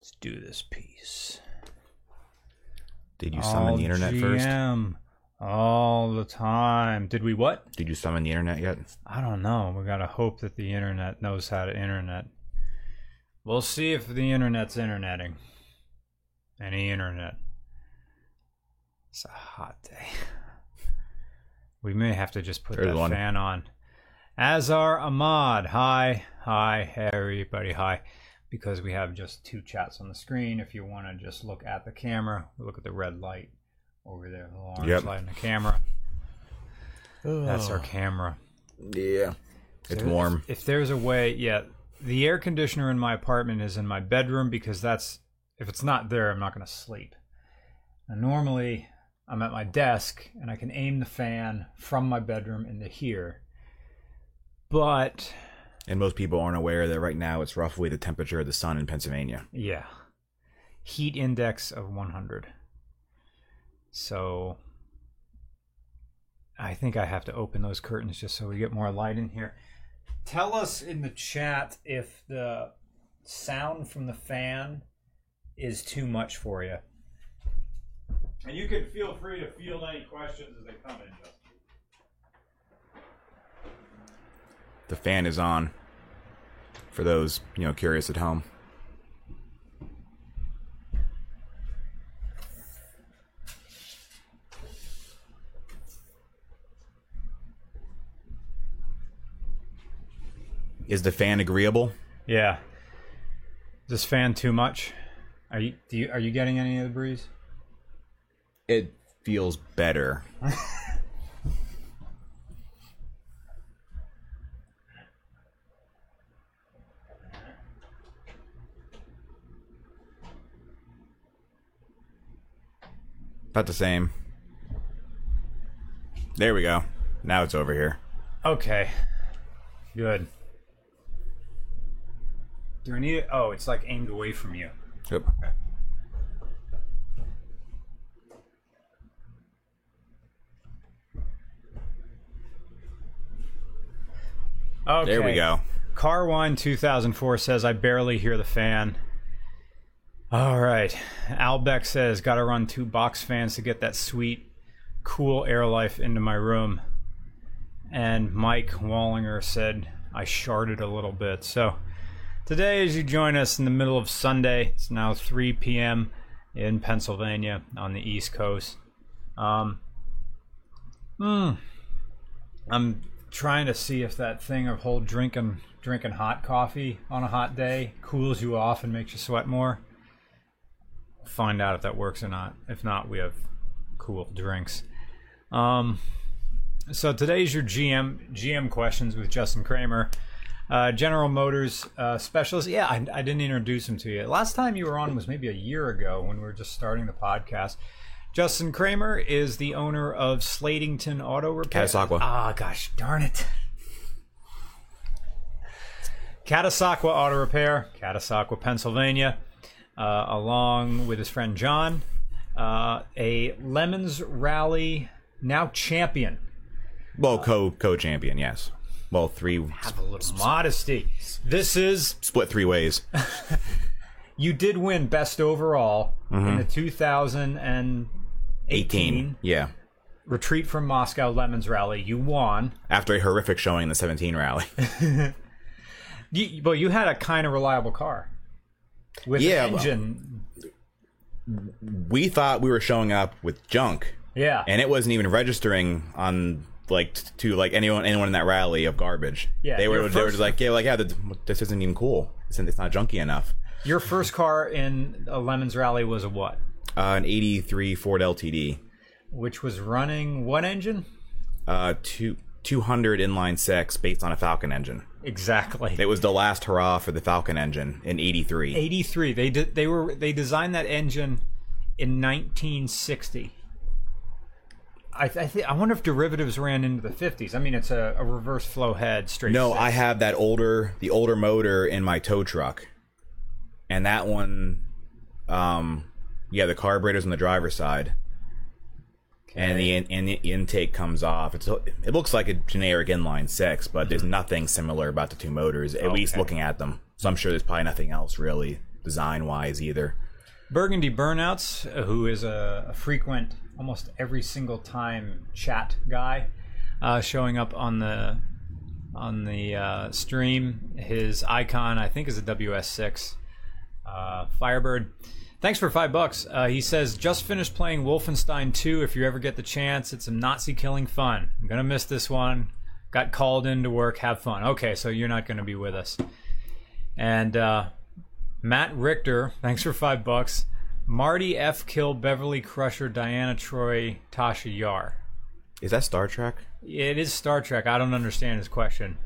Let's do this piece. Did you summon All the internet first? GM, All the time. Did we what? Did you summon the internet yet? I don't know. We gotta hope that the internet knows how to internet. We'll see if the internet's interneting. Any internet. It's a hot day. We may have to just put There's that one. fan on. Azar Ahmad, hi, hi, everybody, hi. Because we have just two chats on the screen. If you want to just look at the camera, look at the red light over there, the orange Yep. light in the camera. That's our camera. Yeah. It's So if- warm. If, there's a way, yeah, the air conditioner in my apartment is in my bedroom because that's if it's not there, I'm not going to sleep. And normally, I'm at my desk and I can aim the fan from my bedroom into here. But And most people aren't aware that right now it's roughly the temperature of the sun in Pennsylvania. yeah, heat index of 100. So I think I have to open those curtains just so we get more light in here. Tell us in the chat if the sound from the fan is too much for you. And you can feel free to field any questions as they come in, Justin. The fan is on. For those, you know, curious at home. Is the fan agreeable? Yeah. Is this fan too much? Are you do you are you getting any of the breeze? It feels better. About the same. There we go. Now it's over here. Okay. Good. Do I need it? Oh, it's like aimed away from you. Yep. Okay. There we go. Car One 2004 says, I barely hear the fan. All right. Albeck says, gotta run two box fans to get that sweet, cool air life into my room. And Mike Wallinger said, I sharded a little bit. So today, as you join us in the middle of Sunday, it's now 3 p.m. in Pennsylvania on the East Coast. Um, hmm. I'm trying to see if that thing of whole drinking drinking hot coffee on a hot day cools you off and makes you sweat more. Find out if that works or not. If not, we have cool drinks. Um, so today's your GM GM questions with Justin Kramer, uh, General Motors uh, specialist. Yeah, I, I didn't introduce him to you. Last time you were on was maybe a year ago when we were just starting the podcast. Justin Kramer is the owner of Slatington Auto Repair. Catasauqua. Ah, gosh darn it. Catasauqua Auto Repair, Catasauqua, Pennsylvania, uh, along with his friend John, uh, a Lemons Rally now champion. Well, co co champion, yes. Well, three Have a little modesty. This is split three ways. you did win best overall in the 2018 Eighteen. Yeah. Retreat from Moscow Lemons Rally. You won. After a horrific showing in the 17 rally. You, but you had a kind of reliable car with Yeah, engine. we thought we were showing up with junk, Yeah, and it wasn't even registering on like to like anyone anyone in that rally of garbage. Yeah, they were they were just like, yeah, like yeah, th- this isn't even cool. It's, it's not junky enough. your first car in a Lemons Rally was a what? Uh, an '83 Ford LTD, Which was running what engine? uh, two 200 inline six based on a Falcon engine. Exactly. It was the last hurrah for the Falcon engine in '83. 83. They did. They were. They designed that engine in 1960. I, th- I, th- I wonder if derivatives ran into the 50s. I mean, it's a, a reverse flow head straight. No, six. I have that older the older motor in my tow truck. And that one um yeah, the carburetor's on the driver's side. And the in, and the intake comes off. It's it looks like a generic inline 6, but there's nothing similar about the two motors at least looking at them. So I'm sure there's probably nothing else really design wise either. Burgundy Burnouts, uh, who is a, a frequent, almost every single time chat guy, uh, showing up on the on the uh, stream. His icon, I think, is a WS6 uh, Firebird. Thanks for five bucks. Uh, he says, just finished playing Wolfenstein 2. If you ever get the chance, it's some Nazi killing fun. I'm gonna miss this one. Got called in to work. Have fun. Okay, so you're not gonna be with us. And uh, Matt Richter, thanks for five bucks. Marty F. Kill Beverly Crusher Diana Troi Tasha Yar. Is that Star Trek? It is Star Trek. I don't understand his question.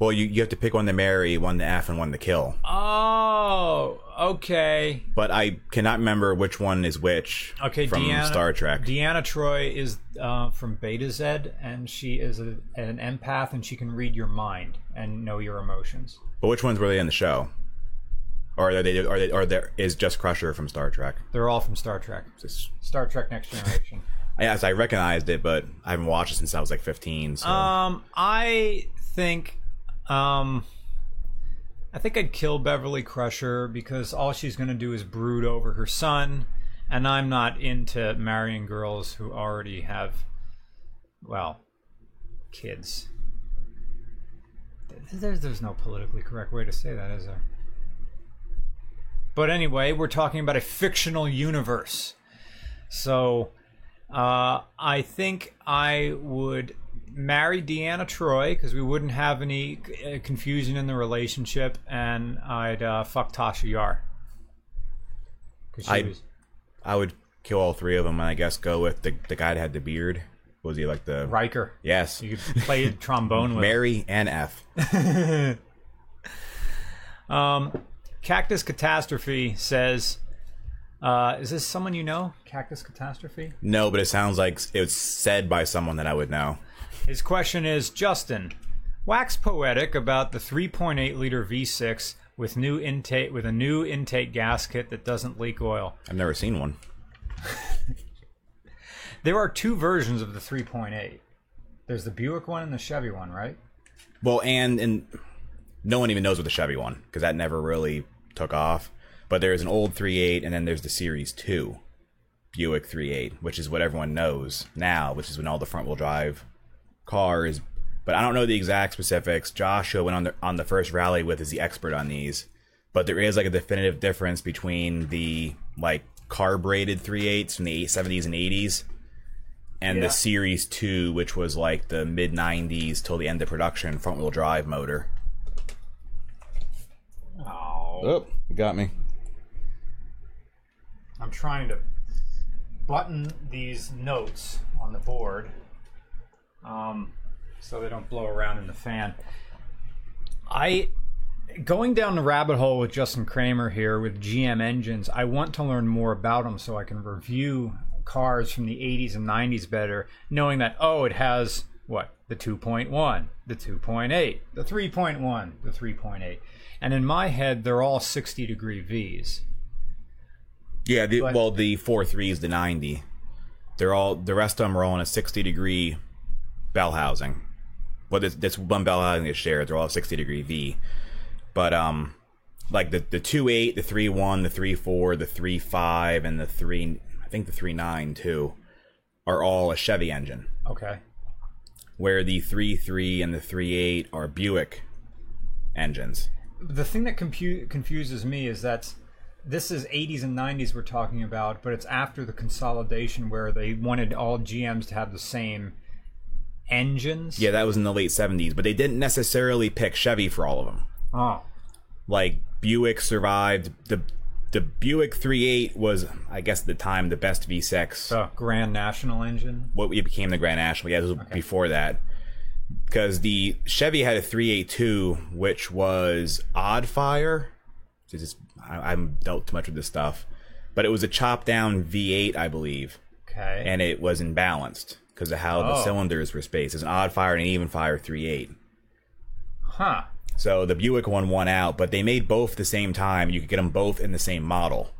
Well, you, you have to pick one to marry, one to F, and one to kill. Oh, okay. But I cannot remember which one is which Okay, from Deanna, Star Trek. Deanna Troi is uh, from Betazed, and she is a, an empath, and she can read your mind and know your emotions. but which ones were they in the show? Or are they? Are they? Or there is just Crusher from Star Trek? They're all from Star Trek. Just, Star Trek Next Generation. yes, I recognized it, but I haven't watched it since I was like 15. So um, I think, um, I think I'd kill Beverly Crusher because all she's going to do is brood over her son, and I'm not into marrying girls who already have, well, kids. There's, there's no politically correct way to say that, is there? But anyway, we're talking about a fictional universe. So, uh, I think I would marry Deanna Troi because we wouldn't have any uh, confusion in the relationship, and I'd uh, fuck Tasha Yar. I- was- I would kill all three of them, and I guess go with the the guy that had the beard. Was he like the? Riker. Yes, You could play trombone with. Mary and F. Um, Cactus Catastrophe says, uh, "Is this someone you know?" Cactus Catastrophe. No, but it sounds like it was said by someone that I would know. His question is Justin, wax poetic about the 3.8 liter V6 with new intake with a new intake gasket that doesn't leak oil. I've never seen one. There are two versions of the 3.8. There's the Buick one and the Chevy one, right? Well, and and no one even knows what the Chevy one because that never really took off. But there's an old 3.8, and then there's the Series 2 Buick 3.8, which is what everyone knows now, which is when all the front wheel drive cars. But I don't know the exact specifics. Joshua went on the on the first rally with is the expert on these. But there is like a definitive difference between the like carbureted 3.8s from the 70s and 80s and Yeah. the Series 2, which was like the mid 90s till the end of production front wheel drive motor. Oh. Oh, you got me. I'm trying to button these notes on the board um, so they don't blow around in the fan. I going down the rabbit hole with Justin Kramer here with GM engines. I want to learn more about them so I can review cars from the 80s and 90s better, knowing that oh, it has what the 2.1, the 2.8, the 3.1, the 3.8, and in my head they're all 60 degree V's. Yeah, the, But- well, the four threes, the 90. They're all, the rest of them are all in a 60 degree bell housing. Well, this, this one bell housing is shared. They're all 60 degree V. But, um, like the, the 2 8, the 3 1, the 3 4, the 3 5, and the 3, I think the 3.9 too, are all a Chevy engine. Okay. Where the 3 3 and the 3 8 are Buick engines. the thing that compu- confuses me is that this is 80s and 90s we're talking about, but it's after the consolidation where they wanted all GMs to have the same engines. Yeah, that was in the late 70s, but they didn't necessarily pick Chevy for all of them. Oh. like Buick survived the the Buick 3.8 was I guess at the time the best V6 The Grand National engine. what it became the Grand National yeah it was before that because the Chevy had a 382 which was odd fire It's just, I, I'm dealt too much with this stuff but it was a chopped down V8 I believe Okay. and it was imbalanced because of how the Oh. cylinders were spaced it's an odd fire and an even fire three eight. huh. So the Buick one won out, but they made both the same time. You could get them both in the same model.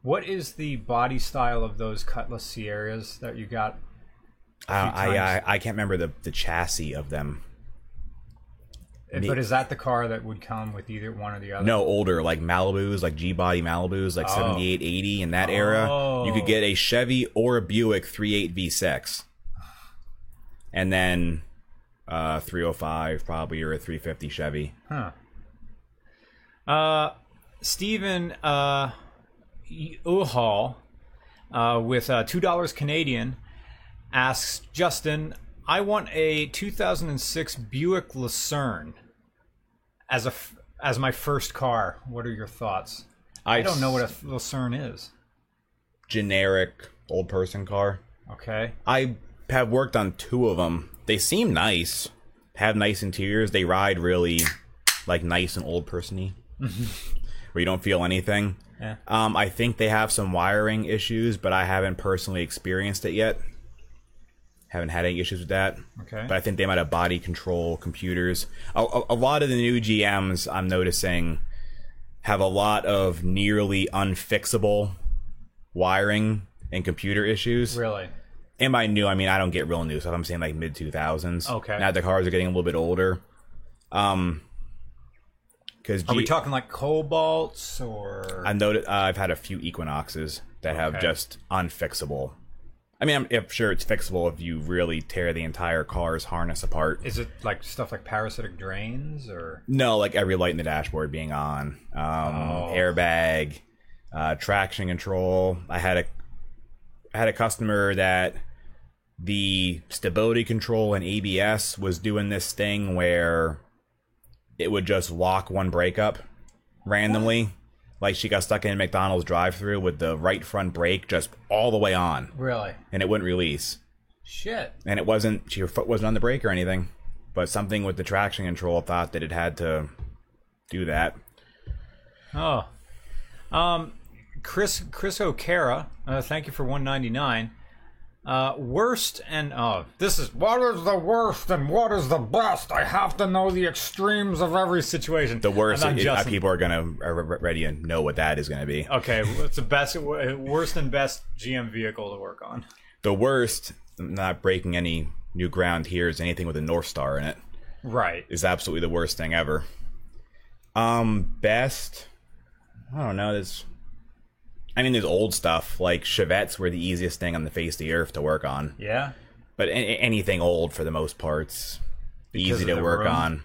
What is the body style of those Cutlass Cieras that you got? I, I. I I can't remember the the chassis of them. But is that the car that would come with either one or the other? No, older, like Malibus, like G body Malibus, like 78, 80 in that era. You could Oh. get a Chevy or a Buick 3.8 V6. And then uh 305 probably or a 350 Chevy. Huh. Uh, Stephen uh, Uhal uh, with uh, two dollars Canadian asks Justin, "I want a 2006 Buick Lucerne as a as my first car. What are your thoughts? I don't know what a Lucerne is. generic old person car. Okay, I have worked on two of them. They seem nice. Have nice interiors. They ride really like nice and old persony, where you don't feel anything. Yeah. Um, I think they have some wiring issues, but I haven't personally experienced it yet. Haven't had any issues with that. Okay. But I think they might have body control computers. A, a, a lot of the new GMs I'm noticing have a lot of nearly unfixable wiring and computer issues. really? And by new, I mean I don't get real new stuff. I'm saying like mid 2000s. Okay. Now the cars are getting a little bit older. Um, because Are we talking like cobalts or? I've noted uh, I've had a few Equinoxes that have just unfixable. I mean, I'm if sure it's fixable if you really tear the entire car's harness apart. is it like stuff like parasitic drains or? No, like every light in the dashboard being on, um, Oh. airbag, uh, traction control. I had a I had a customer that the stability control and ABS was doing this thing where it would just lock one brake up randomly. Like she got stuck in a McDonald's drive-through with the right front brake just all the way on, Really? and it wouldn't release. Shit. And it wasn't she- her foot wasn't on the brake or anything, but something with the traction control thought that it had to do that. Oh, um, Chris Chris O'Cara, uh, thank you for one ninety nine. Uh, worst and oh, this is what is the worst and what is the best? I have to know the extremes of every situation. The worst, And I'm it- Justin. people are gonna are ready to know what that is gonna be. Okay, what's the best, worst and best GM vehicle to work on? The worst, not breaking any new ground here, is anything with a Northstar in it. Right. Is absolutely the worst thing ever. Um, best, I don't know. There's, I mean, there's old stuff like Chevettes were the easiest thing on the face of the earth to work on. Yeah. But a- anything old for the most part's Because easy to work room? on.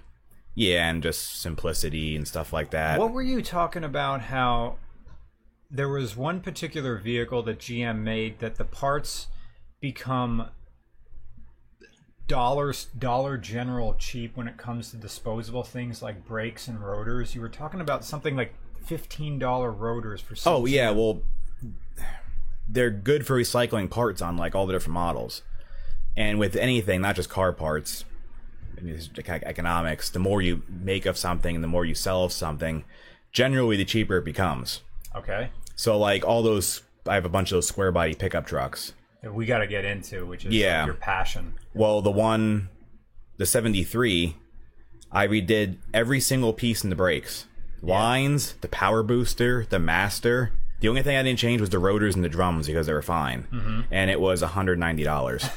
Yeah, and just simplicity and stuff like that. What were you talking about? How there was one particular vehicle that GM made that the parts become dollars dollar general cheap when it comes to disposable things like brakes and rotors. You were talking about something like fifteen dollar rotors for. Oh yeah, well, they're good for recycling parts on like all the different models, and with anything, not just car parts. I mean, just ec- economics. The more you make of something, the more you sell of something. Generally, the cheaper it becomes. Okay. So, like all those, I have a bunch of those square body pickup trucks. That we got to get into, which is like, Yeah. your passion. Well, the one, the seventy three, I redid every single piece in the brakes, lines, the power booster, the master. The only thing I didn't change was the rotors and the drums because they were fine, mm-hmm. and it was hundred ninety dollars.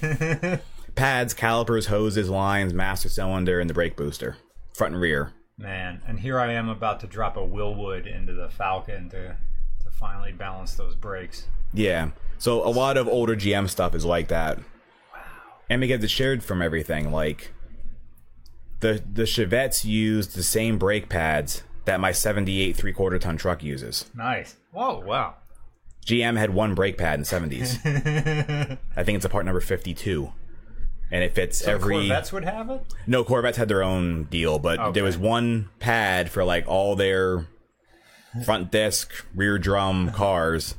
Pads, calipers, hoses, lines, master cylinder, and the brake booster, front and rear. Man, and here I am about to drop a Wilwood into the Falcon to to finally balance those brakes. Yeah. So a lot of older GM stuff is like that. Wow. And because it's shared from everything, like the the Chevettes use the same brake pads that my 78 three quarter ton truck uses. Nice. Whoa, wow. GM had one brake pad in 70s. I think it's a part number 52. And it fits every Corvettes would have it? No, Corvettes had their own deal, but Okay. there was one pad for like all their front disc, rear drum cars.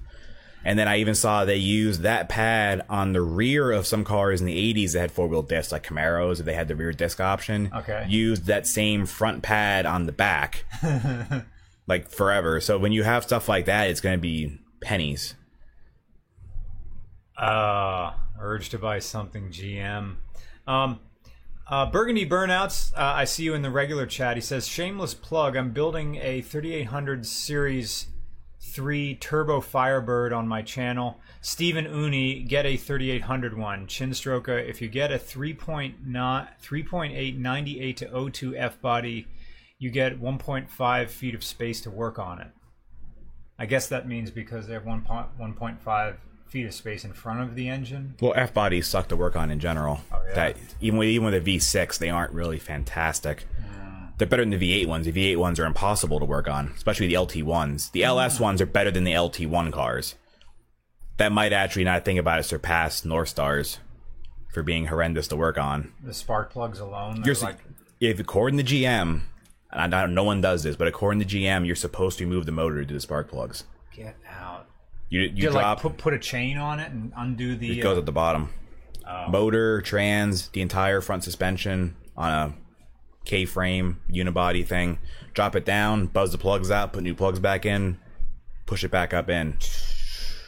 And then I even saw they used that pad on the rear of some cars in the 80s that had four wheel discs, like Camaros, if they had the rear disc option. Okay. Used that same front pad on the back, like forever. So when you have stuff like that, it's going to be pennies. Uh, urge to buy something GM. Um, uh, Burgundy Burnouts, uh, I see you in the regular chat. He says, shameless plug, I'm building a 3800 series three Turbo Firebird on my channel. Stephen Uni, get a 3800 one. Chinstroker, if you get a 3.8 98 to 02 F body, you get 1.5 feet of space to work on it. I guess that means because they have 1.5 feet of space in front of the engine. Well, F bodies suck to work on in general. Oh, yeah. That even with even with a V6, they aren't really fantastic. Mm-hmm. They're better than the V8 ones. The V8 ones are impossible to work on, especially the LT ones. The LS ones are better than the LT1 cars. That might actually, not think about it, surpass Northstars for being horrendous to work on. The spark plugs alone. You're like, if according to GM, and I don't, no one does this, but according to GM, you're supposed to remove the motor to do the spark plugs. get out. You you You drop like put, put a chain on it and undo the. it goes uh, at the bottom. Motor, trans, the entire front suspension on a K frame unibody thing. Drop it down, buzz the plugs out, put new plugs back in, push it back up in.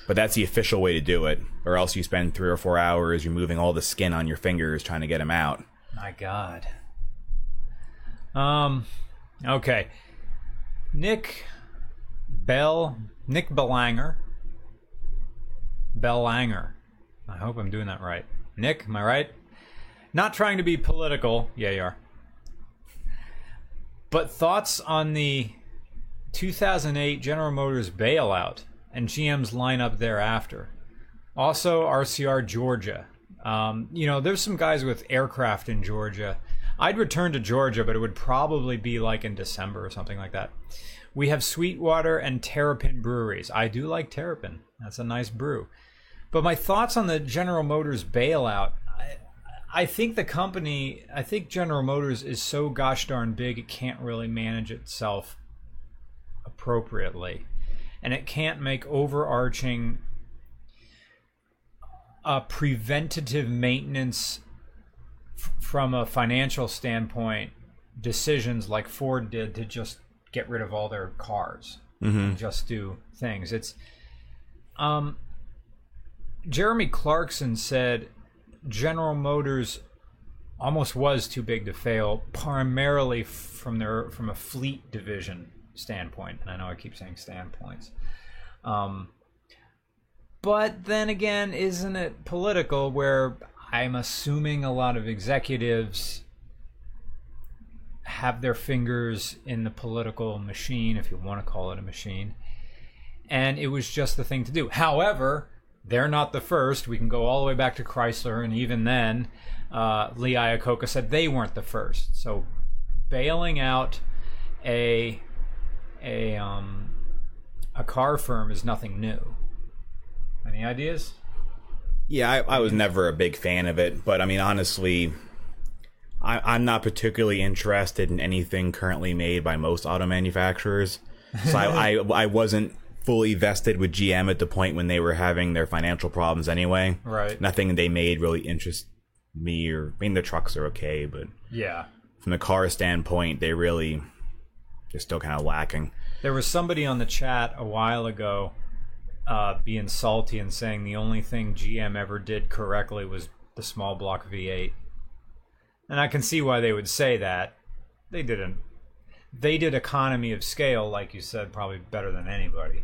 But that's the official way to do it, or else you spend three or four hours removing all the skin on your fingers trying to get them out. My God. Um. Okay. Nick Bell. Nick Belanger. Bellanger. I hope I'm doing that right. Nick, am I right? Not trying to be political. Yeah, you are. But thoughts on the 2008 General Motors bailout and GM's lineup thereafter. Also, RCR Georgia. Um, you know, there's some guys with aircraft in Georgia. I'd return to Georgia, but it would probably be like in December or something like that. We have Sweetwater and Terrapin breweries. I do like Terrapin. That's a nice brew. But my thoughts on the General Motors bailout, I, think the company, I think General Motors is so gosh darn big, it can't really manage itself appropriately. And it can't make overarching uh, preventative maintenance f- from a financial standpoint decisions like Ford did to just get rid of all their cars and just do things. It's um Jeremy Clarkson said General Motors almost was too big to fail primarily from their from a fleet division standpoint and I know I keep saying standpoints. Um but then again isn't it political where I'm assuming a lot of executives have their fingers in the political machine if you want to call it a machine and it was just the thing to do. However they're not the first. We can go all the way back to Chrysler, and even then, uh, Lee Iacocca said they weren't the first. So, bailing out a a um, a car firm is nothing new. Any ideas? Yeah, I, I was never a big fan of it, but I mean, honestly, I, I'm not particularly interested in anything currently made by most auto manufacturers. So I, I, I wasn't fully vested with GM at the point when they were having their financial problems anyway. Right. Nothing they made really interests me, or I mean, the trucks are okay, but Yeah. from the car standpoint, they really they're still kind of lacking. There was somebody on the chat a while ago uh, being salty and saying the only thing GM ever did correctly was the small block V8. And I can see why they would say that. They didn't. They did economy of scale, like you said, probably better than anybody.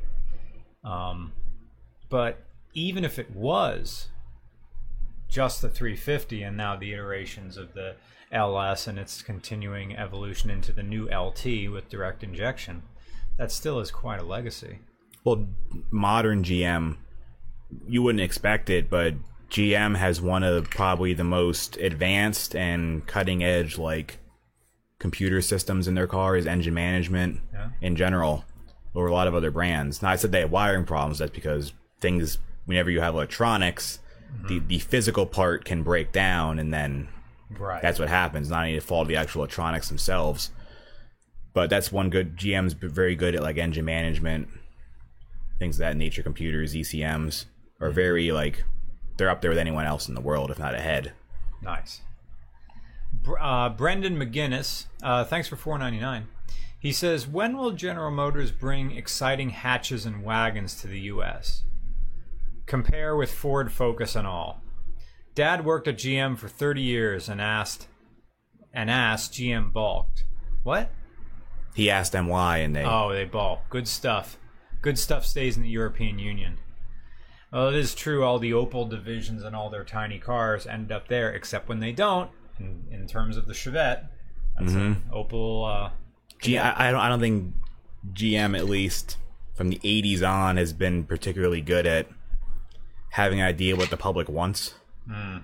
Um, but even if it was just the 350 and now the iterations of the LS and its continuing evolution into the new LT with direct injection, that still is quite a legacy. Well, modern GM, you wouldn't expect it, but GM has one of probably the most advanced and cutting edge like computer systems in their cars, engine management Yeah. in general, or a lot of other brands. Now, I said they have wiring problems. That's because things, whenever you have electronics, the, mm-hmm. the physical part can break down, and then Right. that's what happens. Not any fault of the actual electronics themselves. But that's one good. GM's very good at like engine management, things of that nature. Computers, ECMs are very like they're up there with anyone else in the world, if not ahead. Nice. Uh, Brendan McGinnis, uh, thanks for four ninety nine. He says, "When will General Motors bring exciting hatches and wagons to the U.S.? Compare with Ford Focus and all. Dad worked at GM for thirty years and asked, and asked GM balked. What? He asked them why, and they Oh, they balk. Good stuff. Good stuff stays in the European Union. Well, it is true. All the Opel divisions and all their tiny cars end up there, except when they don't. In, in terms of the Chevette, that's an Opel. Uh, G- I, I don't. I don't think GM, at least from the '80s on, has been particularly good at having an idea what the public wants.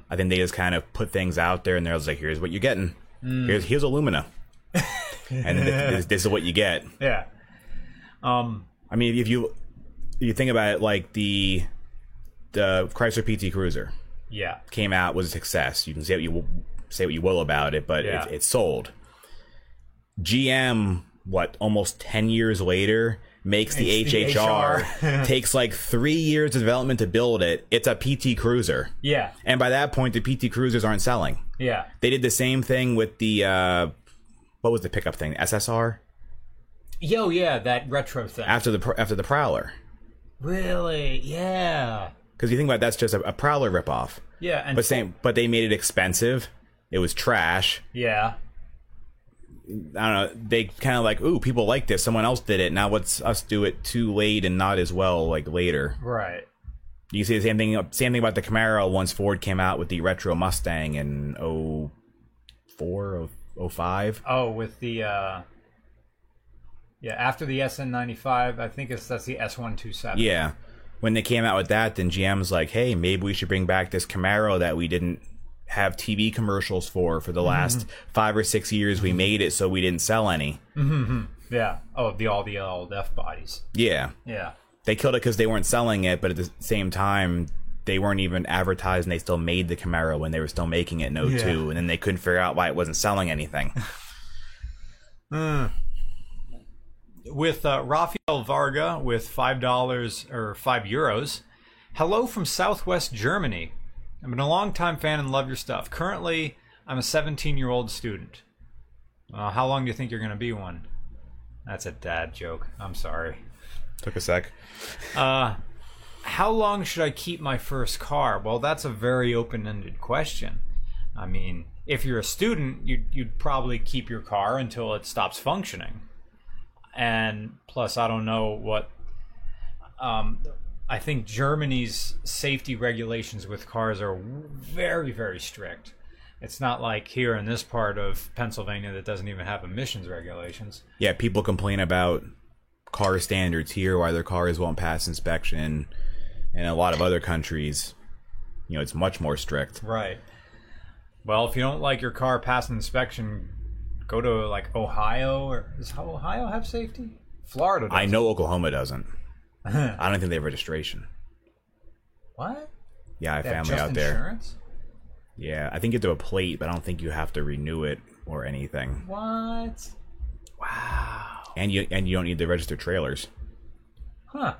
I think they just kind of put things out there, and they're like, "Here's what you're getting. Here's here's Illumina, and this, this is what you get." yeah. Um. I mean, if you if you think about it, like the the Chrysler PT Cruiser Yeah. came out was a success. You can see what you say what you will about it, but Yeah. it, it sold. GM, what almost ten years later, makes the It's the HHR. takes like three years of development to build it. It's a PT Cruiser, Yeah. and by that point, the PT Cruisers aren't selling. Yeah. They did the same thing with the uh, what was the pickup thing? SSR Yo, yeah, that retro thing. after the after the Prowler. really? Yeah. Because you think about it, that's just a, a Prowler ripoff. Yeah, and But same, but they made it expensive. It was trash. Yeah. I don't know. They kind of like, ooh, people like this. Someone else did it. Now let's us do it too late and not as well like later. Right. You see the same thing. Same thing about the Camaro. Once Ford came out with the retro Mustang in 04, 05. Oh, with the uh Yeah, after the SN95, I think it's that's the S127. Yeah, when they came out with that, then GM's like, hey, maybe we should bring back this Camaro that we didn't have TV commercials for for the last mm-hmm. five or six years. We mm-hmm. made it so we didn't sell any. Mm-hmm. Yeah. Oh, the all the old F bodies. Yeah, Yeah. they killed it because they weren't selling it, but at the same time, they weren't even advertising. They still made the Camaro when they were still making it in 02, Yeah. and then they couldn't figure out why it wasn't selling anything. Mm. With uh, Rafael Varga with five dollars or five euros. Hello from Southwest Germany. I've been a long-time fan and love your stuff. Currently, I'm a 17-year-old student. Uh, how long do you think you're going to be one? That's a dad joke. I'm sorry. Took a sec. Uh, how long should I keep my first car? Well, that's a very open-ended question. I mean, if you're a student, you'd, you'd probably keep your car until it stops functioning. And plus, I don't know what. Um, I think Germany's safety regulations with cars are very, very strict. It's not like here in this part of Pennsylvania that doesn't even have emissions regulations. Yeah, people complain about car standards here, why their cars won't pass inspection, and in a lot of other countries, you know, it's much more strict. Right. Well, if you don't like your car passing inspection, go to like Ohio or does Ohio have safety? Florida. Does. I know Oklahoma doesn't. I don't think they have registration. What? Yeah, I have They family just out there. insurance? Yeah, I think you have to a plate, but I don't think you have to renew it or anything. What? Wow. And you and you don't need to register trailers Huh.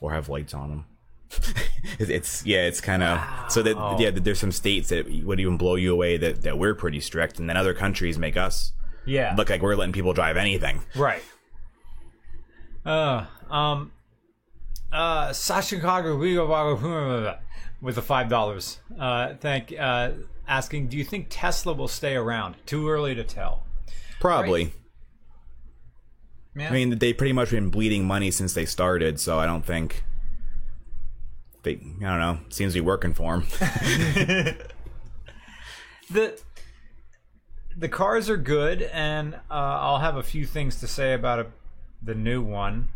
or have lights on them. it's, it's yeah, it's kind of so that yeah. There's some states that would even blow you away that that we're pretty strict, and then other countries make us Yeah. look like we're letting people drive anything. Right. Uh, um, uh, Sasha Chicago with the five dollars. Uh, thank. Uh, asking, do you think Tesla will stay around? Too early to tell. Probably. Yeah. I mean, they pretty much been bleeding money since they started, so I don't think they. I don't know. Seems to be working for them. the the cars are good, and uh, I'll have a few things to say about a, the new one,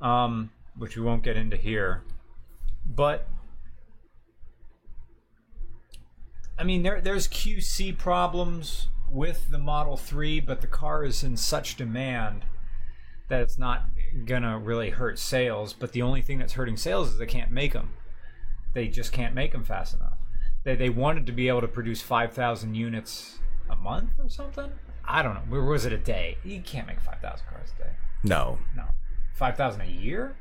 um, which we won't get into here. But I mean, there there's QC problems with the Model Three, but the car is in such demand that it's not gonna really hurt sales. But the only thing that's hurting sales is they can't make them. They just can't make them fast enough. They they wanted to be able to produce five thousand units a month or something. I don't know. Where was it a day? You can't make five thousand cars a day. no, No, five thousand a year.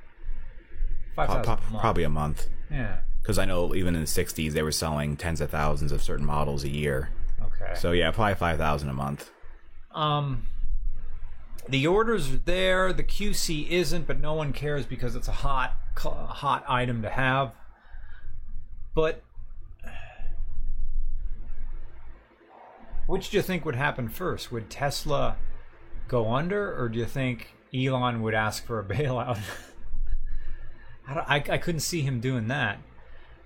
Five po- thousand po- probably a month. Yeah. Because I know even in the '60s they were selling tens of thousands of certain models a year. Okay. So yeah, probably five thousand a month. Um, the orders are there. The QC isn't, but no one cares because it's a hot, hot item to have. But which do you think would happen first? Would Tesla go under, or do you think Elon would ask for a bailout? I, don't- I, I couldn't see him doing that,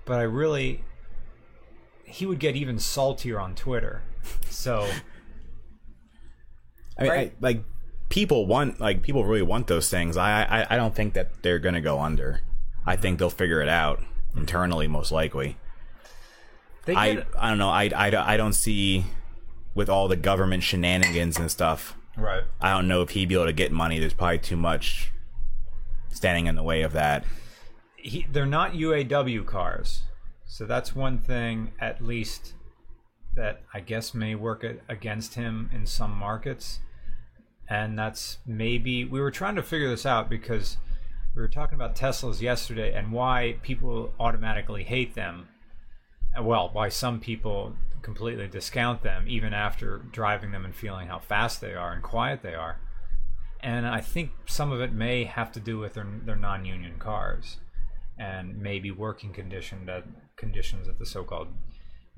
but I really he would get even saltier on Twitter. So I mean, Right. I, like people want like people really want those things. I, I I don't think that they're gonna go under. I think they'll figure it out internally, most likely. they I I don't know. I, I, I don't see with all the government shenanigans and stuff. right. I don't know if he'd be able to get money. There's probably too much standing in the way of that. He, they're not UAW cars. So that's one thing, at least, that I guess may work against him in some markets. And that's maybe, we were trying to figure this out because we were talking about Teslas yesterday and why people automatically hate them. Well, why some people completely discount them even after driving them and feeling how fast they are and quiet they are. And I think some of it may have to do with their, their non-union cars and maybe working condition at, conditions at the so-called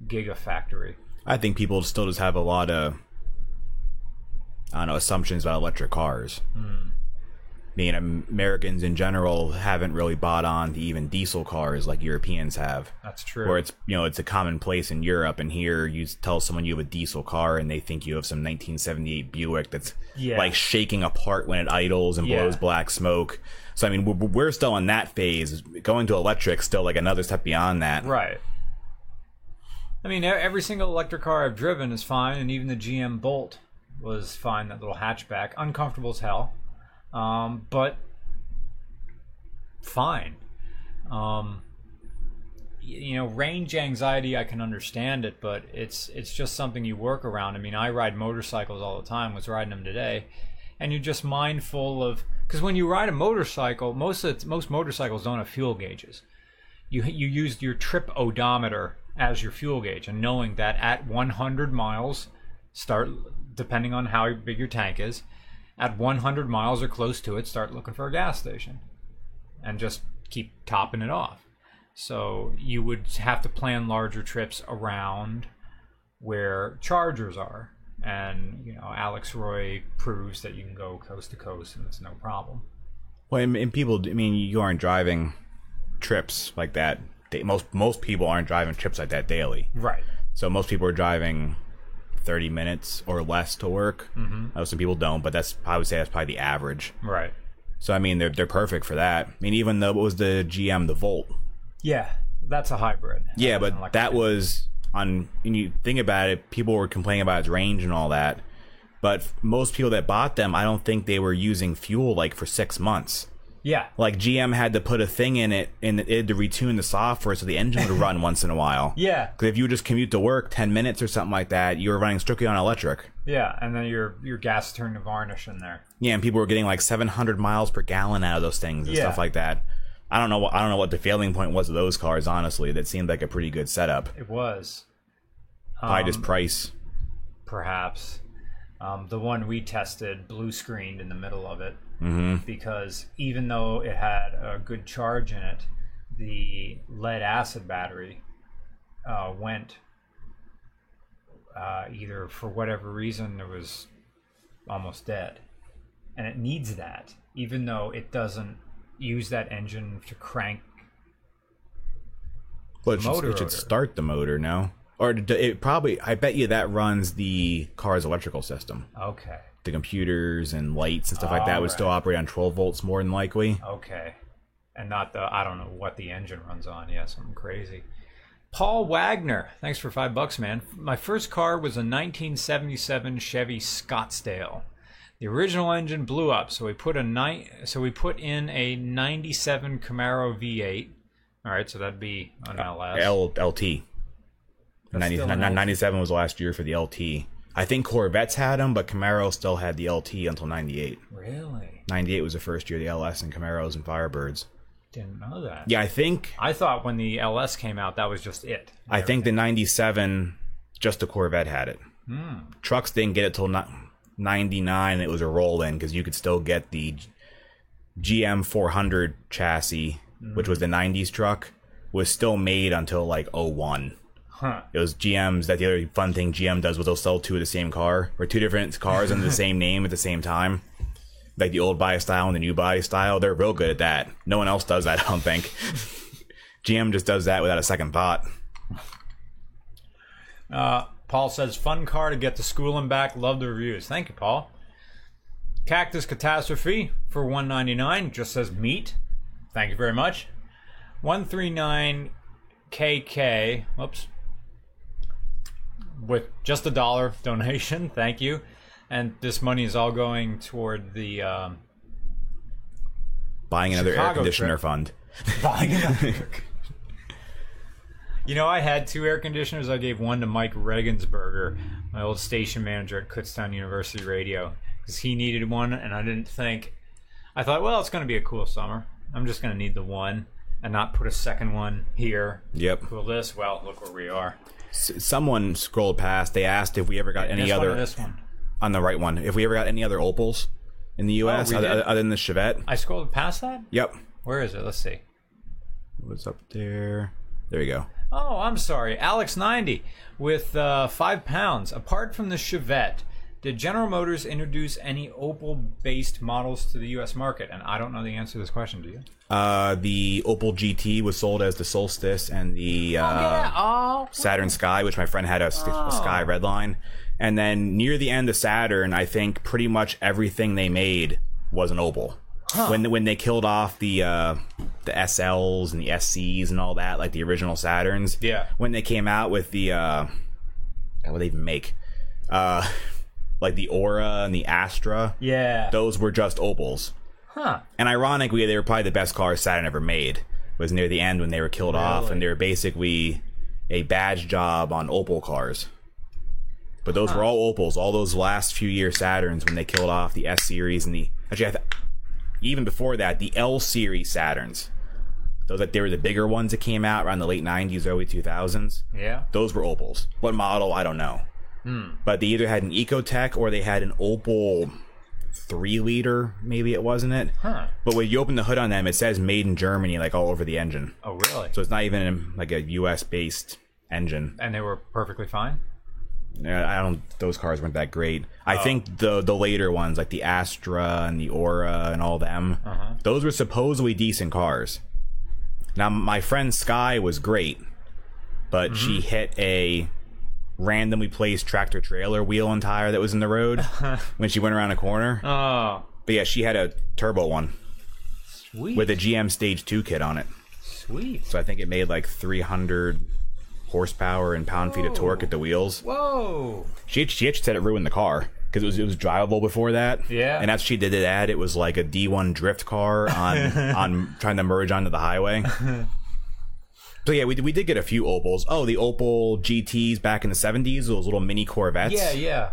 gigafactory. I think people still just have a lot of I don't know assumptions about electric cars. I mean, Americans in general haven't really bought on to even diesel cars like Europeans have. That's true. Where it's you know it's a commonplace in Europe, and here you tell someone you have a diesel car, and they think you have some 1978 Buick that's Yeah. like shaking apart when it idles and Yeah. blows black smoke. So I mean, we're, we're still in that phase. Going to electric still like another step beyond that. Right. I mean, every single electric car I've driven is fine, and even the GM Bolt was fine. That little hatchback, uncomfortable as hell, um, but fine. Um, you know, range anxiety, I can understand it, but it's it's just something you work around. I mean, I ride motorcycles all the time. Was riding them today, and you're just mindful of because when you ride a motorcycle, most of the, most motorcycles don't have fuel gauges you you used your trip odometer as your fuel gauge and knowing that at 100 miles start depending on how big your tank is at 100 miles or close to it start looking for a gas station and just keep topping it off so you would have to plan larger trips around where chargers are and you know alex roy proves that you can go coast to coast and it's no problem Well, and, and people, I mean, you aren't driving trips like that. Most most people aren't driving trips like that daily. right So most people are driving thirty minutes or less to work. Mm-hmm. Uh, some people don't, but that's I would say that's probably the average. right So I mean, they're they're perfect for that. I mean, even though it was the GM, the Volt. yeah that's a hybrid Yeah, but electric. that was on. When you think about it, people were complaining about its range and all that. But most people that bought them, I don't think they were using fuel like for six months. Yeah like GM had to put a thing in it and it had to retune the software so the engine would run once in a while. Yeah, Because if you just commute to work ten minutes or something like that, you were running strictly on electric. yeah, and then your your gas turned to varnish in there. Yeah, and people were getting like seven hundred miles per gallon out of those things and Yeah. stuff like that. I don't know. What, I don't know what the failing point was of those cars. Honestly, that seemed like a pretty good setup. It was Probably Um, just price. perhaps um, the one we tested blue screened in the middle of it Mm-hmm. because even though it had a good charge in it, the lead acid battery uh, went uh, either for whatever reason it was almost dead, and it needs that even though it doesn't use that engine to crank Well, it should, motor it should start the motor, now Or it probably. I bet you that runs the car's electrical system. Okay. The computers and lights and stuff like that oh, would still operate on 12 volts more than likely. Okay. And not the I don't know what the engine runs on. Yeah, something crazy. Paul Wagner, thanks for five bucks, man. My first car was a 1977 Chevy Scottsdale. The original engine blew up, so we put a ni- so we put in a 97 Camaro V8. All right, so that'd be an LS. L, LT. 90, 97 was last year for the LT. I think Corvettes had them, but Camaro still had the LT until 98. really? 98 was the first year the LS and Camaros and Firebirds. Didn't know that. Yeah, I think I thought when the LS came out, that was just it. I think the 97 just the Corvette had it. Hmm. Trucks didn't get it till 99 it was a roll in cuz you could still get the GMT400 chassis, which was the 90s truck, was still made until like 01. Huh. It was GM's. That the other fun thing GM does was they'll sell two of the same car or two different cars under the same name at the same time. like the old body style and the new body style. They're real good at that. No one else does that, I don't think. GM just does that without a second thought. Uh, Paul says, "Fun car to get to school and back. Love the reviews. Thank you, Paul." Cactus Catastrophe for 199 just says meat. Thank you very much. 139 KK. Whoops. With just a dollar donation. Thank you. And this money is all going toward the um, Buying another air conditioner trip. fund. buying another. you know, I had two air conditioners. I gave one to Mike Regensberger, my old station manager at Kutztown University Radio, because he needed one, and I didn't think. I thought, well, it's going to be a cool summer. I'm just going to need the one and not put a second one here. Yep. Cool this. Well, look where we are. Someone scrolled past. They asked if we ever got any this one other this one. on the right one. If we ever got any other Opels in the U.S. we other, did? other than the Chevette. I scrolled past that. Yep. Where is it? Let's see. What's up there? There you go. Oh, I'm sorry. Alex 90 with uh, five pounds. Apart from the Chevette, did General Motors introduce any Opel based models to the U.S. market? And I don't know the answer to this question, do you? Uh, the Opel GT was sold as the Solstice and the uh, Oh, Saturn Sky, which my friend had a Sky Redline. And then near the end of Saturn, I think pretty much everything they made was an Opel. When when they killed off the uh, the SLs and the SCs and all that, like the original Saturns. Yeah. When they came out with the uh, what would they even make? Uh, like the Aura and the Astra. yeah. Those were just Opels. Huh. And ironically, they were probably the best cars Saturn ever made. It Was near the end when they were killed off, and they were basically a badge job on Opel cars. But those were all Opels. All those last few year Saturns when they killed off the S series and the actually, I th- even before that, the L series Saturns. Those that they were the bigger ones that came out around the late '90s, early 2000s. Yeah. Those were Opels. What model? I don't know. Hmm. But they either had an Ecotec or they had an Opel three liter, maybe it wasn't it. Huh. But when you open the hood on them, it says "Made in Germany" like all over the engine. Oh, really? So it's not even like a U.S. based engine. and they were perfectly fine? I don't. Those cars weren't that great. I oh. think the the later ones, like the Astra and the Aura and all them, uh-huh. those were supposedly decent cars. Now my friend Sky was great, but she mm-hmm. hit a randomly placed tractor trailer wheel and tire that was in the road when she went around a corner. Oh, But yeah, she had a turbo one sweet. with a GM Stage Two kit on it. sweet. So I think it made like 300 horsepower and pound feet of torque at the wheels. Whoa. She she actually said it ruined the car because it was it was drivable before that. Yeah. and that's she did it at. It was like a D1 drift car on on trying to merge onto the highway. So yeah, we, we did get a few Opels. Oh, the Opel GTs back in the 70s, those little mini Corvettes. Yeah, yeah.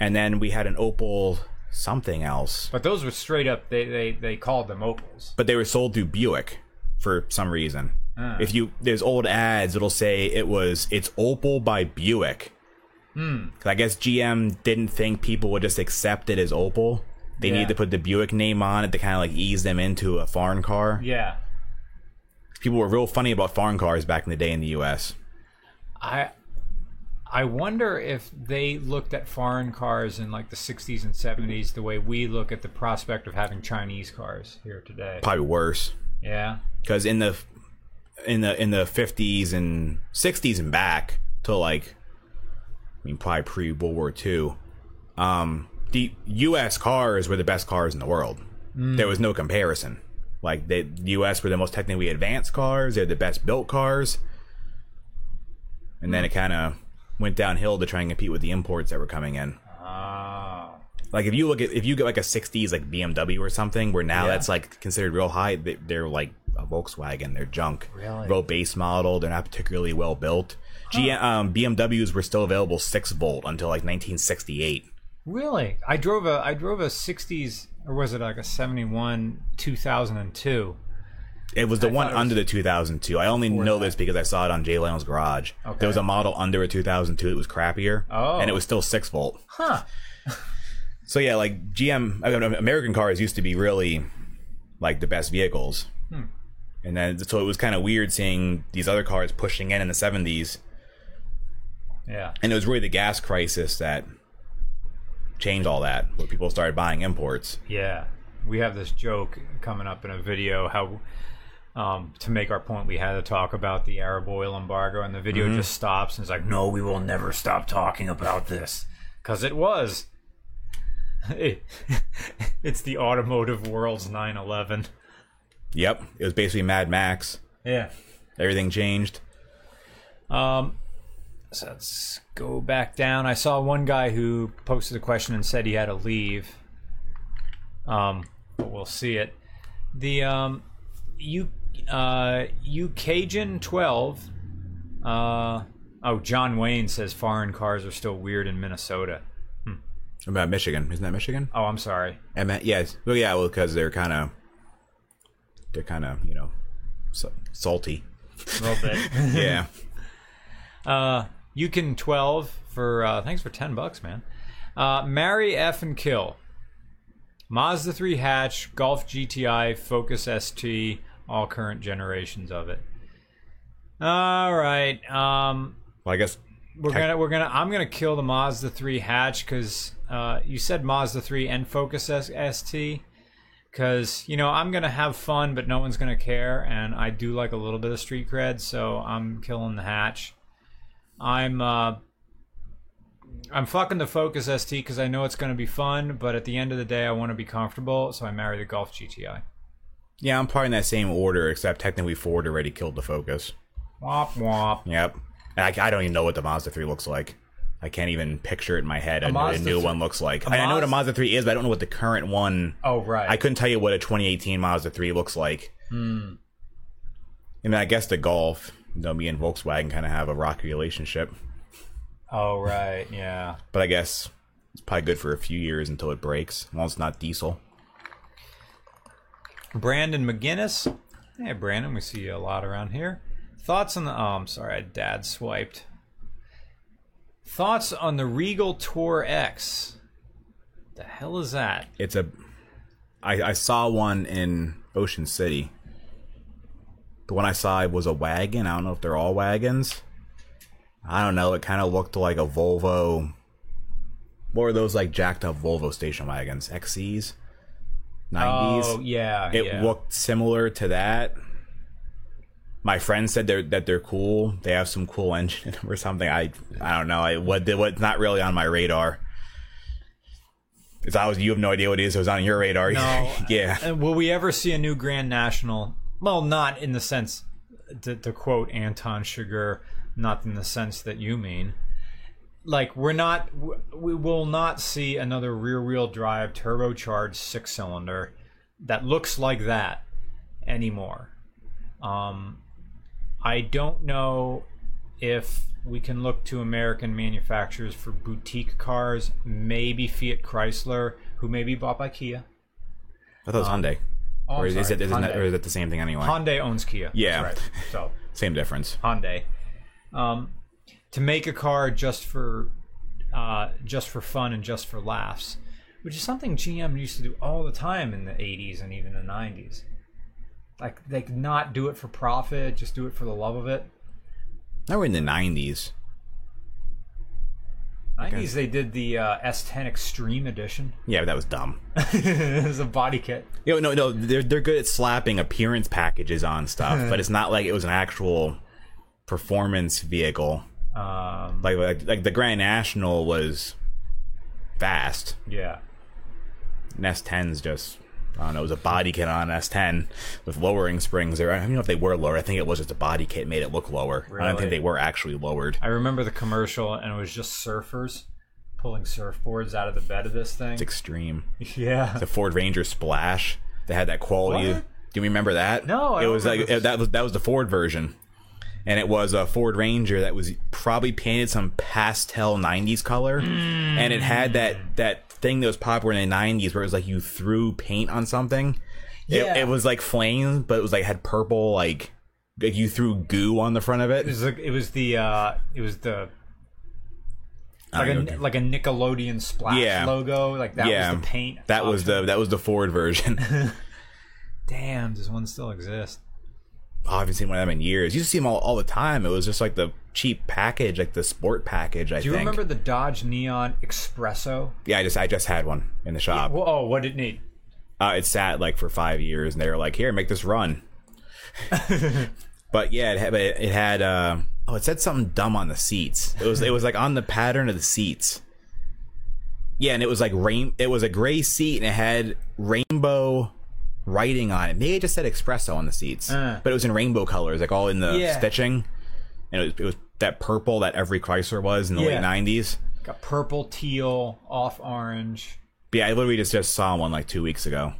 And then we had an Opel something else, But those were straight up, they, they, they called them Opels. but they were sold through Buick for some reason. If you there's old ads, it'll say it was it's Opel by Buick. Hmm. I guess GM didn't think people would just accept it as Opel. They Yeah. needed to put the Buick name on it to kind of like ease them into a foreign car. Yeah. People were real funny about foreign cars back in the day in the U.S. I I wonder if they looked at foreign cars in like the 60s and 70s the way we look at the prospect of having Chinese cars here today. Probably worse Yeah. because in the in the in the 50s and 60s and back to like I mean probably pre World War II, um, the U.S. cars were the best cars in the world. There was no comparison. Like the U.S. were the most technically advanced cars. They're the best built cars, and then it kind of went downhill to try and compete with the imports that were coming in. Ah. Like if you look at if you get like a '60s like BMW or something, where now Yeah. that's like considered real high, they, they're like a Volkswagen. They're junk. Really? Real base model. They're not particularly well built. GM, um, BMWs were still available six volt until like 1968. Really? I drove a I drove a 60s or was it like a 71 2002. It was the one was under the 2002. I only know this because I saw it on Jay Leno's garage. Okay. There was a model under a 2002 that was crappier, Oh. and it was still six volt. Huh. So yeah, like GM I mean, American cars used to be really like the best vehicles, Hmm. and then so it was kind of weird seeing these other cars pushing in in the 70s, Yeah. and it was really the gas crisis that changed all that. Where people started buying imports. Yeah, we have this joke coming up in a video how um, to make our point we had to talk about the Arab oil embargo, and the video just stops and it's like, no, we will never stop talking about this because it was. It- it's the automotive world's 9/11. Yep, it was basically Mad Max. Yeah. Everything changed. Um, so let's go back down. I saw one guy who posted a question and said he had to leave. Um, but we'll see it. The um, you uh, you Cajun twelve. Uh, oh, John Wayne says foreign cars are still weird in Minnesota. What about Michigan? Isn't that Michigan? Oh, I'm sorry. I meant yes. Well, yeah. Well, because they're kind of they're kind of you know salty. A little bit. Yeah. Uh, you can twelve for uh, thanks for ten bucks, man. Uh, marry F and kill. Mazda 3 hatch, Golf GTI, Focus ST, all current generations of it. All right. Um, well, I guess we're Tech- gonna we're gonna I'm gonna kill the Mazda 3 hatch because uh, you said Mazda 3 and Focus ST. Because you know I'm gonna have fun, but no one's gonna care, and I do like a little bit of street cred, so I'm killing the hatch. I'm uh, I'm fucking the Focus ST because I know it's gonna be fun, but at the end of the day, I want to be comfortable, so I marry the Golf GTI. yeah, I'm probably in that same order, except technically Ford already killed the Focus. Womp womp. Yep. I, I don't even know what the Mazda 3 looks like. I can't even picture it in my head. I know what a new one looks like. I know what a Mazda- Mazda 3 is, but I don't know what the current one. Oh right. I couldn't tell you what a 2018 Mazda 3 looks like. Hmm. I mean, I guess the Golf, you know, me and Volkswagen kind of have a rocky relationship. oh right. Yeah. But I guess it's probably good for a few years until it breaks. Well, it's not diesel. Brandon McGinnis. Hey, Brandon, we see you a lot around here. Thoughts on the. Oh, I'm sorry, I dad swiped. Thoughts on the Regal Tour X. The hell is that? It's a. I, I saw one in Ocean City. The one I saw was a wagon. I don't know if they're all wagons. I don't know. It kind of looked like a Volvo. What were those like jacked up Volvo station wagons? XCs? 90s? Oh yeah, it yeah. looked similar to that. My friend said they're that they're cool. They have some cool engine or something. I I don't know. I what what's not really on my radar. It's always you have no idea what it is. It was on your radar. No. yeah. Uh, will we ever see a new Grand National? Well, not in the sense to, to quote Anton Chigurh, not in the sense that you mean. Like we're not, we will not see another rear-wheel drive turbocharged six-cylinder that looks like that anymore. Um, I don't know if we can look to American manufacturers for boutique cars. Maybe Fiat Chrysler, who may be bought by Kia. I thought it was Hyundai. Oh, or is, it, isn't it, or is it the same thing anyway? Hyundai owns Kia. Yeah. Right. So Same difference. Hyundai. Um, to make a car just for uh, just for fun and just for laughs, which is something GM used to do all the time in the 80s and even the 90s. Like they could not do it for profit, just do it for the love of it. Now we're in the nineties. 90s they did the uh, S10 Extreme Edition. Yeah, but that was dumb. it was a body kit. You know, no, no, they're they're good at slapping appearance packages on stuff, but it's not like it was an actual performance vehicle. Um, Like like, like the Grand National was fast. yeah. An S10's just I don't know, it was a body kit on an S10 with lowering springs. Or I don't know if they were lower. I think it was just a body kit made it look lower. I don't think they were actually lowered. I remember the commercial, and it was just surfers pulling surfboards out of the bed of this thing. It's extreme. Yeah. The Ford Ranger Splash. They had that quality. What? Do you remember that? No, I it was like that was that was the Ford version, and it was a Ford Ranger that was probably painted some pastel '90s color, mm. and it had that that thing that was popular in the '90s where it was like you threw paint on something. Yeah. It, it was like flames, but it was like had purple like like you threw goo on the front of It it. was like it was the uh it was the like a like a Nickelodeon splash Yeah. logo. Like that yeah, was the paint. That was the that was the Ford version. Damn, does one still exist? I haven't seen one of them in years. You used to see them all, all the time. It was just like the cheap package, like the sport package. I Do you think. remember the Dodge Neon Espresso? Yeah, I just I just had one in the shop. Well, oh, what did it need? Uh, it sat like for five years, and they were like, "Here, make this run." but yeah, it had, it had uh, oh, it said something dumb on the seats. It was it was like on the pattern of the seats. Yeah, and it was like rain. It was a gray seat, and it had rainbow writing on it. Maybe it just said espresso on the seats, Uh. but it was in rainbow colors, like all in the Yeah. stitching. And it was, it was that purple that every Chrysler was in the Yeah. late '90s. Got purple, teal, off orange. But yeah, I literally just just saw one like two weeks ago.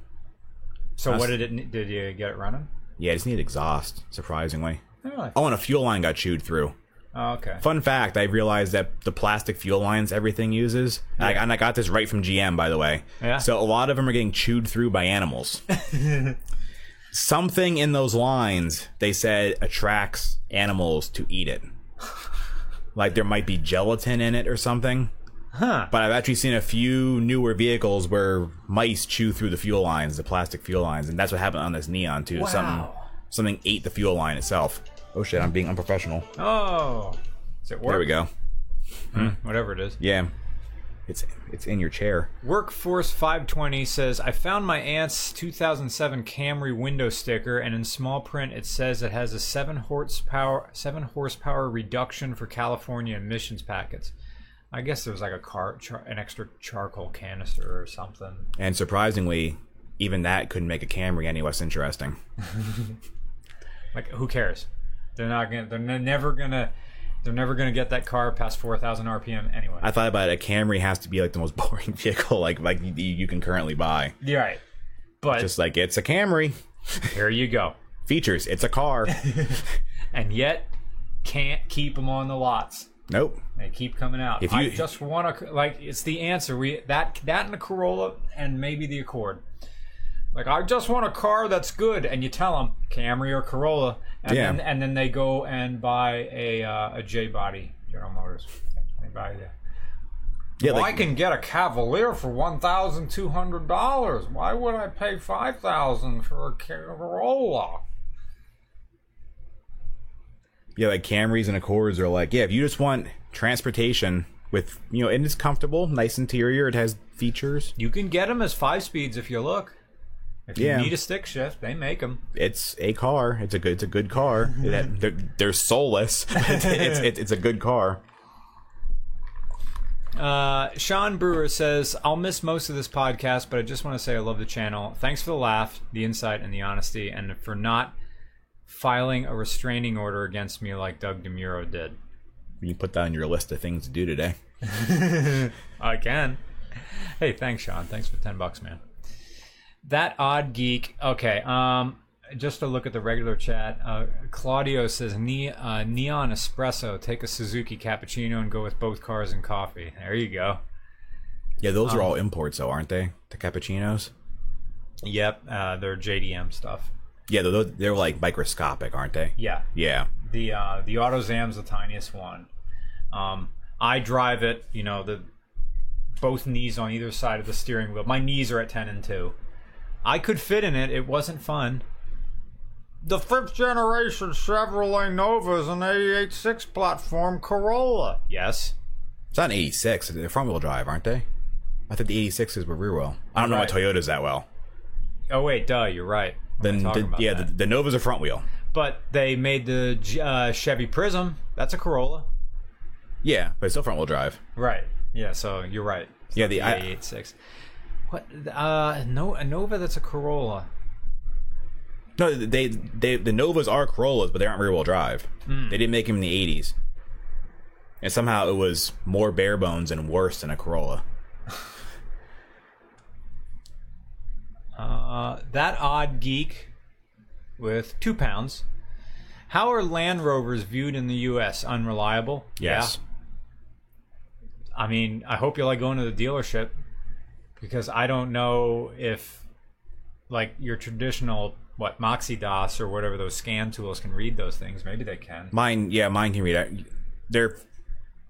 So what did it? Did you get it running? Yeah, it just needed exhaust, surprisingly. Oh, Oh, and a fuel line got chewed through. oh, okay. Fun fact: I realized that the plastic fuel lines everything uses, and, I, and I got this right from GM, by the way. Yeah. So a lot of them are getting chewed through by animals. Something in those lines they said attracts animals to eat it. Like there might be gelatin in it or something. Huh. But I've actually seen a few newer vehicles where mice chew through the fuel lines, the plastic fuel lines, and that's what happened on this Neon too. Something Wow. something ate the fuel line itself. Oh shit! I'm being unprofessional. Oh. Does it work? There we go. Hmm, whatever it is. Yeah, it's it's in your chair. Workforce 520 says, I found my aunt's 2007 Camry window sticker, and in small print it says it has a 7 horsepower, 7 horsepower reduction for California emissions packets. I guess there was like a car, char, an extra charcoal canister or something. And surprisingly, even that couldn't make a Camry any less interesting. Like, who cares? They're not gonna. They're ne- never gonna. They're never gonna get that car past 4,000 RPM anyway. I thought about it. A Camry has to be like the most boring vehicle like like you, you can currently buy. You're right. But Just like it's a Camry. here you go. Features. It's a car. And yet, can't keep them on the lots. nope. They keep coming out. If I you- just want to like it's the answer. We that that and the Corolla and maybe the Accord. Like I just want a car that's good, and you tell them Camry or Corolla, and Yeah. then and then they go and buy a uh, a J body General Motors. They buy the. Yeah, Well, like, I can get a Cavalier for one thousand two hundred dollars. Why would I pay five thousand for a Corolla? yeah, like Camrys and Accords are like, yeah, if you just want transportation with you know, and it's comfortable, nice interior, it has features. You can get them as five speeds if you look. If you Yeah. need a stick shift, they make them. It's a car. It's a good. It's a good car. They're, they're soulless. it's, it's, it's it's a good car. Uh, Sean Brewer says, I'll miss most of this podcast, but I just want to say I love the channel. Thanks for the laugh, the insight, and the honesty, and for not filing a restraining order against me like Doug DeMuro did. You put that on your list of things to do today. I can. Hey, thanks, Sean. Thanks for 10 bucks, man. That odd geek. Okay, um, just to look at the regular chat, uh, Claudio says, ne- uh, Neon Espresso, take a Suzuki Cappuccino and go with both cars and coffee. There you go. Yeah, those are all imports, though, aren't they? The cappuccinos. Yep, uh, they're JDM stuff. Yeah, they're, they're like microscopic, aren't they? Yeah, Yeah. the uh, the AutoZam's the tiniest one. Um, I drive it, you know, the both knees on either side of the steering wheel. My knees are at ten and two. I could fit in it. It wasn't fun. The fifth generation Chevrolet Nova is an 88.6 platform Corolla. Yes. It's not an 86. They're front wheel drive, aren't they? I thought the 86s were rear wheel. I don't know my Toyotas that well. Oh wait, duh, you're right. What am I Then, the, yeah, the, the Novas a front wheel. but they made the uh, Chevy Prism. That's a Corolla. Yeah, but it's still front wheel drive. Right. Yeah. So you're right. It's Yeah, not the- I- 886. What? Uh, no, a Nova. That's a Corolla. No, they they the Novas are Corollas, but they aren't rear wheel drive. Hmm. They didn't make them in the 80s. And somehow it was more bare bones and worse than a Corolla. Uh, that odd geek with two pounds. How are Land Rovers viewed in the U.S.? Unreliable. Yes. Yeah. I mean, I hope you like going to the dealership because I don't know if like your traditional what Moxie DOS or whatever those scan tools can read those things. Maybe they can. Mine, yeah, mine can read it. They're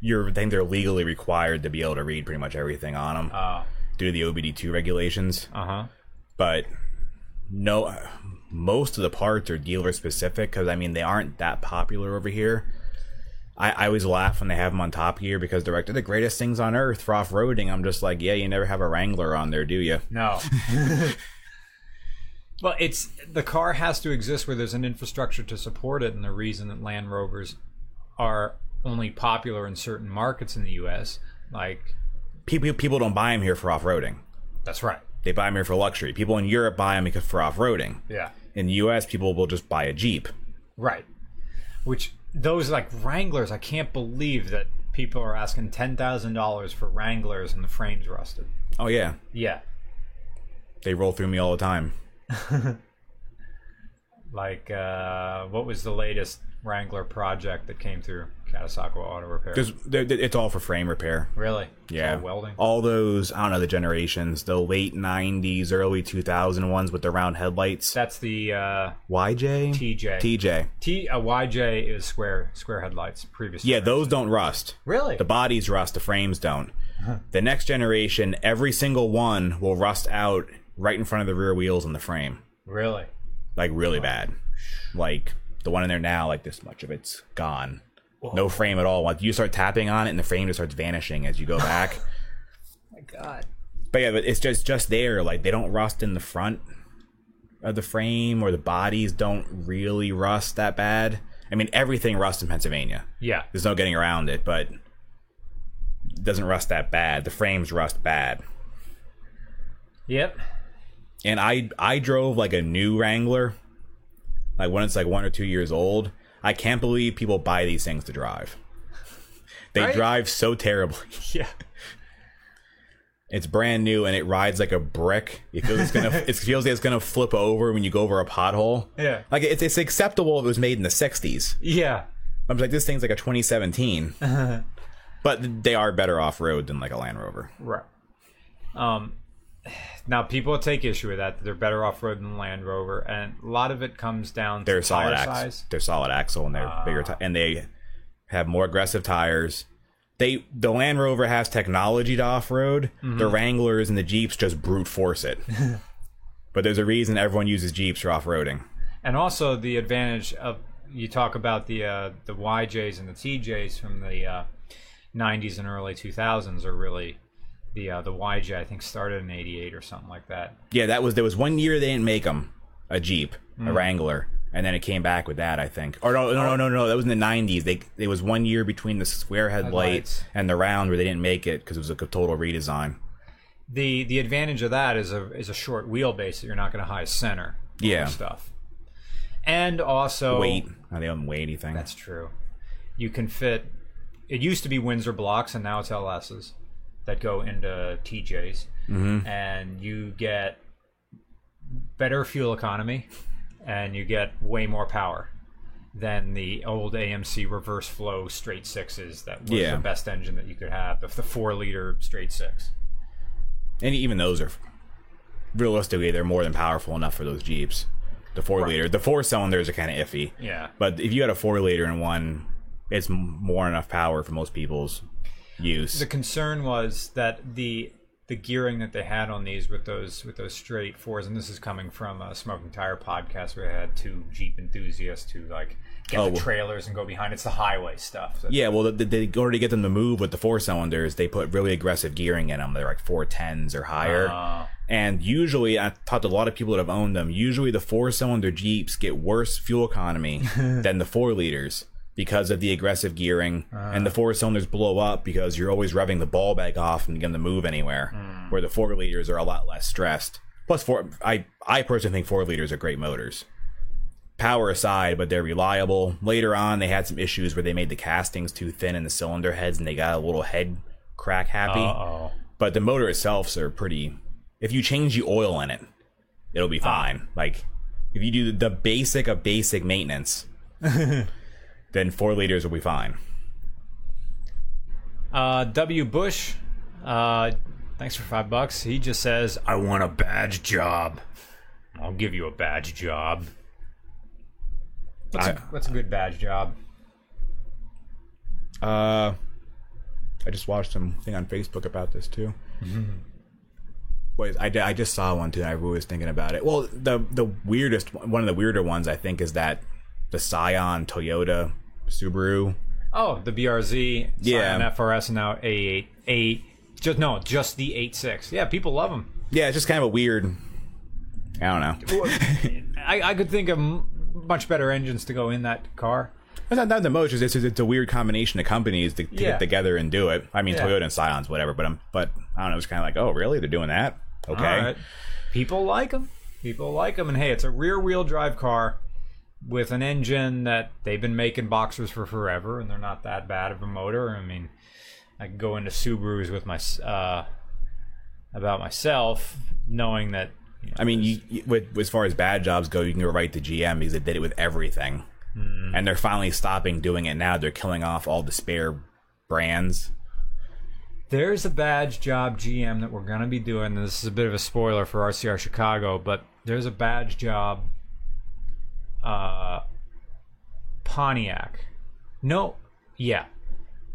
you're I think they're legally required to be able to read pretty much everything on them Uh due to the OBD2 regulations. Uh huh. But no, most of the parts are dealer specific because I mean they aren't that popular over here. I, I always laugh when they have them on Top Gear because they're like they're the greatest things on earth for off roading. I'm just like, yeah, you never have a Wrangler on there, do you? No. well, it's the car has to exist where there's an infrastructure to support it, and the reason that Land Rovers are only popular in certain markets in the U.S. Like People people don't buy them here for off roading. that's right. They buy them here for luxury. People in Europe buy them because for off roading. Yeah. In the U.S., people will just buy a Jeep. Right. Which those like Wranglers, I can't believe that people are asking ten thousand dollars for Wranglers and the frames rusted. Oh yeah, Yeah. they roll through me all the time. Like uh, what was the latest Wrangler project that came through Catasauqua Auto Repair? There, it's all for frame repair. really? Yeah, all welding. All those, I don't know the generations, the late '90s, early 2000 ones with the round headlights. That's the uh, YJ, TJ. TJ. T uh, YJ is square square headlights. Previous. Yeah, generation. those don't rust. Really? The bodies rust, the frames don't. The next generation, every single one will rust out right in front of the rear wheels and the frame, really? Like really bad. Like the one in there now, like this much of it's gone. No frame at all. Like you start tapping on it, and the frame just starts vanishing as you go back. Oh my God. But yeah, but it's just just there. Like they don't rust in the front of the frame, or the bodies don't really rust that bad. I mean, everything rusts in Pennsylvania. Yeah. There's no getting around it, but it doesn't rust that bad. The frames rust bad. Yep. And I I drove like a new Wrangler, like when it's like one or two years old. I can't believe people buy these things to drive. They Right? drive so terribly. Yeah. It's brand new and it rides like a brick. It feels it's gonna. it feels like it's gonna flip over when you go over a pothole. Yeah. Like it's it's acceptable if it was made in the '60s. Yeah. I'm like this thing's like a 2017. but they are better off road than like a Land Rover. Right. Um, now people take issue with that. They're better off road than Land Rover, and a lot of it comes down They're to solid axle. size. They're solid axle and they're bigger ti- and they have more aggressive tires. They the Land Rover has technology to off road. The Wranglers and the Jeeps just brute force it. but there's a reason everyone uses Jeeps for off roading. and also the advantage of you talk about the uh, the YJs and the TJs from the uh, 90s and early 2000s are really the uh, the YJ I think started in 88 or something like that. Yeah, that was there was one year they didn't make them a Jeep, a Wrangler, and then it came back with that I think. Or no, no, no, no, no, that was in the '90s. They it was one year between the square headlight Headlights. and the round where they didn't make it because it was a total redesign. The the advantage of that is a is a short wheelbase that you're not going to high center. Yeah. stuff. And also Weight, oh, they don't weigh anything. That's true. You can fit. It used to be Windsor blocks, and now it's LSs that go into TJs, mm-hmm. and you get better fuel economy, and you get way more power than the old AMC reverse flow straight sixes that was Yeah. the best engine that you could have. The, the four liter straight six. and even those are realistically they're more than powerful enough for those Jeeps. The four liter, the four cylinders are kind of iffy. Yeah. But if you had a four liter in one, it's more enough power for most people's use. The concern was that the the gearing that they had on these with those with those straight fours, and this is coming from a smoking tire podcast where I had two Jeep enthusiasts to like get Oh, the trailers and go behind. It's the highway stuff. Yeah, well, they, to get them to move with the four cylinders, they put really aggressive gearing in them. They're like four tens or higher. Uh, and usually, I've talked to a lot of people that have owned them. Usually, the four cylinder Jeeps get worse fuel economy than the four liters because of the aggressive gearing. and the ah. four cylinders blow up because you're always revving the ball bag off and getting to move anywhere. Hmm. Where the four liters are a lot less stressed. Plus, four, I, I personally think four liters are great motors power aside, but they're reliable. Later on, they had some issues where they made the castings too thin in the cylinder heads, and they got a little head crack happy. uh-oh. But the motor itself are pretty. If you change the oil in it, it'll be ah. fine. Like if you do the basic of basic maintenance, then four liters will be fine. Uh, W. Bush, uh, thanks for five bucks. He just says, "I want a badge job. I'll give you a badge job." What's, a I- what's a good badge job? Uh, I just watched something on Facebook about this too. was I, I just saw one too. And I was thinking about it. Well, the the weirdest one of the weirder ones I think is that the Scion Toyota Subaru. Oh, the BRZ, Yeah. Scion FRS, and now A8, A, just no, just the 8.6. Yeah, people love them. Yeah, it's just kind of a weird. I don't know. I, I could think of much better engines to go in that car. It's not, not the most. It's, it's a weird combination of companies to, to Yeah. get together and do it. I mean, Yeah. Toyota and Scions, whatever. But I'm, but I don't know. It's kind of like, oh, really? They're doing that? Okay. All right. People like them. People like them. And hey, it's a rear wheel drive car with an engine that they've been making boxers for forever, and they're not that bad of a motor. I mean, I can go into Subarus with my uh, about myself, knowing that. You know, I mean, you, you, with, as far as bad jobs go, you can go right to GM because they did it with everything, Hmm. and they're finally stopping doing it now. They're killing off all the spare brands. There's a badge job GM that we're going to be doing. This is a bit of a spoiler for RCR Chicago, but there's a badge job uh, Pontiac. No, yeah,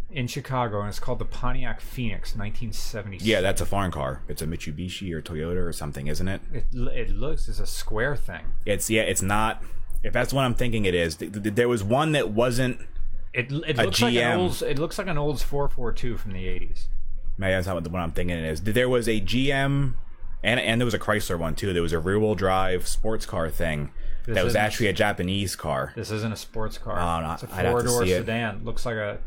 in Chicago, and it's called the Pontiac Phoenix 1976. Yeah, that's a foreign car. It's a Mitsubishi or Toyota or something, isn't it? It, it looks it's a square thing. It's yeah, it's not. If that's what I'm thinking, it is. Th- th- There was one that wasn't. It, it A looks like an GM. Olds. It looks like an Olds 442 from the 80s. Maybe that's not what, what I'm thinking it is. There was a GM, and and there was a Chrysler one too. There was a rear-wheel drive sports car thing This that was actually a Japanese car. This isn't a sports car. Oh, no, it's a I'd have to four door see it. sedan. Looks like a.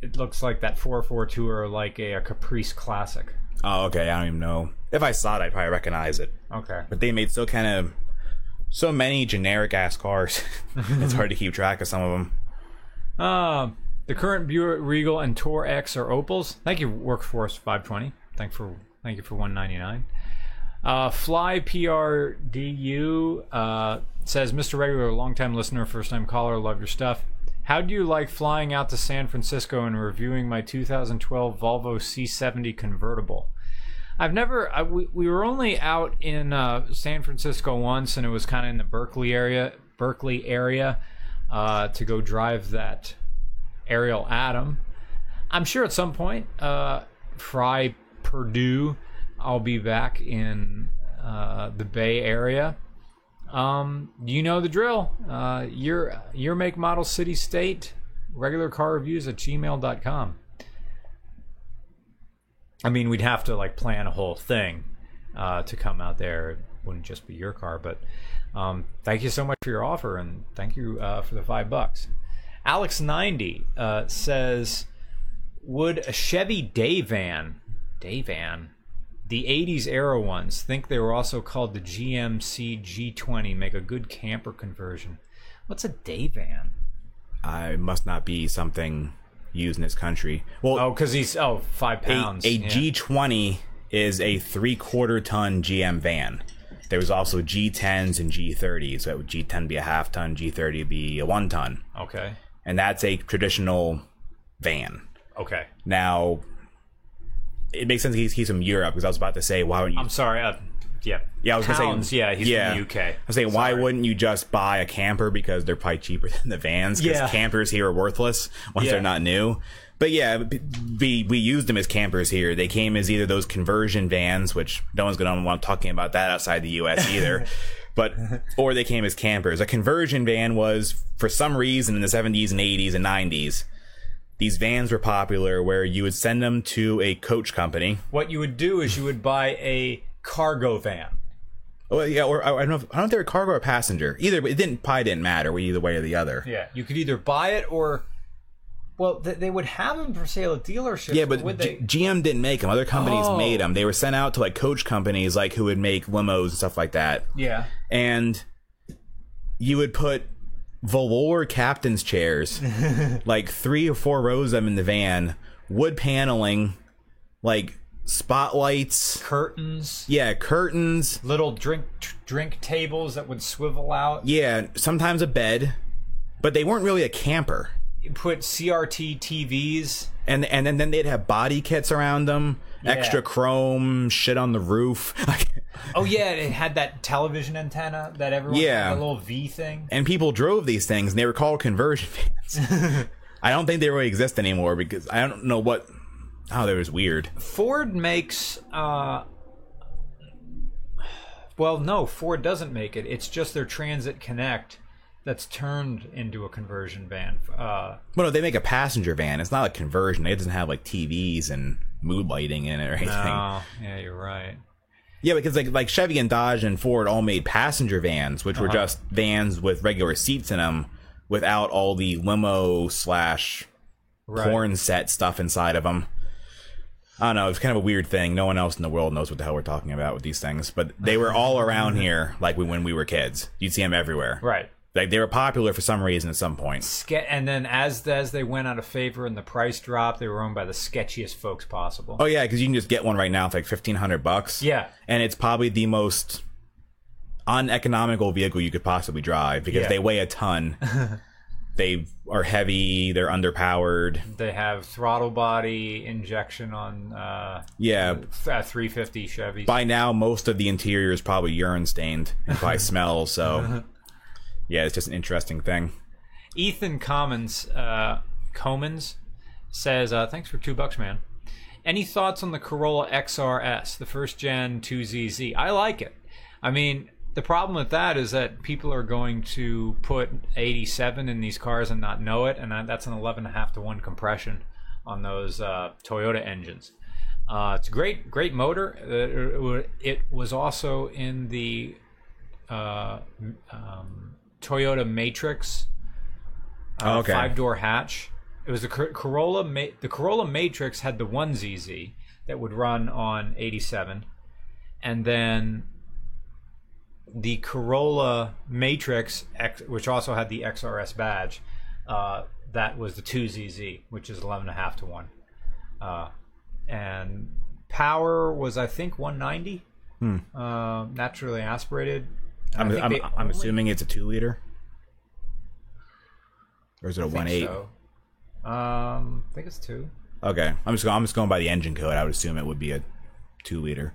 It looks like that 442 or like a, a Caprice Classic. Oh, okay. I don't even know. If I saw it, I'd probably recognize it. Okay. But they made so kind of so many generic ass cars. it's hard to keep track of some of them. Uh, the current Buick Regal and Tour X are Opels. Thank you, Workforce 520. Thank for thank you for 199. Uh, Fly PRDU uh, says, Mr. Regular, longtime listener, first time caller, love your stuff. How do you like flying out to San Francisco and reviewing my 2012 Volvo C70 convertible? I've never. I, we, we were only out in uh, San Francisco once, and it was kind of in the Berkeley area, Berkeley area, uh, to go drive that Ariel Atom. I'm sure at some point, uh, Fry Purdue, I'll be back in uh, the Bay Area. Um, you know the drill. Uh, your your make, model, city, state, regular car reviews at gmail.com. I mean, we'd have to like plan a whole thing uh, to come out there. It wouldn't just be your car, but um, thank you so much for your offer and thank you uh, for the five bucks. Alex ninety uh, says, "Would a Chevy day van, day van, the '80s era ones, think they were also called the GMC G20, make a good camper conversion? What's a day van? I must not be something used in this country. Well, Oh, because he's oh five pounds. a yeah. G20 is a three-quarter ton GM van. There was also G10s and G30s. So would G10 be a half ton, G30 be a one ton, Okay. and that's a traditional van. Okay. Now, it makes sense he's, he's from Europe because I was about to say, why wouldn't you? I'm sorry. Uh, yeah. yeah, I was Pounds, gonna say, yeah, he's yeah. from the UK. I was saying, why wouldn't you just buy a camper because they're probably cheaper than the vans? Because Yeah. campers here are worthless once Yeah. they're not new. But yeah, we we used them as campers here. They came as either those conversion vans, which no one's going to want talking about that outside the U.S. either. but or they came as campers. A conversion van was for some reason in the 70s and 80s and 90s. These vans were popular where you would send them to a coach company. What you would do is you would buy a cargo van. Oh yeah, or I don't know. If, I don't know if they were cargo or passenger. Either, but it didn't probably didn't matter either way or the other. Yeah. You could either buy it or. Well, th- they would have them for sale at dealerships. Yeah, but G- they? GM didn't make them. Other companies Oh. made them. They were sent out to like coach companies, like who would make limos and stuff like that. Yeah. And you would put velour captain's chairs, like three or four rows of them in the van, wood paneling, like spotlights. Curtains, Yeah, curtains. little drink drink tables that would swivel out. Yeah, sometimes a bed, but they weren't really a camper. You put CRT TVs. and and then, then they'd have body kits around them, extra chrome shit on the roof, Oh yeah, it had that television antenna that everyone Yeah. had, a little V thing. and people drove these things, and they were called conversion vans. I don't think they really exist anymore because I don't know what. Oh, that was weird. Ford makes uh, Well, no, Ford doesn't make it. It's just their Transit Connect that's turned into a conversion van. Uh, Well, no, they make a passenger van. It's not a conversion. It doesn't have like TVs and mood lighting in it or anything. oh, yeah, you're right. Yeah, because like like Chevy and Dodge and Ford all made passenger vans, which were Uh-huh. just vans with regular seats in them, without all the limo slash Right. porn set stuff inside of them. I don't know. It's kind of a weird thing. No one else in the world knows what the hell we're talking about with these things, but they were all around here, like we, when we were kids. You'd see them everywhere. Right. Like they were popular for some reason at some point. Ske- and then as as they went out of favor and the price dropped, they were owned by the sketchiest folks possible. Oh yeah, because you can just get one right now for like fifteen hundred bucks. Yeah. and it's probably the most uneconomical vehicle you could possibly drive because Yeah. they weigh a ton. they are heavy. They're underpowered. They have throttle body injection on uh, Yeah. th- uh, 350 Chevys. By now, most of the interior is probably urine stained and probably smells. So, yeah, it's just an interesting thing. Ethan Commons, uh, says, uh, "Thanks for two bucks, man. Any thoughts on the Corolla XRS, the first gen 2ZZ? I like it. I mean, the problem with that is that people are going to put 87 in these cars and not know it, and that's an 11.5 to one compression on those uh, Toyota engines. Uh, it's a great, great motor. Uh, It was also in the uh, um, Toyota Matrix uh, Okay. five door hatch. It was the Cor- Corolla. Ma- the Corolla Matrix had the one ZZ that would run on 87, and then the Corolla Matrix, X, which also had the XRS badge, uh, that was the two ZZ, which is 11 and a half to one, uh, and power was I think 190, uh, naturally aspirated. I'm, I'm, I'm assuming it's a two liter, or is it a one eight? so. Um, I think it's two. Okay, I'm just going, I'm just going by the engine code. I would assume it would be a two liter,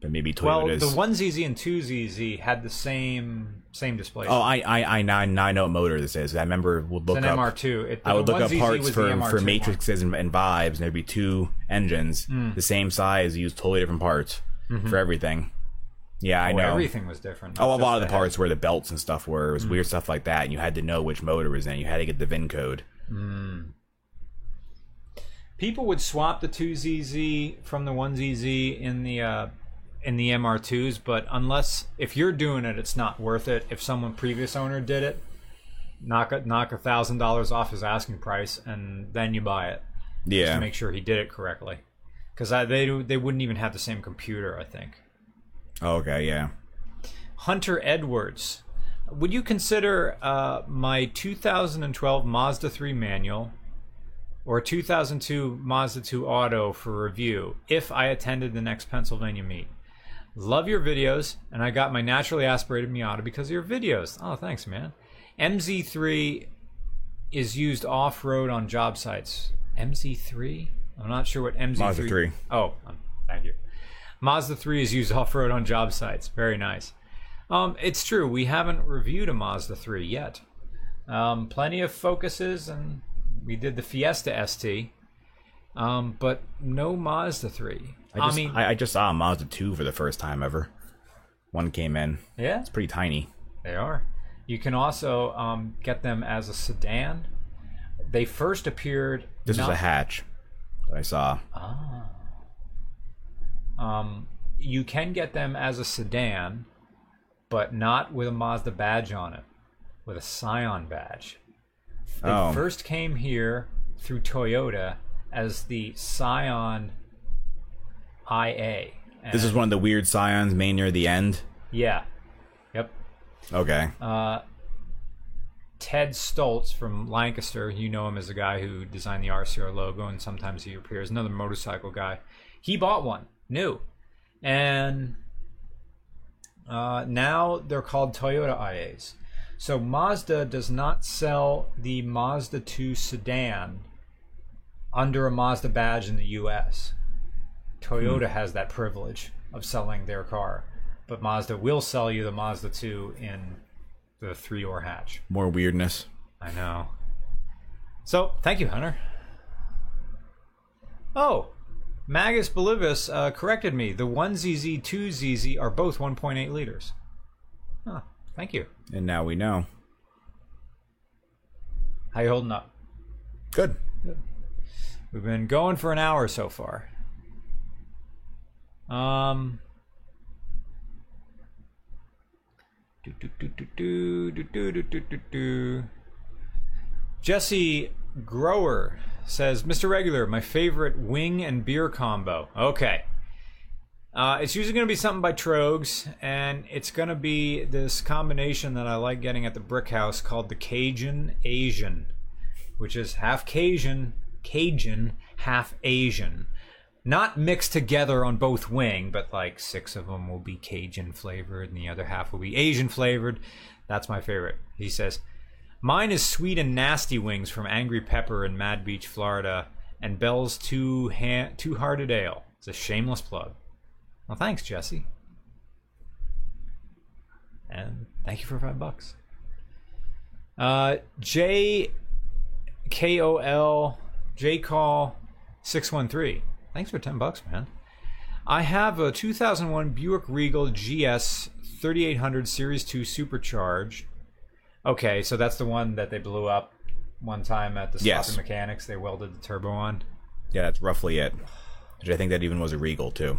but maybe Well, Toyota's. the one ZZ and two ZZ had the same same display. oh, I I I I know what motor this is. I remember would look it's an up. MR2. It, I would look up 1ZZ parts for, for matrices and, and vibes, and there'd be two engines, Hmm. the same size, use totally different parts for everything. Yeah, I know. Everything was different. Oh, a lot of the head. parts where the belts and stuff were. It was Hmm. weird stuff like that, and you had to know which motor was in. You had to get the VIN code. People would swap the two ZZ from the one ZZ in the uh, in the MR2s, but unless if you're doing it, it's not worth it. If someone previous owner did it, knock a, knock a thousand dollars off his asking price, and then you buy it. Yeah. to make sure he did it correctly. Because they they wouldn't even have the same computer, I think. Oh, okay, yeah. Hunter Edwards, would you consider uh, my 2012 Mazda 3 manual or 2002 Mazda 2 Auto for review if I attended the next Pennsylvania meet? Love your videos, and I got my naturally aspirated Miata because of your videos. Oh, thanks, man. MZ3 is used off road on job sites. MZ3? I'm not sure what MZ3. Mazda 3. Oh, thank you. Mazda 3 is used off road on job sites. Very nice. Um, it's true, we haven't reviewed a Mazda 3 yet. Um, plenty of focuses, and we did the Fiesta ST, um, but no Mazda 3. I, I, just, mean, I, I just saw a Mazda 2 for the first time ever. One came in. yeah, It's pretty tiny. they are. You can also um, get them as a sedan. They first appeared. This not- was a hatch that I saw. Um, you can get them as a sedan, but not with a Mazda badge on it, with a Scion badge. They Oh. first came here through Toyota as the Scion IA. This is one of the weird Scions main near the end. Yeah. Yep. Okay. Uh, Ted Stoltz from Lancaster, you know him as the guy who designed the RCR logo, and sometimes he appears. Another motorcycle guy. He bought one new, and uh, now they're called Toyota IAs. So Mazda does not sell the Mazda 2 sedan under a Mazda badge in the U.S. Toyota has that privilege of selling their car, but Mazda will sell you the Mazda 2 in the three door hatch. More weirdness. I know. So, thank you, Hunter. Oh, Magus Bolivus uh, corrected me. The 1ZZ, 2ZZ are both 1.8 liters. Huh. Thank you. And now we know. How you holding up? Good. Good. We've been going for an hour so far. Um. Jesse Grower says, Mr. Regular, my favorite wing and beer combo. Okay. Uh, it's usually going to be something by Trogs, and it's going to be this combination that I like getting at the Brick House called the Cajun Asian, which is half Cajun, Cajun, half Asian. Not mixed together on both wing, but like six of them will be Cajun flavored, and the other half will be Asian flavored. That's my favorite. He says, Mine is sweet and nasty wings from Angry Pepper in Mad Beach, Florida, and Bell's Two ha- Two Hearted Ale. It's a shameless plug. Well, thanks, Jesse. And thank you for five bucks. Uh, J K O L J Call six one three. Thanks for ten bucks, man. I have a 2001 Buick Regal GS 3800 Series 2 Supercharged. Okay, so that's the one that they blew up one time at the Yes. Mechanics. They welded the turbo on. Yeah, that's roughly it. Which I think that even was a Regal too.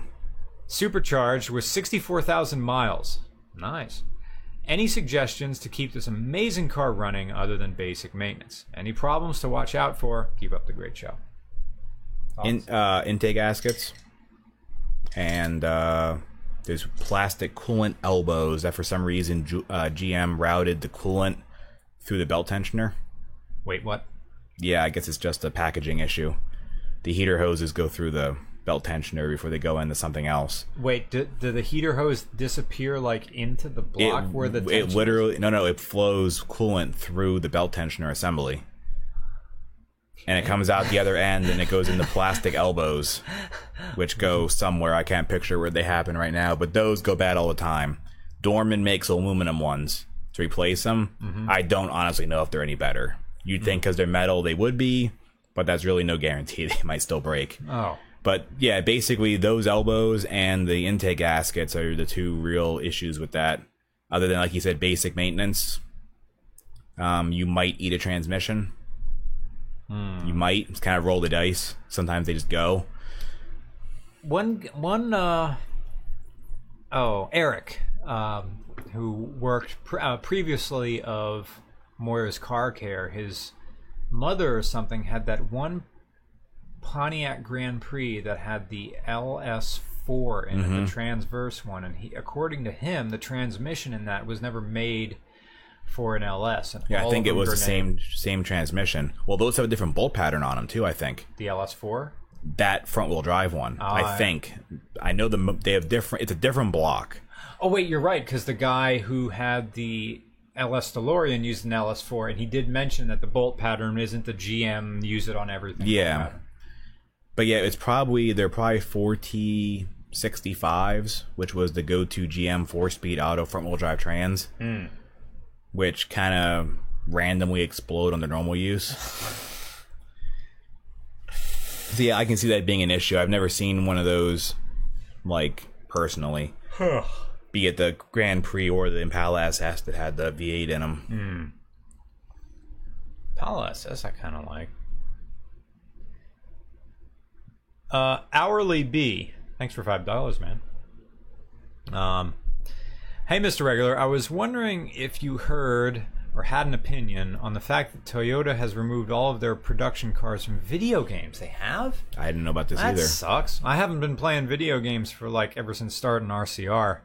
Supercharged with 64,000 miles. Nice. Any suggestions to keep this amazing car running other than basic maintenance? Any problems to watch out for? Keep up the great show. In, uh, intake gaskets, and uh, there's plastic coolant elbows that for some reason uh, GM routed the coolant through the belt tensioner. Wait, what? Yeah, I guess it's just a packaging issue. The heater hoses go through the belt tensioner before they go into something else. Wait, did, did the heater hose disappear like into the block where the it literally no no it flows coolant through the belt tensioner assembly and it comes out the other end and it goes into plastic elbows which go somewhere i can't picture where they happen right now but those go bad all the time dorman makes aluminum ones to replace them Mm-hmm. i don't honestly know if they're any better you'd think because they're metal they would be but that's really no guarantee they might still break Oh, but yeah, basically those elbows and the intake gaskets are the two real issues with that. Other than like you said, basic maintenance. Um, you might eat a transmission. You might kind of roll the dice. Sometimes they just go. one one uh oh eric um who worked pr- uh, previously of moira's car care his mother or something had that one pontiac grand prix that had the ls4 in Mm-hmm. it the transverse one and he according to him the transmission in that was never made for an ls and Yeah, I think it was the same same transmission. Well, those have a different bolt pattern on them too. I think the ls4 that front wheel drive one. Ah, I think I know the they have different. It's a different block. Oh wait, you're right because the guy who had the LS DeLorean used an LS4, and he did mention that the bolt pattern isn't the GM use it on everything. Yeah. pattern. But yeah, it's probably they're probably four T sixty fives, which was the go to GM four speed auto front wheel drive trans, which kind of randomly explode under normal use. so yeah, I can see that being an issue. I've never seen one of those, like personally, be it the Grand Prix or the Impala SS that had the V8 in them. Palo SS I kind of like. Uh, hourly B, thanks for five dollars, man. Um, hey, Mr. Regular, I was wondering if you heard or had an opinion on the fact that Toyota has removed all of their production cars from video games. They have. I didn't know about this That either. sucks. I haven't been playing video games for like ever since starting RCR.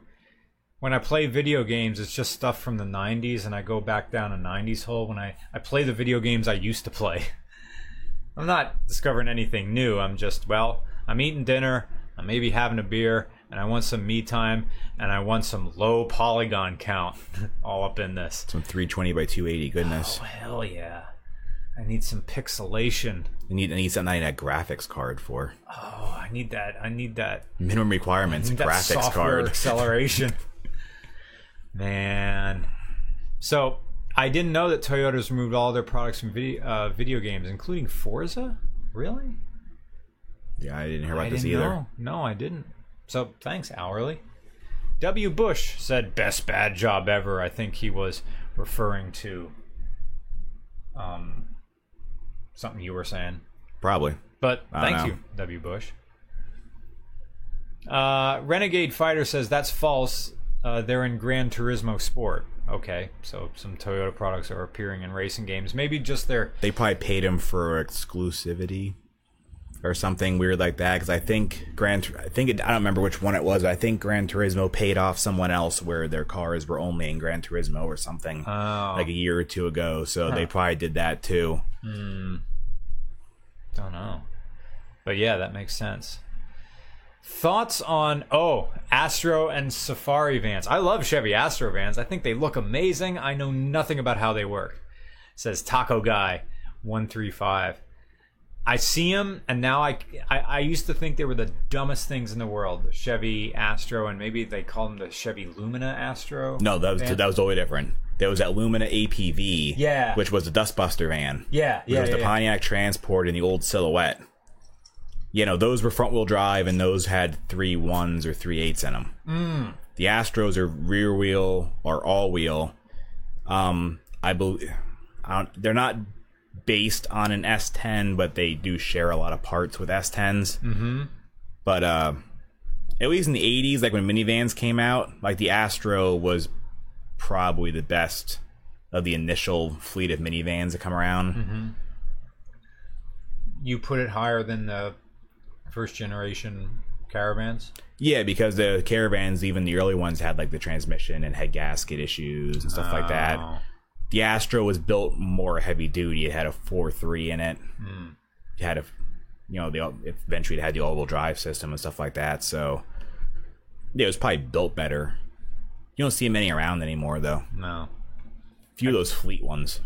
When I play video games, it's just stuff from the 90s, and I go back down a 90s hole when I, I play the video games I used to play. I'm not discovering anything new. I'm just, well, I'm eating dinner, I'm maybe having a beer, and I want some me time, and I want some low polygon count all up in this. Some 320 by 280 goodness. Oh, hell yeah. I need some pixelation. I need I need something I need a graphics card for. Oh, I need that. I need that Minimum requirements graphics card. acceleration. Man, so I didn't know that Toyota's removed all their products from video uh, video games, including Forza. Really? Yeah, I didn't hear about I this either. know. No, I didn't. So thanks, hourly. W. Bush said best bad job ever. I think he was referring to um something you were saying. Probably. But thank know. you, W. Bush. Uh, Renegade Fighter says that's false. Uh, they're in Gran Turismo Sport. Okay, so some Toyota products are appearing in racing games. Maybe just their They probably paid him for exclusivity or something weird like that. Because I think Gran, I think it, I don't remember which one it was. But I think Gran Turismo paid off someone else where their cars were only in Gran Turismo or something Oh. like a year or two ago. So they probably did that too. I don't know. But yeah, that makes sense. Thoughts on oh Astro and Safari vans? I love Chevy Astro vans. I think they look amazing. I know nothing about how they work. Says Taco Guy, one three five. I see them, and now I, I I used to think they were the dumbest things in the world. The Chevy Astro, and maybe they call them the Chevy Lumina Astro. No, that was van. that was totally different. There was that Lumina APV, Yeah. which was the Dustbuster van. Yeah, yeah, was yeah, the yeah. Pontiac Trans Sport and the old Silhouette. You know, those were front wheel drive, and those had three ones or three eights in them. Mm. The Astros are rear wheel or all wheel. Um, I believe I don't, they're not based on an S10, but they do share a lot of parts with S10s. Mm-hmm. But uh, at least in the 80s, like when minivans came out, like the Astro was probably the best of the initial fleet of minivans that come around. You put it higher than the first generation caravans. Yeah, because the caravans, even the early ones, had like the transmission and head gasket issues and stuff like that. The Astro was built more heavy duty. It had a four three in it. It had a, you know, the eventually it had the all wheel drive system and stuff like that. So yeah, it was probably built better. You don't see many around anymore, though. No. A few of those fleet ones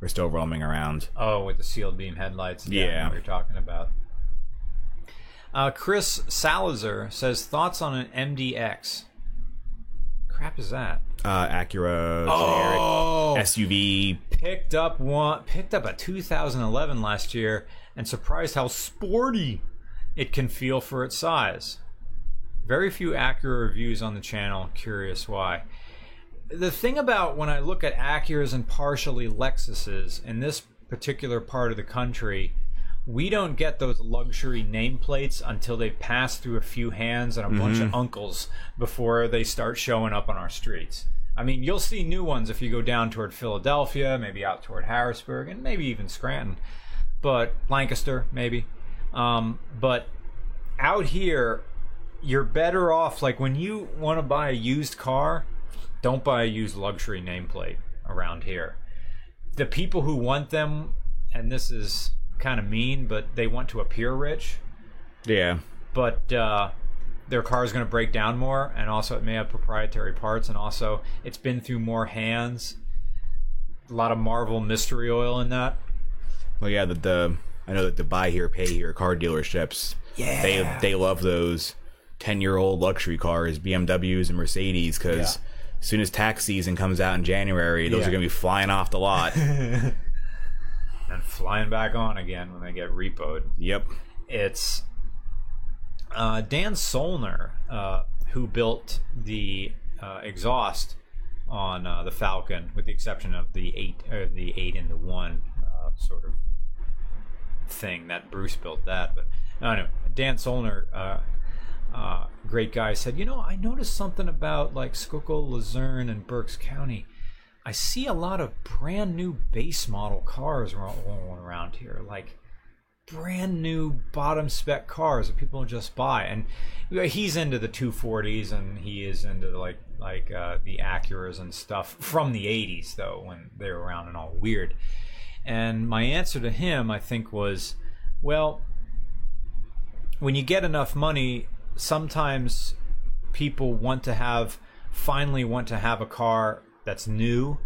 are still roaming around. Oh, with the sealed beam headlights. I know Yeah. what you're talking about. Uh, Chris Salazar says thoughts on an MDX. Crap is that? Uh, Acura, Oh, SUV. picked up one. Picked up a 2011 last year, and surprised how sporty it can feel for its size. Very few Acura reviews on the channel. Curious why. The thing about when I look at Acuras and partially Lexuses in this particular part of the country, we don't get those luxury nameplates until they pass through a few hands and a bunch of uncles before they start showing up on our streets. I mean, you'll see new ones if you go down toward Philadelphia, maybe out toward Harrisburg, and maybe even Scranton, but Lancaster, maybe. Um, but out here, you're better off. Like when you want to buy a used car, don't buy a used luxury nameplate around here. The people who want them, and this is kind of mean, but they want to appear rich, Yeah. but uh, their car is going to break down more, and also it may have proprietary parts, and also it's been through more hands. A lot of Marvel mystery oil in that. Well, yeah, the, the I know that the buy here, pay here car dealerships. Yeah. they they love those ten year old luxury cars, BMWs and Mercedes, because as soon as tax season comes out in January, those Yeah. are gonna be flying off the lot. and flying back on again when they get repoed. yep. It's uh, Dan Solner uh, who built the uh, exhaust on uh, the Falcon, with the exception of the eight, or the eight and the one uh, sort of thing that Bruce built that. But no, no, Dan Solner. Uh, uh, great guy said, you know, I noticed something about like Schuylkill, Luzerne, and Berks County. I see a lot of brand new base model cars rolling around here, like brand new bottom spec cars that people just buy. And he's into the 240s, and he is into the, like like uh, the Acuras and stuff from the 80s, though, when they were around and all weird. And my answer to him, I think, was, well, when you get enough money, sometimes people want to have finally want to have a car that's new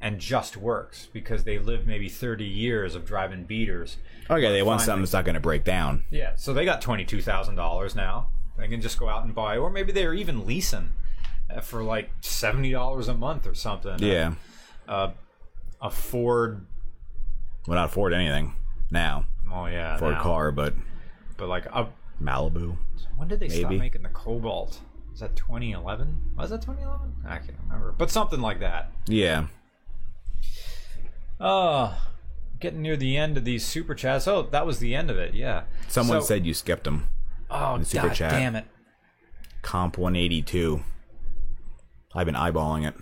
and just works because they live maybe 30 years of driving beaters. Okay, they want something that's not gonna break down. Yeah, so they got $22,000 now. They can just go out and buy or maybe they're even leasing uh, for like $70 a month or something. Yeah, Uh, a Ford well not afford anything now Oh yeah, for now. a car, but but like uh, Malibu. when did they stop making the Cobalt? Was that 2011? Was that 2011? I can't remember, but something like that. Yeah. Oh, getting near the end of these super chats. Oh, that was the end of it. Yeah. Someone So- said you skipped them. "Oh, the super god chat. damn it." Comp 182. I've been eyeballing it.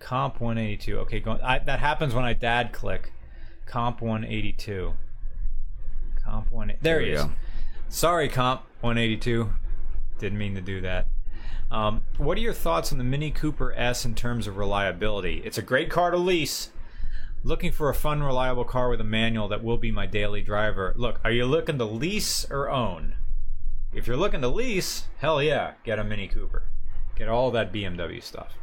Comp 182. Okay, go, I, that happens when I dad click. Comp 182. Comp 1. There, he is. go. Sorry, Comp 182. Didn't mean to do that. Um, what are your thoughts on the Mini Cooper S in terms of reliability? It's a great car to lease. Looking for a fun, reliable car with a manual that will be my daily driver. Look, are you looking to lease or own? If you're looking to lease, hell yeah, get a Mini Cooper. Get all that BMW stuff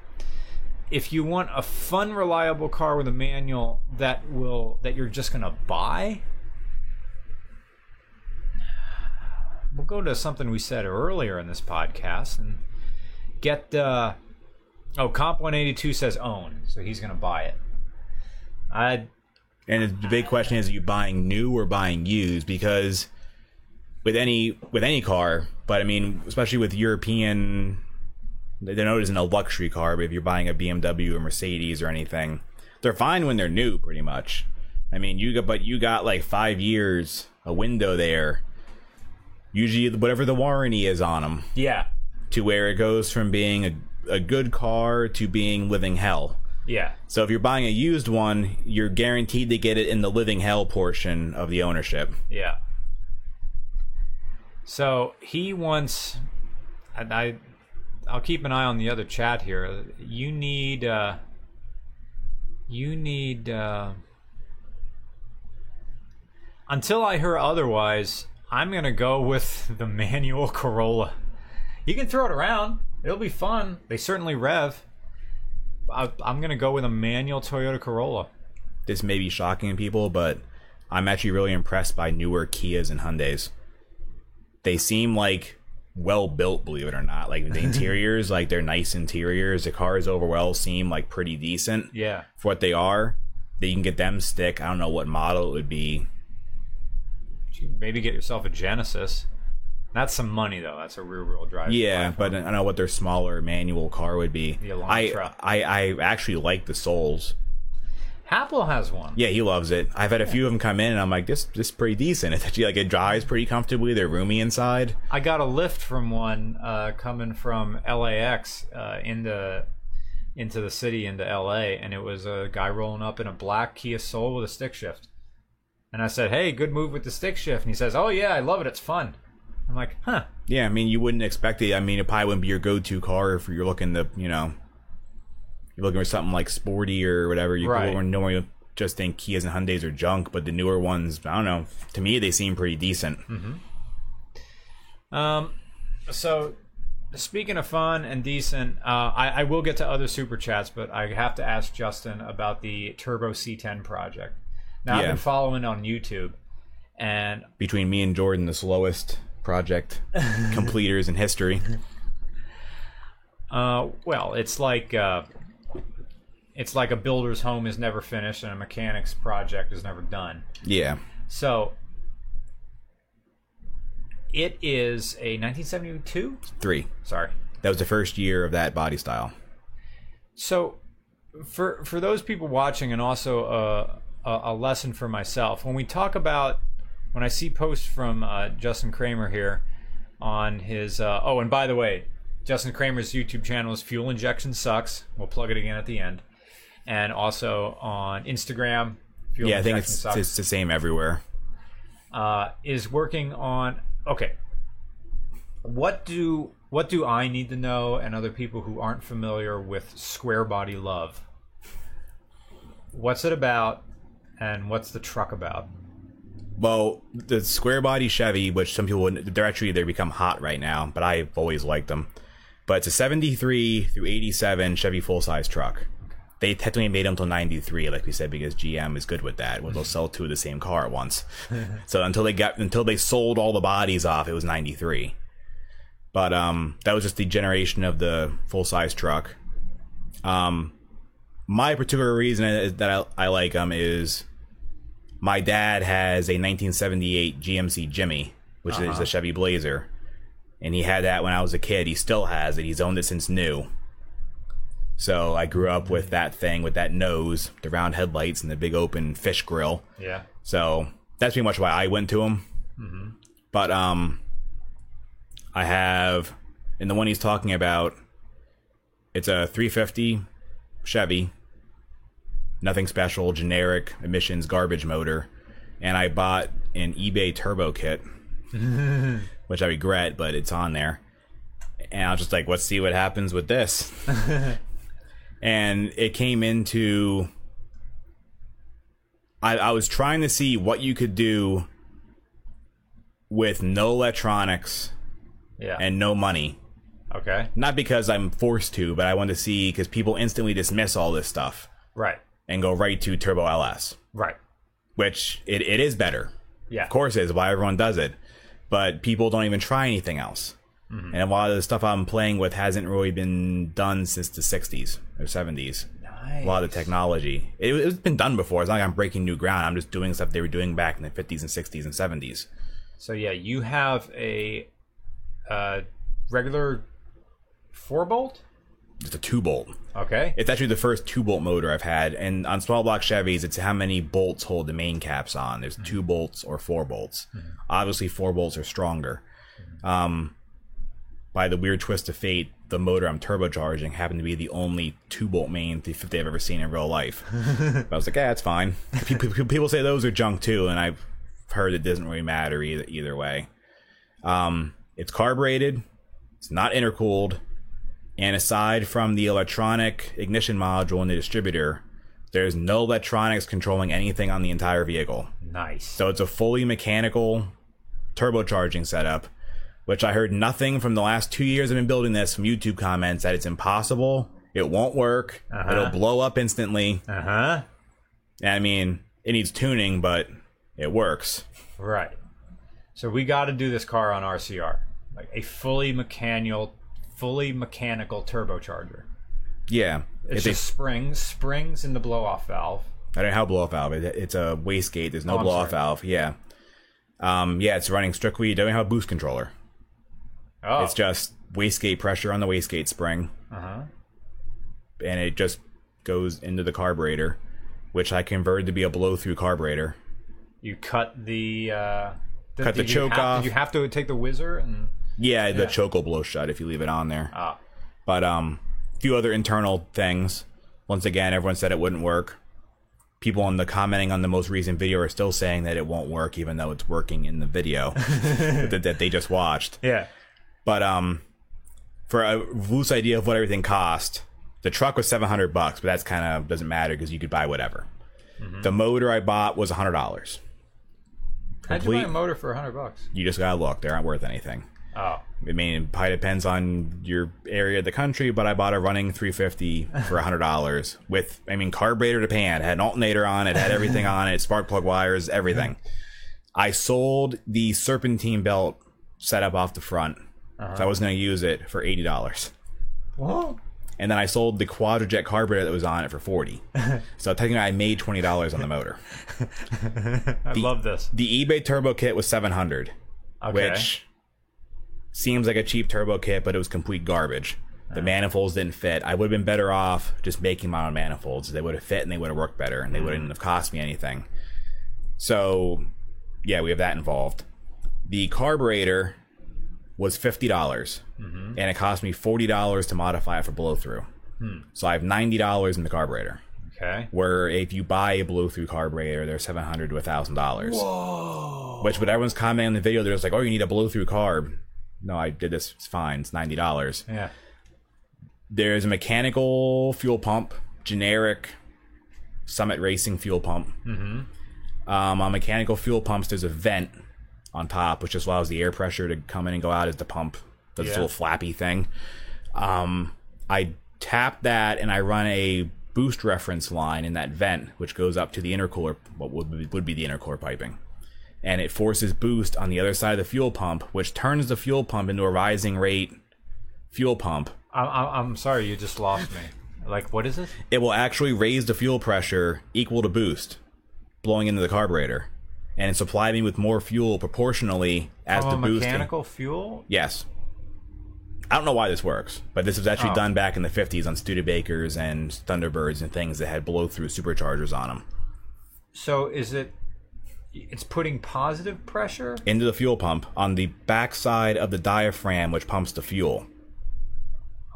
if you want a fun reliable car with a manual that will that you're just to buy we'll go to something we said earlier in this podcast and get uh oh comp 182 says own so he's going to buy it i And the big question is: Are you buying new or buying used? Because with any with any car, but I mean, especially with European, they know it isn't a luxury car. But if you're buying a BMW or Mercedes or anything, they're fine when they're new, pretty much. I mean, you got but you got like five years a window there. Usually, whatever the warranty is on them, yeah to where it goes from being a, a good car to being living hell. yeah So if you're buying a used one, you're guaranteed to get it in the living hell portion of the ownership. Yeah. So he wants, and I, I'll keep an eye on the other chat here. You need, uh, you need. Uh, until I hear otherwise, I'm gonna go with the manual Corolla. You can throw it around; it'll be fun. They certainly rev. I, I'm gonna go with a manual Toyota Corolla. This may be shocking to people, but I'm actually really impressed by newer Kias and Hyundais. They seem like well built, believe it or not. Like the interiors, like they're nice interiors. The cars overall seem like pretty decent Yeah. for what they are. That you can get them stick. I don't know what model it would be. Maybe get yourself a Genesis. That's some money though. That's a rear wheel drive. Yeah, platform. but I don't know what their smaller manual car would be. The I, Elantra. I I actually like the Souls. Happel has one. Yeah, he loves it. I've had a few of them come in, and I'm like, this this is pretty decent. It's actually like it drives pretty comfortably. They're roomy inside. I got a lift from one uh, coming from LAX uh, into into the city into LA, and it was a guy rolling up in a black Kia Soul with a stick shift. And I said, "Hey, good move with the stick shift." And he says, "Oh yeah, I love it. It's fun." I'm like, "Huh." Yeah, I mean, you wouldn't expect it. I mean, it probably wouldn't be your go-to car if you're looking to, you know, you're looking for something like sporty or whatever. You Right. would normally just think Kias and Hyundais are junk, but the newer ones, I don't know. To me, they seem pretty decent. Hmm. Um, so speaking of fun and decent, uh, I, I will get to other super chats, but I have to ask Justin about the Turbo C10 project. Now I've been following on YouTube, and Between me and Jordan, the slowest project completers in history. uh, well, it's like uh, it's like a builder's home is never finished and a mechanic's project is never done. Yeah. So it is a 1972. Three. Sorry. That was the first year of that body style. So, for for those people watching, and also uh, a, a lesson for myself, when we talk about when I see posts from uh, Justin Kramer here on his uh, oh, and by the way, Justin Kramer's YouTube channel is Fuel Injection Sucks. We'll plug it again at the end, and also on Instagram. Fuel Yeah, I think it's Sucks it's the same everywhere. uh, is working on okay what do what do i need to know and other people who aren't familiar with square body love what's it about and what's the truck about Well, the square body Chevy, which some people wouldn't, they're actually they become hot right now, but I've always liked them. But it's a 73 through 87 Chevy full size truck. They technically made them until 93, like we said, because GM is good with that. Well, they'll sell two of the same car at once. so until they got until they sold all the bodies off, it was 93. But um, that was just the generation of the full size truck. Um, my particular reason that I, I like them is my dad has a 1978 GMC Jimmy, which is a Chevy Blazer, and he had that when I was a kid. He still has it. He's owned it since new. So I grew up with that thing with that nose, the round headlights, and the big open fish grill. Yeah. So that's pretty much why I went to him. But um, I have, and the one he's talking about, it's a 350 Chevy, nothing special, generic emissions garbage motor, and I bought an eBay turbo kit, which I regret, but it's on there. And I was just like, let's see what happens with this. and it came into I, I was trying to see what you could do with no electronics Yeah. and no money. okay. Not because I'm forced to, but I want to see because people instantly dismiss all this stuff Right. And go right to Turbo LS, Right. which it, it is better. Yeah. Of course, it is why everyone does it, but people don't even try anything else. And a lot of the stuff I'm playing with hasn't really been done since the 60s or 70s. Nice. a lot of the technology. It, it's been done before. It's not like I'm breaking new ground. I'm just doing stuff they were doing back in the 50s and 60s and 70s. So yeah, you have a uh, regular four bolt. It's a two bolt. Okay. It's actually the first two bolt motor I've had. And on small block Chevys, it's how many bolts hold the main caps on. There's two bolts or four bolts. Obviously, four bolts are stronger. Um, by the weird twist of fate, the motor I'm turbocharging happened to be the only two bolt main 350 I've ever seen in real life. I was like, yeah, it's fine. People, people say those are junk too, and I've heard it doesn't really matter either, either way. Um, it's carbureted, it's not intercooled, and aside from the electronic ignition module and the distributor, there's no electronics controlling anything on the entire vehicle. Nice. So it's a fully mechanical turbocharging setup, which I heard nothing from the last two years I've been building this from YouTube comments that it's impossible, it won't work, Uh-huh. it'll blow up instantly. Uh huh. I mean, it needs tuning, but it works. Right. So we got to do this car on RCR, like a fully mechanical, fully mechanical turbocharger. Yeah, It's a, just springs, springs in the blow off valve. I don't know how blow off valve. It, it's a wastegate. There's no Oh, blow off valve. Yeah, um, yeah, it's running strictly. It doesn't have a boost controller. Oh. It's just wastegate pressure on the wastegate spring. Uh huh. and it just goes into the carburetor, which I converted to be a blow through carburetor. You cut the. Uh, Cut the choke have- off. You have to take the whizzer and? Yeah, the Yeah. choke will blow shut if you leave it on there. Ah. But um, a few other internal things. Once again, everyone said it wouldn't work. People on the commenting on the most recent video are still saying that it won't work, even though it's working in the video that, that they just watched. Yeah. But um, for a loose idea of what everything cost, the truck was seven hundred bucks, but that's kind of doesn't matter because you could buy whatever. The motor I bought was hundred dollars. How'd you buy a motor for hundred bucks? You just gotta look; they aren't worth anything. Oh. I mean, it probably depends on your area of the country, but I bought a running 350 for $100 with, I mean, carburetor to pan. It had an alternator on it, had everything on it, spark plug wires, everything. I sold the serpentine belt setup off the front. Uh-huh. So I was going to use it for $80. What? And then I sold the quadrajet carburetor that was on it for 40 So technically, I made $20 on the motor. I love this. The eBay turbo kit was 700 Okay. which seems like a cheap turbo kit, but it was complete garbage. The manifolds didn't fit. I would have been better off just making my own manifolds. They would have fit and they would have worked better and they wouldn't have cost me anything. So, yeah, we have that involved. The carburetor was fifty dollars, mm-hmm. and it cost me forty dollars to modify it for blow through. Hmm. So I have ninety dollars in the carburetor. okay. Where if you buy a blow through carburetor, they're seven hundred to thousand dollars. Whoa. Which, but everyone's commenting on the video, they're just like, "Oh, you need a blow through carb." No, I did this. It's fine. It's ninety dollars. Yeah. There's a mechanical fuel pump, generic Summit Racing fuel pump. Mm-hmm. Um, on mechanical fuel pumps, there's a vent on top, which just allows the air pressure to come in and go out as the pump does this little flappy thing. Um, I tap that and I run a boost reference line in that vent, which goes up to the intercooler, what would be, would be the intercooler piping. And it forces boost on the other side of the fuel pump, which turns the fuel pump into a rising rate fuel pump. I'm, I'm, I'm sorry, you just lost me. Like, what is it? It will actually raise the fuel pressure equal to boost. blowing into the carburetor, and it supplied me with more fuel proportionally as From the a boosting. mechanical fuel? Yes. I don't know why this works, but this was actually Oh. done back in the 50s on Studebakers and Thunderbirds and things that had blow through superchargers on them. So is it it's putting positive pressure? Into the fuel pump on the backside of the diaphragm, which pumps the fuel.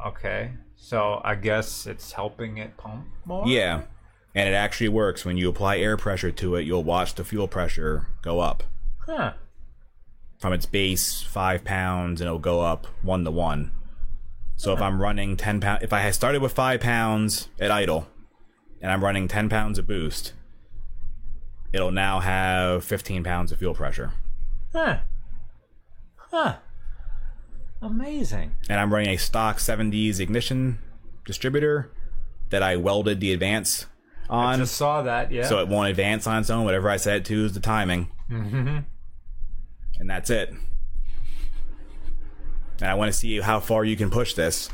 Okay. So I guess it's helping it pump more? Yeah. And it actually works. When you apply air pressure to it, you'll watch the fuel pressure go up. Huh. From its base, five pounds, and it'll go up one to one. So if I'm running 10 pounds, if I started with five pounds at idle, and I'm running 10 pounds of boost, it'll now have 15 pounds of fuel pressure. Huh. Huh. Amazing. And I'm running a stock 70s ignition distributor that I welded the advance on. I Just saw that, yeah. so it won't advance on its own. Whatever I set it to is the timing. Mm-hmm. And that's it. And I want to see how far you can push this.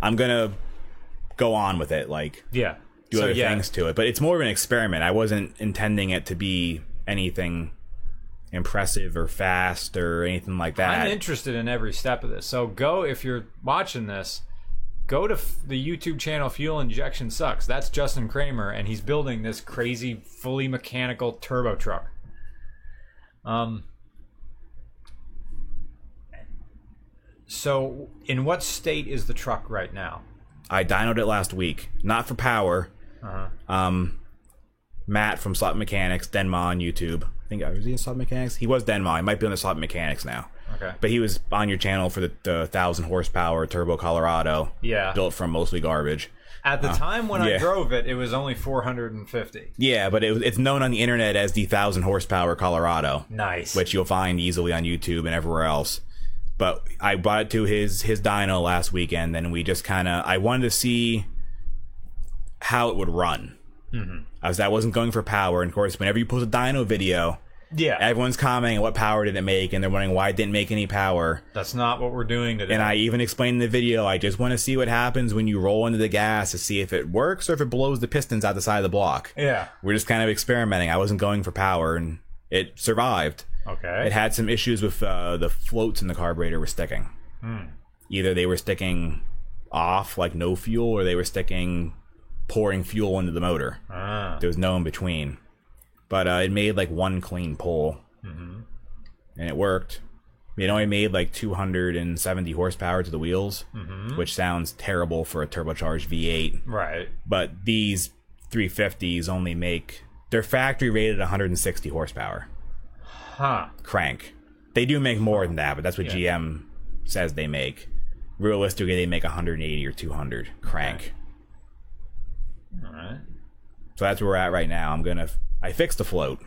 I'm gonna go on with it, like yeah. Do so, other yeah, things to it. But it's more of an experiment. I wasn't intending it to be anything impressive or fast or anything like that. I'm interested in every step of this. So go if you're watching this, go to f- the YouTube channel Fuel Injection Sucks. That's Justin Kramer, and he's building this crazy, fully mechanical turbo truck. Um. So, in what state is the truck right now? I dynoed it last week, not for power. Uh-huh. Um, Matt from Slot Mechanics, Denma on YouTube. I think was he in Slot Mechanics? He was Denma. He might be on the Slot Mechanics now. Okay. But he was on your channel for the, the thousand horsepower Turbo Colorado, Yeah. built from mostly garbage. At the time when I Uh, drove it, it was only 450. Yeah, but it, it's known on the internet as the thousand horsepower Colorado, Nice. which you'll find easily on YouTube and everywhere else. But I brought it to his his dyno last weekend, and we just kind of I wanted to see how it would run. Mm-hmm. I was I wasn't going for power, and of course, whenever you post a dyno video, yeah. everyone's commenting what power did it make, and they're wondering why it didn't make any power. That's not what we're doing today. And I even explained in the video, I just want to see what happens when you roll into the gas to see if it works or if it blows the pistons out the side of the block. yeah. We're just kind of experimenting. I wasn't going for power, and it survived. Okay. It had some issues with uh, the floats in the carburetor were sticking. Either they were sticking off, like no fuel, or they were sticking, pouring fuel into the motor. Ah. There was no in between. But uh, it made like one clean pull, and it worked. It only made like 270 horsepower to the wheels, which sounds terrible for a turbocharged V8. Right. But these 350s only make they're factory rated 160 horsepower Huh. crank. They do make more than that, but that's what Yeah. GM says they make. Realistically, they make 180 or 200 crank. All right. So that's where we're at right now. I'm gonna. I fixed the float,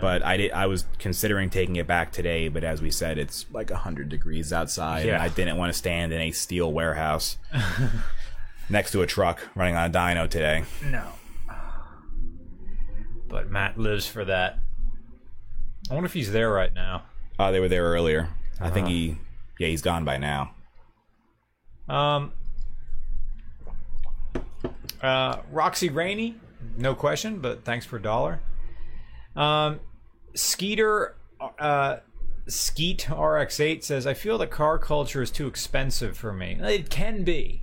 but I did. I was considering taking it back today, but as we said, it's like 100 degrees outside, and Yeah. I didn't want to stand in a steel warehouse next to a truck running on a dyno today. No. But Matt lives for that. I wonder if he's there right now. Oh, they were there earlier. I Uh-huh. think he. Yeah, he's gone by now. Um. Uh, Roxy Rainey, no question, but thanks for a dollar. Um, Skeeter, uh, Skeet RX8 says, I feel the car culture is too expensive for me. It can be.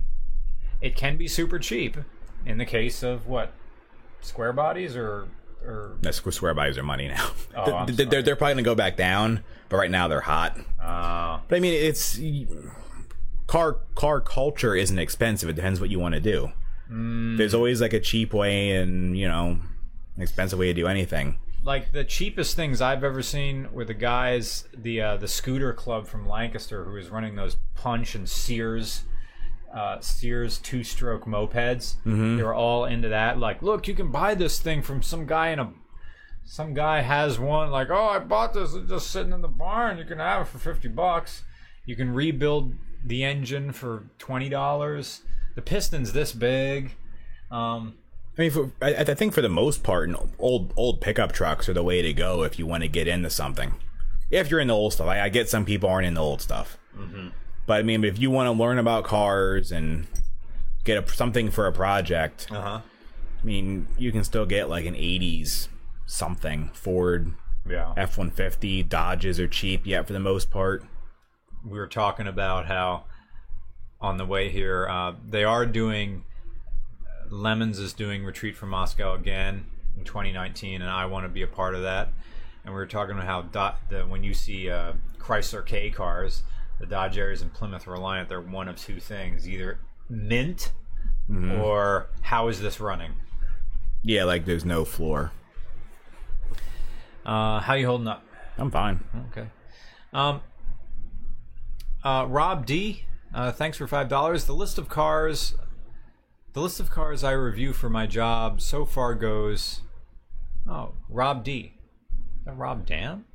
It can be super cheap in the case of what? Square bodies or. or That's square bodies are money now. Oh, they're, they're, probably gonna go back down, but right now they're hot. uh, But I mean, it's car car culture isn't expensive. It depends what you want to do. There's always like a cheap way and you know, an expensive way to do anything. like the cheapest things I've ever seen were the guys, the uh, the scooter club from Lancaster, who was running those Puch and Sears, uh, Sears two stroke mopeds. They were all into that. Like, look, you can buy this thing from some guy in a. Some guy has one. Like, oh, I bought this. It's just sitting in the barn. You can have it for fifty bucks. You can rebuild the engine for twenty dollars. The piston's this big. Um, I mean, for, I, I think for the most part, old old pickup trucks are the way to go if you want to get into something. If you're in the old stuff, I, I get some people aren't in the old stuff, but I mean, if you want to learn about cars and get a, something for a project, uh huh. I mean, you can still get like an '80s something. Ford Yeah. F one fifty, Dodges are cheap yet for the most part. we were talking about how on the way here uh, they are doing lemons is doing retreat from moscow again in 2019 and i want to be a part of that and we were talking about how dot, the, when you see uh, chrysler k cars the dodge aries and plymouth reliant they're one of two things either mint or how is this running Yeah, like there's no floor. uh, how you holding up I'm fine. Okay. Um, uh, Rob D, uh, thanks for five dollars. The list of cars, the list of cars I review for my job so far goes. Oh, Rob D. Rob Dam?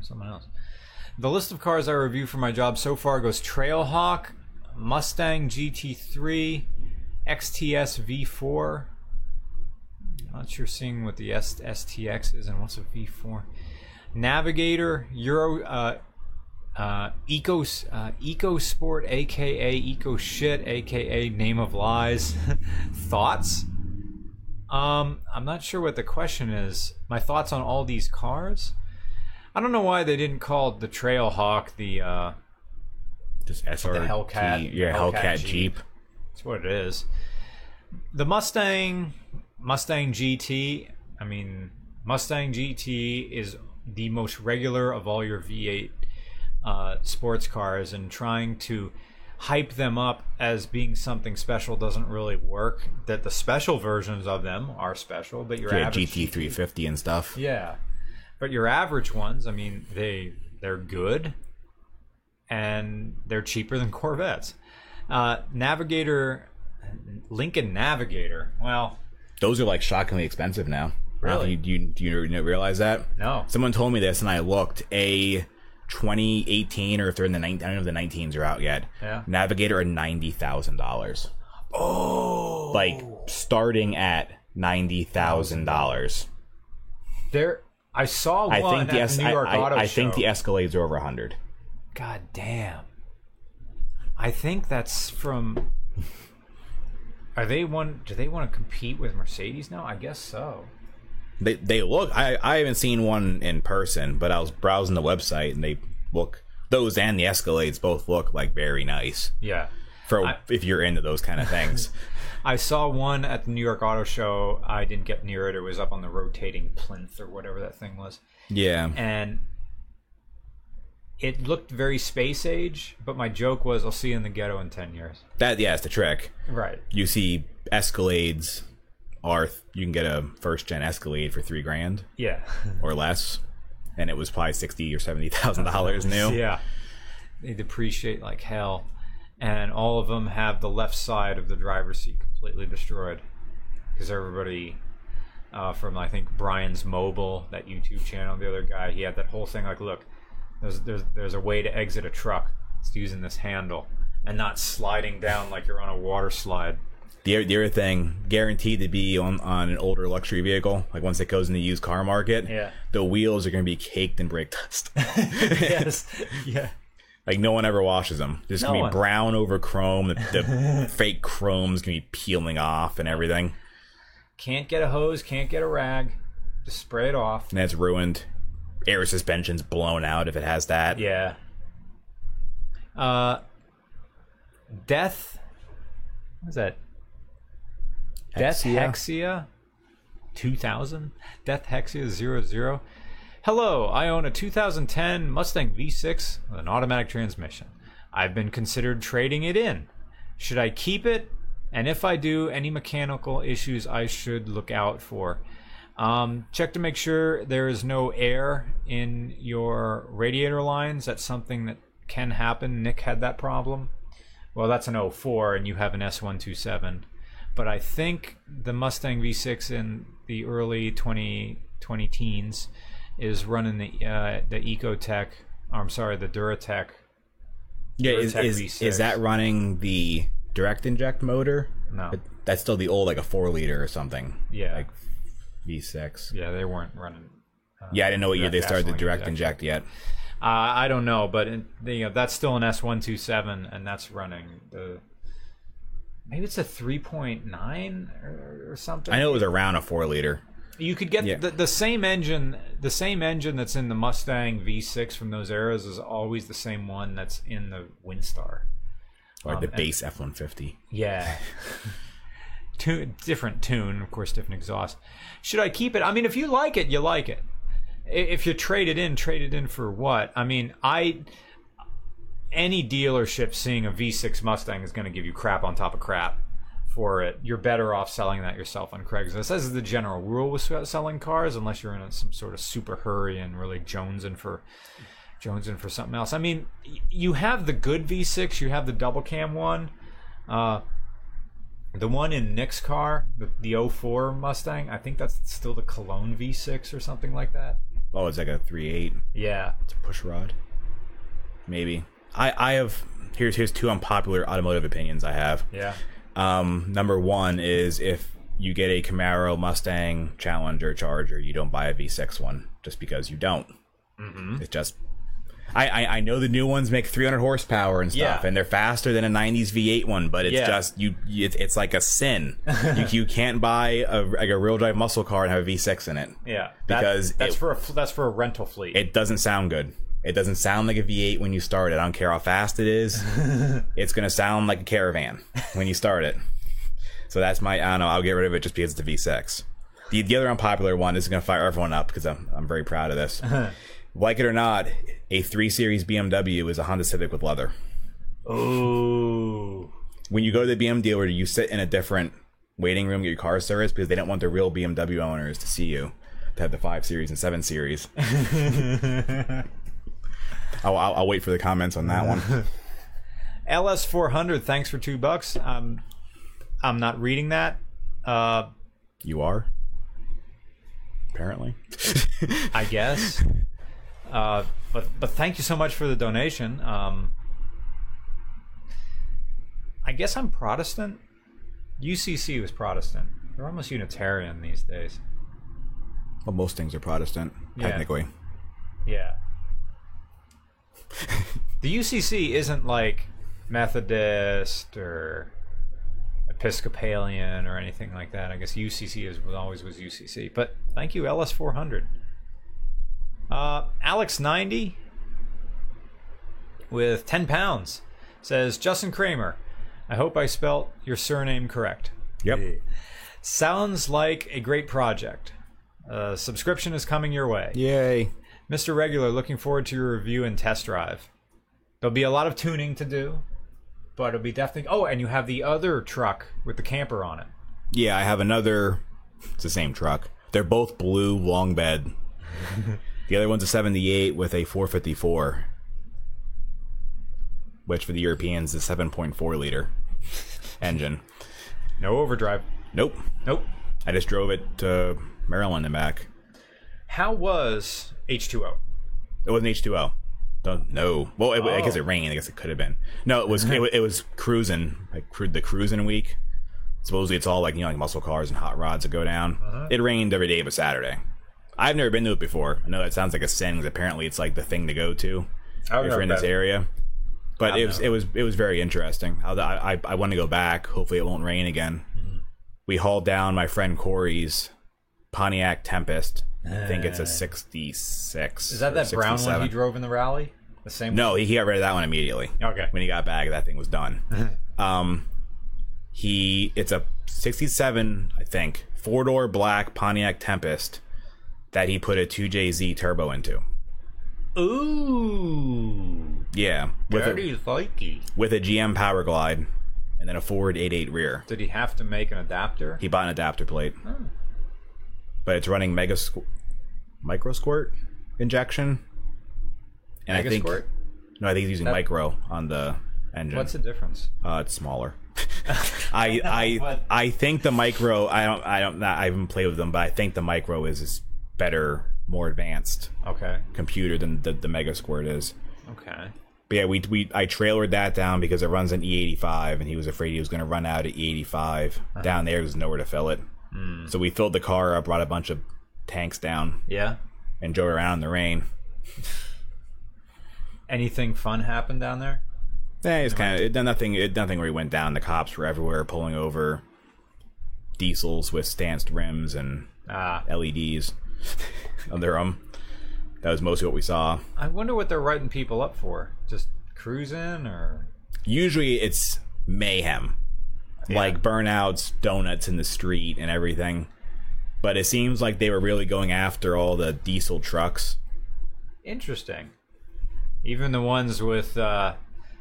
Someone else. The list of cars I review for my job so far goes Trailhawk, Mustang GT3, XTS V4. Not sure seeing what the S- STX is and what's a V4. Navigator, Euro, uh, uh, Eco, uh, Eco Sport, aka Eco Shit, aka Name of Lies. thoughts? Um, I'm not sure what the question is. My thoughts on all these cars? I don't know why they didn't call the Trailhawk the. Uh, Just SRT, Hellcat- yeah, Hellcat Hellcat, Jeep. Jeep. That's what it is. The Mustang Mustang GT, I mean Mustang GT is the most regular of all your V8 uh, sports cars and trying to hype them up as being something special doesn't really work. That the special versions of them are special, but your Yeah, average GT three fifty and stuff. yeah, but your average ones, I mean, they they're good, and they're cheaper than Corvettes. Uh, Navigator, Lincoln Navigator. Well, Those are like shockingly expensive now. I don't know if Really? You, do you, do you realize that? no, Someone told me this, and I looked. A 2018, or if they're in the 19, I don't know if the 19s are out yet. Yeah. Navigator are ninety thousand dollars. oh, Like starting at ninety thousand dollars. there. I saw one I think the es- New York I- Auto I Show. think the Escalades are over a hundred. God damn. I think that's from. Are they one? Do they want to compete with Mercedes now? I guess so. They they look. I I haven't seen one in person, but I was browsing the website and they look. Those and the Escalades both look like very nice Yeah. for I- if you're into those kind of things. I saw one at the New York Auto Show. I didn't get near it. It was up on the rotating plinth or whatever that thing was. yeah, And it looked very space age, but my joke was I'll see you in the ghetto in 10 years. that yeah, it's the trick. Right. You see Escalades are you can get a first gen Escalade for three grand Yeah. or less, and it was probably sixty or seventy thousand dollars new. yeah. They depreciate like hell. And all of them have the left side of the driver's seat completely destroyed. Because everybody uh, from, I think, Brian's Mobile, that YouTube channel, the other guy, he had that whole thing like, look, there's, there's, there's a way to exit a truck. It's using this handle and not sliding down like you're on a water slide. The, the other thing, guaranteed to be on, on an older luxury vehicle, like once it goes in the used car market, Yeah. the wheels are going to be caked in brake dust. yes. Yeah. like no one ever washes them. There's No going to one. be brown over chrome. The, the fake chrome's going to be peeling off and everything. Can't get a hose, can't get a rag. Just spray it off. And that's ruined. Air suspension's blown out if it has that. Yeah. Uh, Death. What is that? Death Hexia? Hexia 2000? Death Hexia 00. Hello, I own a 2010 Mustang V6 with an automatic transmission. I've been considered trading it in. Should I keep it? And if I do, any mechanical issues I should look out for. Um, check to make sure there is no air in your radiator lines. That's something that can happen. Nick had that problem. Well, that's an 04, and you have an S197. But I think the Mustang V6 in the early 20, 20 teens is running the uh, the Ecotec. Or I'm sorry, the Duratec. Yeah, is, is, is that running the direct inject motor? No. But That's still the old, like a four liter or something. Yeah. Like V6. Yeah, they weren't running. Yeah, I didn't know what year they started the direct injection. inject yet. Uh, I don't know, but it, you know that's still an S197, and that's running the. Maybe it's a 3.9 or, or something. I know it was around a four liter. You could get Yeah. the, the same engine. The same engine that's in the Mustang V6 from those eras is always the same one that's in the Windstar. Or Um, the base F one fifty. Yeah. tune, different tune, of course, different exhaust. Should I keep it? I mean, if you like it, you like it. If you trade it in, trade it in for what? I mean, I any dealership seeing a V6 Mustang is going to give you crap on top of crap for it. You're better off selling that yourself on Craigslist. This is the general rule with selling cars, unless you're in a, some sort of super hurry and really jonesing for jonesing for something else. I mean, you have the good V6, you have the double cam one. Uh, the one in Nick's car, the, the 04 Mustang, I think that's still the Cologne V6 or something like that. Oh, it's like a three eight. Yeah. It's a push rod. Maybe. I I have here's here's two unpopular automotive opinions I have. Yeah. Um, number one is if you get a Camaro, Mustang, Challenger, Charger, you don't buy a V6 one just because you don't. Mm-hmm. It's just. I, I, I know the new ones make 300 horsepower and stuff, Yeah. and they're faster than a 90s V8 one, but it's Yeah. just you. It's, it's like a sin. you, you can't buy a, like a real drive muscle car and have a V6 in it. Yeah. Because that's it- for a that's for a rental fleet. It doesn't sound good. It doesn't sound like a V8 when you start it. I don't care how fast it is. it's gonna sound like a caravan when you start it. So that's my. I don't know. I'll get rid of it just because it's a V6. The, the other unpopular one is gonna fire everyone up because I'm I'm very proud of this. like it or not, a three series BMW is a Honda Civic with leather. Oh. When you go to the BMW dealer, you sit in a different waiting room, get your car serviced because they don't want the real BMW owners to see you. To have the five series and seven series. I'll, I'll, I'll wait for the comments on that one. LS four hundred. Thanks for two bucks. Um, I'm not reading that. Uh, You are? Apparently. I guess. Uh, but but thank you so much for the donation. Um, I guess I'm Protestant. UCC was Protestant. They're almost Unitarian these days. Well, most things are Protestant, Yeah. technically. Yeah. the UCC isn't like Methodist or Episcopalian or anything like that. I guess UCC is was always was UCC. But thank you, LS four hundred. Uh, Alex ninety with ten pounds says Justin Kramer. I hope I spelt your surname correct. Yep. Sounds like a great project. Uh, subscription is coming your way. Yay. Mr. Regular, looking forward to your review and test drive. There'll be a lot of tuning to do, but it'll be definitely. Oh, and you have the other truck with the camper on it. Yeah, I have another. It's the same truck. They're both blue long bed. the other one's a 78 with a 454, which for the Europeans is 7.4 liter engine. No overdrive. Nope. Nope. I just drove it to Maryland and back. How was H2O? It wasn't H2O. Don't know. Well, it, I guess Oh. it rained. I guess it could have been. No, it was it, it was cruising, like cru- the cruising week. Supposedly it's all like you know like muscle cars and hot rods that go down. It rained every day but Saturday. I've never been to it before. I know that sounds like a sin because apparently it's like the thing to go to if you're in this area. But it was never it was it was very interesting. I I, I want to go back. Hopefully it won't rain again. We hauled down my friend Corey's Pontiac Tempest. I think it's a 66. Is that that brown one he drove in the rally? The same No, he, he got rid of that one immediately. Okay. When he got back, that thing was done. um, he it's a '67, I think, four door black Pontiac Tempest that he put a 2JZ turbo into. Ooh. Yeah, with Dirty a, likey. with a GM Power Glide and then a Ford 88 rear. Did he have to make an adapter? He bought an adapter plate, Oh. But it's running Mega Squ- Micro Squirt injection. And Mega I think squirt? no, I think he's using That- micro on the engine. What's the difference? Uh, it's smaller. I I I think the micro. I don't I don't I haven't played with them, but I think the micro is is better, more advanced Okay. computer than the, the Mega Squirt is. Okay. But yeah, we we I trailered that down because it runs an E85, and he was afraid he was going to run out of E85 down there. There's nowhere to fill it, so we filled the car up, brought a bunch of tanks down, Yeah. and drove around in the rain. Anything fun happened down there? Yeah, it's kind of it, nothing. It, nothing really went down. The cops were everywhere, pulling over diesels with stanced rims and Ah, LEDs under them. That was mostly what we saw. I wonder what they're writing people up for. Just cruising or Usually it's mayhem, like burnouts, donuts in the street, and everything. But it seems like they were really going after all the diesel trucks. interesting. Even the ones with uh,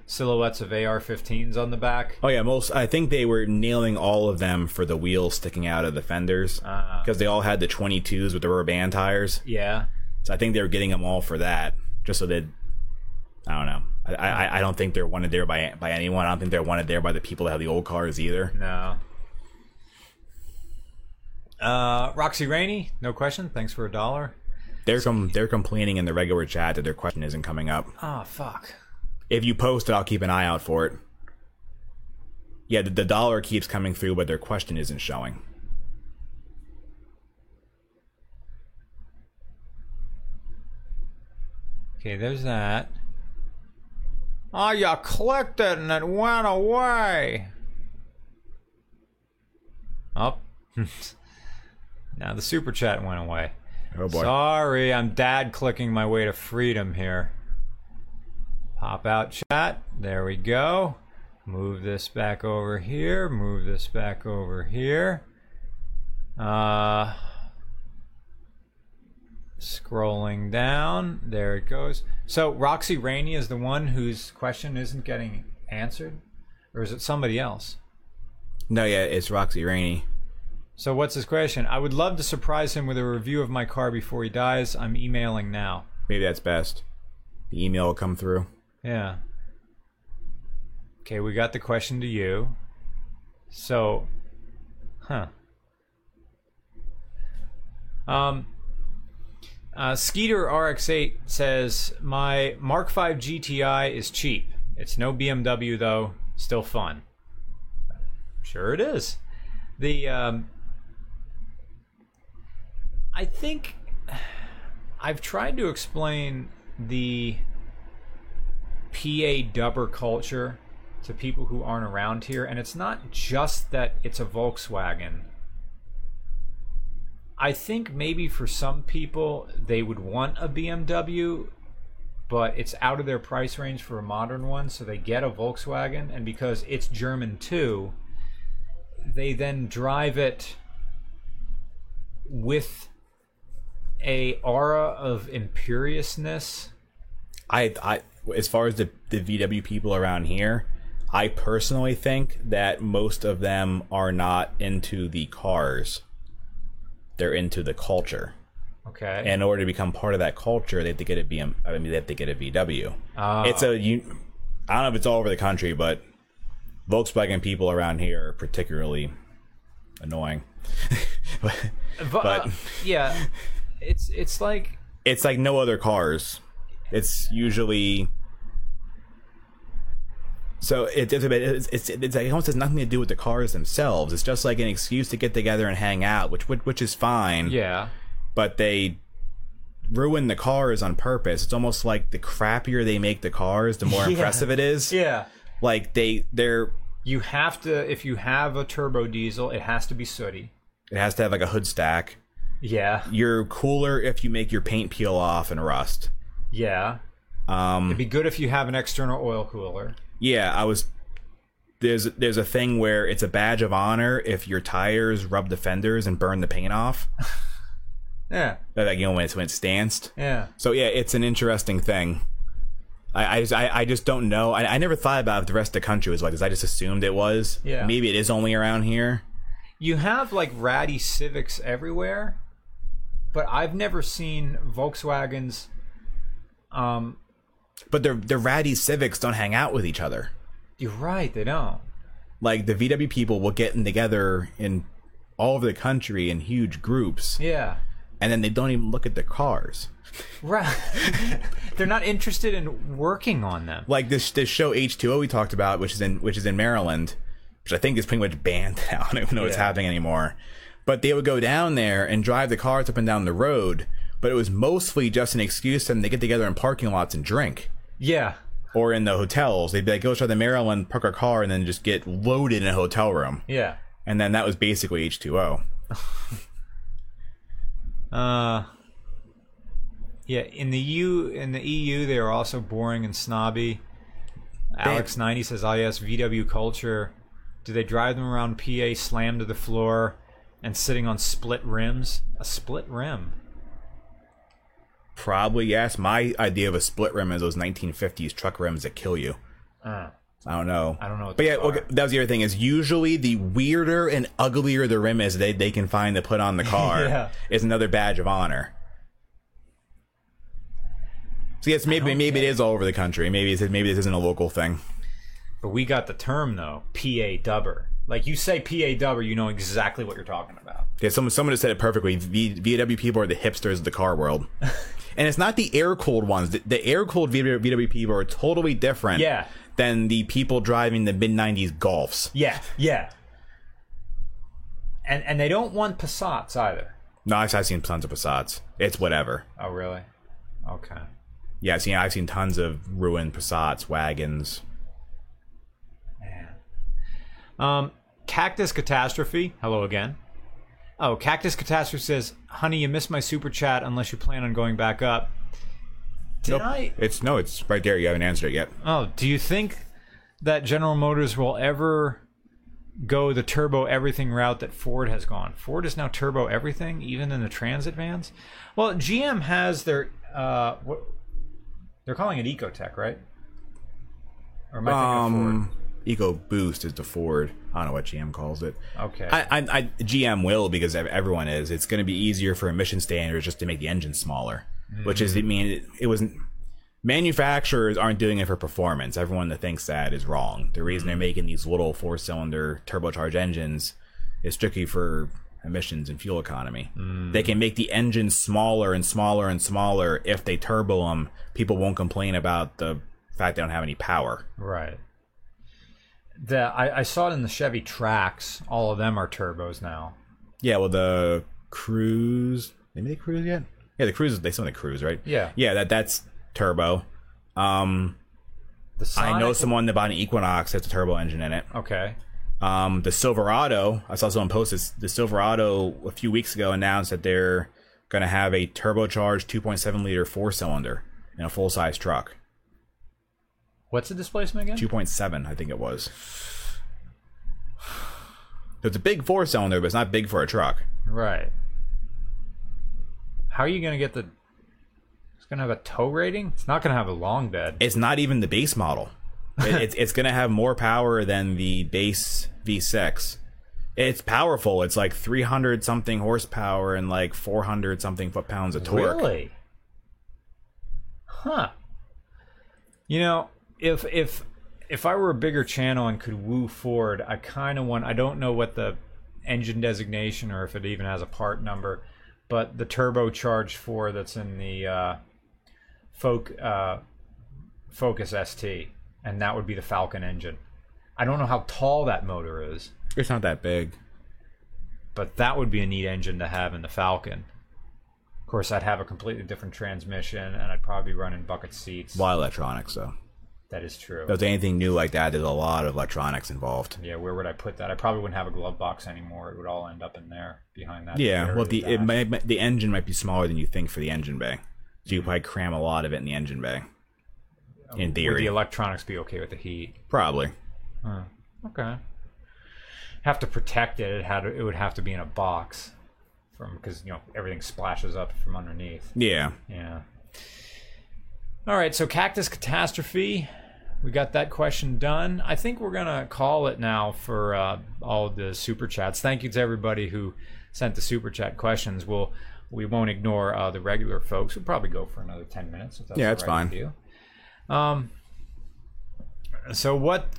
silhouettes of AR-15s on the back. Oh yeah, most. I think they were nailing all of them for the wheels sticking out of the fenders Uh, because they all had the 22s with the rubber band tires. yeah. So I think they were getting them all for that, just so that I don't know. I, I I don't think they're wanted there by by anyone. I don't think they're wanted there by the people that have the old cars either. No. Uh, Roxy Rainey, no question. Thanks for a dollar. They're com- they're complaining in the regular chat that their question isn't coming up. Oh fuck. If you post it, I'll keep an eye out for it. Yeah, the, the dollar keeps coming through, but their question isn't showing. Okay, there's that. Oh, you clicked it and it went away. Oh. now the super chat went away. Oh boy. Sorry, I'm dad clicking my way to freedom here. Pop out chat. There we go. Move this back over here. Move this back over here. Uh, scrolling down. There it goes. So Roxy Rainey is the one whose question isn't getting answered, or is it somebody else? No, yeah, it's Roxy Rainey. So what's his question? I would love to surprise him with a review of my car before he dies. I'm emailing now. Maybe that's best. The email will come through. Yeah. Okay, we got the question to you. So, huh. Um, uh, Skeeter RX8 says my Mark V GTI is cheap. It's no BMW though, still fun. Sure, it is. The um, I think I've tried to explain the PA dubber culture to people who aren't around here, and it's not just that it's a Volkswagen. I think maybe for some people they would want a BMW, but it's out of their price range for a modern one, so they get a Volkswagen, and because it's German too, they then drive it with a aura of imperiousness. I, I, as far as the the VW people around here, I personally think that most of them are not into the cars. They're into the culture. Okay. And in order to become part of that culture, they have to get a BM. I mean, they have to get a VW. Ah. It's a you. I don't know if it's all over the country, but Volkswagen people around here are particularly annoying. but but, uh, but- yeah, it's it's like it's like no other cars. It's usually so it, it's, it's it's it's like it almost has nothing to do with the cars themselves. It's just like an excuse to get together and hang out, which which, which is fine. yeah, But they ruin the cars on purpose. It's almost like the crappier they make the cars, the more Yeah. impressive it is. yeah. Like they they're You have to if you have a turbo diesel, it has to be sooty. it has to have like a hood stack. Yeah, You're cooler if you make your paint peel off and rust. yeah. Um, It'd be good if you have an external oil cooler. Yeah, I was. There's there's a thing where it's a badge of honor if your tires rub the fenders and burn the paint off. Yeah, Like you know when it's when it's stanced. yeah. So yeah, it's an interesting thing. I I just, I, I just don't know. I, I never thought about if the rest of the country was like this. I just assumed it was. Yeah. Maybe it is only around here. You have like ratty Civics everywhere, but I've never seen Volkswagens. Um, But the the ratty civics don't hang out with each other. you're right, they don't. Like the VW people will get in together in all over the country in huge groups, Yeah, and then they don't even look at the cars. right. They're not interested in working on them. like this this show H2O we talked about, which is in which is in Maryland, which I think is pretty much banned now. I don't even know what's Yeah. happening anymore. But they would go down there and drive the cars up and down the road, but it was mostly just an excuse for them to get together in parking lots and drink. Yeah, Or in the hotels. They'd be like, go try the Maryland, park our car, and then just get loaded in a hotel room. yeah. And then that was basically H2O. Uh, yeah, in the U in the EU they are also boring and snobby. Alex ninety says, "Ah, yes, VW culture. Do they drive them around PA, slammed to the floor, and sitting on split rims? A split rim? Probably yes. My idea of a split rim is those 1950s truck rims that kill you. Uh, I don't know. I don't know what But yeah, okay, that was the other thing. Is usually the weirder and uglier the rim is they they can find to put on the car Yeah. is another badge of honor. So yes, maybe maybe it get all over the country. Maybe it's, maybe this isn't a local thing. but we got the term though, PA dubber. Like you say PA dubber, you know exactly what you're talking about. Yeah, someone someone has said it perfectly. V, VW people are the hipsters of the car world, and it's not the air cooled ones. The, the air cooled VW, VW people are totally different. Yeah. Than the people driving the mid '90s Golfs. Yeah, yeah. And and they don't want Passats either. No, I've, I've seen tons of Passats. It's whatever. Oh really? Okay. Yeah, I've seen I've seen tons of ruined Passats, wagons. Man. Um, Cactus Catastrophe. Hello again. Oh, Cactus Catastrophe says, "Honey, you missed my super chat unless you plan on going back up." Did Nope. I? It's no, it's right there. You haven't answered it yet. Oh, do you think that General Motors will ever go the turbo everything route that Ford has gone? Ford is now turbo everything, even in the Transit vans. Well, GM has their uh, what they're calling it Ecotec, right? Or am I thinking of Um, Eco Boost is the Ford. I don't know what GM calls it. Okay. I, I, I GM will because everyone is. It's going to be easier for emission standards just to make the engine smaller, which is I mm. mean it, it was manufacturers aren't doing it for performance. Everyone that thinks that is wrong. The reason they're mm. making these little four cylinder turbocharged engines is strictly for emissions and fuel economy. Mm. They can make the engine smaller and smaller and smaller if they turbo them. People won't complain about the fact they don't have any power. Right. The I, I saw it in the Chevy Trax. All of them are turbos now. Yeah, well, the Cruze. Maybe they cruise yet? Yeah, the Cruze. They still the Cruze, right? Yeah. Yeah, that that's turbo. Um, The Sonic, I know someone that bought an Equinox that's a turbo engine in it. Okay. Um, the Silverado. I saw someone post this. The Silverado a few weeks ago announced that they're going to have a turbocharged 2.7 liter four cylinder in a full size truck. What's the displacement again? 2.7, I think it was. So it's a big four cylinder, but it's not big for a truck. Right. How are you going to get the? It's going to have a tow rating. It's not going to have a long bed. it's not even the base model. It, it's it's going to have more power than the base V6. It's powerful. It's like 300 something horsepower and like 400 something foot pounds of torque. Really? Huh. You know, if if if I were a bigger channel and could woo Ford, I kind of want. I don't know what the engine designation or if it even has a part number, but the turbocharged Ford that's in the uh, Folk uh, Focus ST, and that would be the Falcon engine. I don't know how tall that motor is, It's not that big. but that would be a neat engine to have in the Falcon. Of course, I'd have a completely different transmission, and I'd probably be running bucket seats. A lot of electronics though. That is true. If there's anything new like that, there's a lot of electronics involved. Yeah, where would I put that? I probably wouldn't have a glove box anymore. It would all end up in there behind that. Yeah, well, the it may, the engine might be smaller than you think for the engine bay, so you mm-hmm. probably cram a lot of it in the engine bay. Um, in theory, Would the electronics be okay with the heat? probably. Okay. Have to protect it. It had it would have to be in a box, from because you know everything splashes up from underneath. Yeah, Yeah. All right, so Cactus Catastrophe. We got that question done. I think we're going to call it now for uh, all the super chats. Thank you to everybody who sent the super chat questions. We'll, we won't ignore uh, the regular folks. We'll probably go for another 10 minutes. If that's Yeah, it's right fine. Um, so what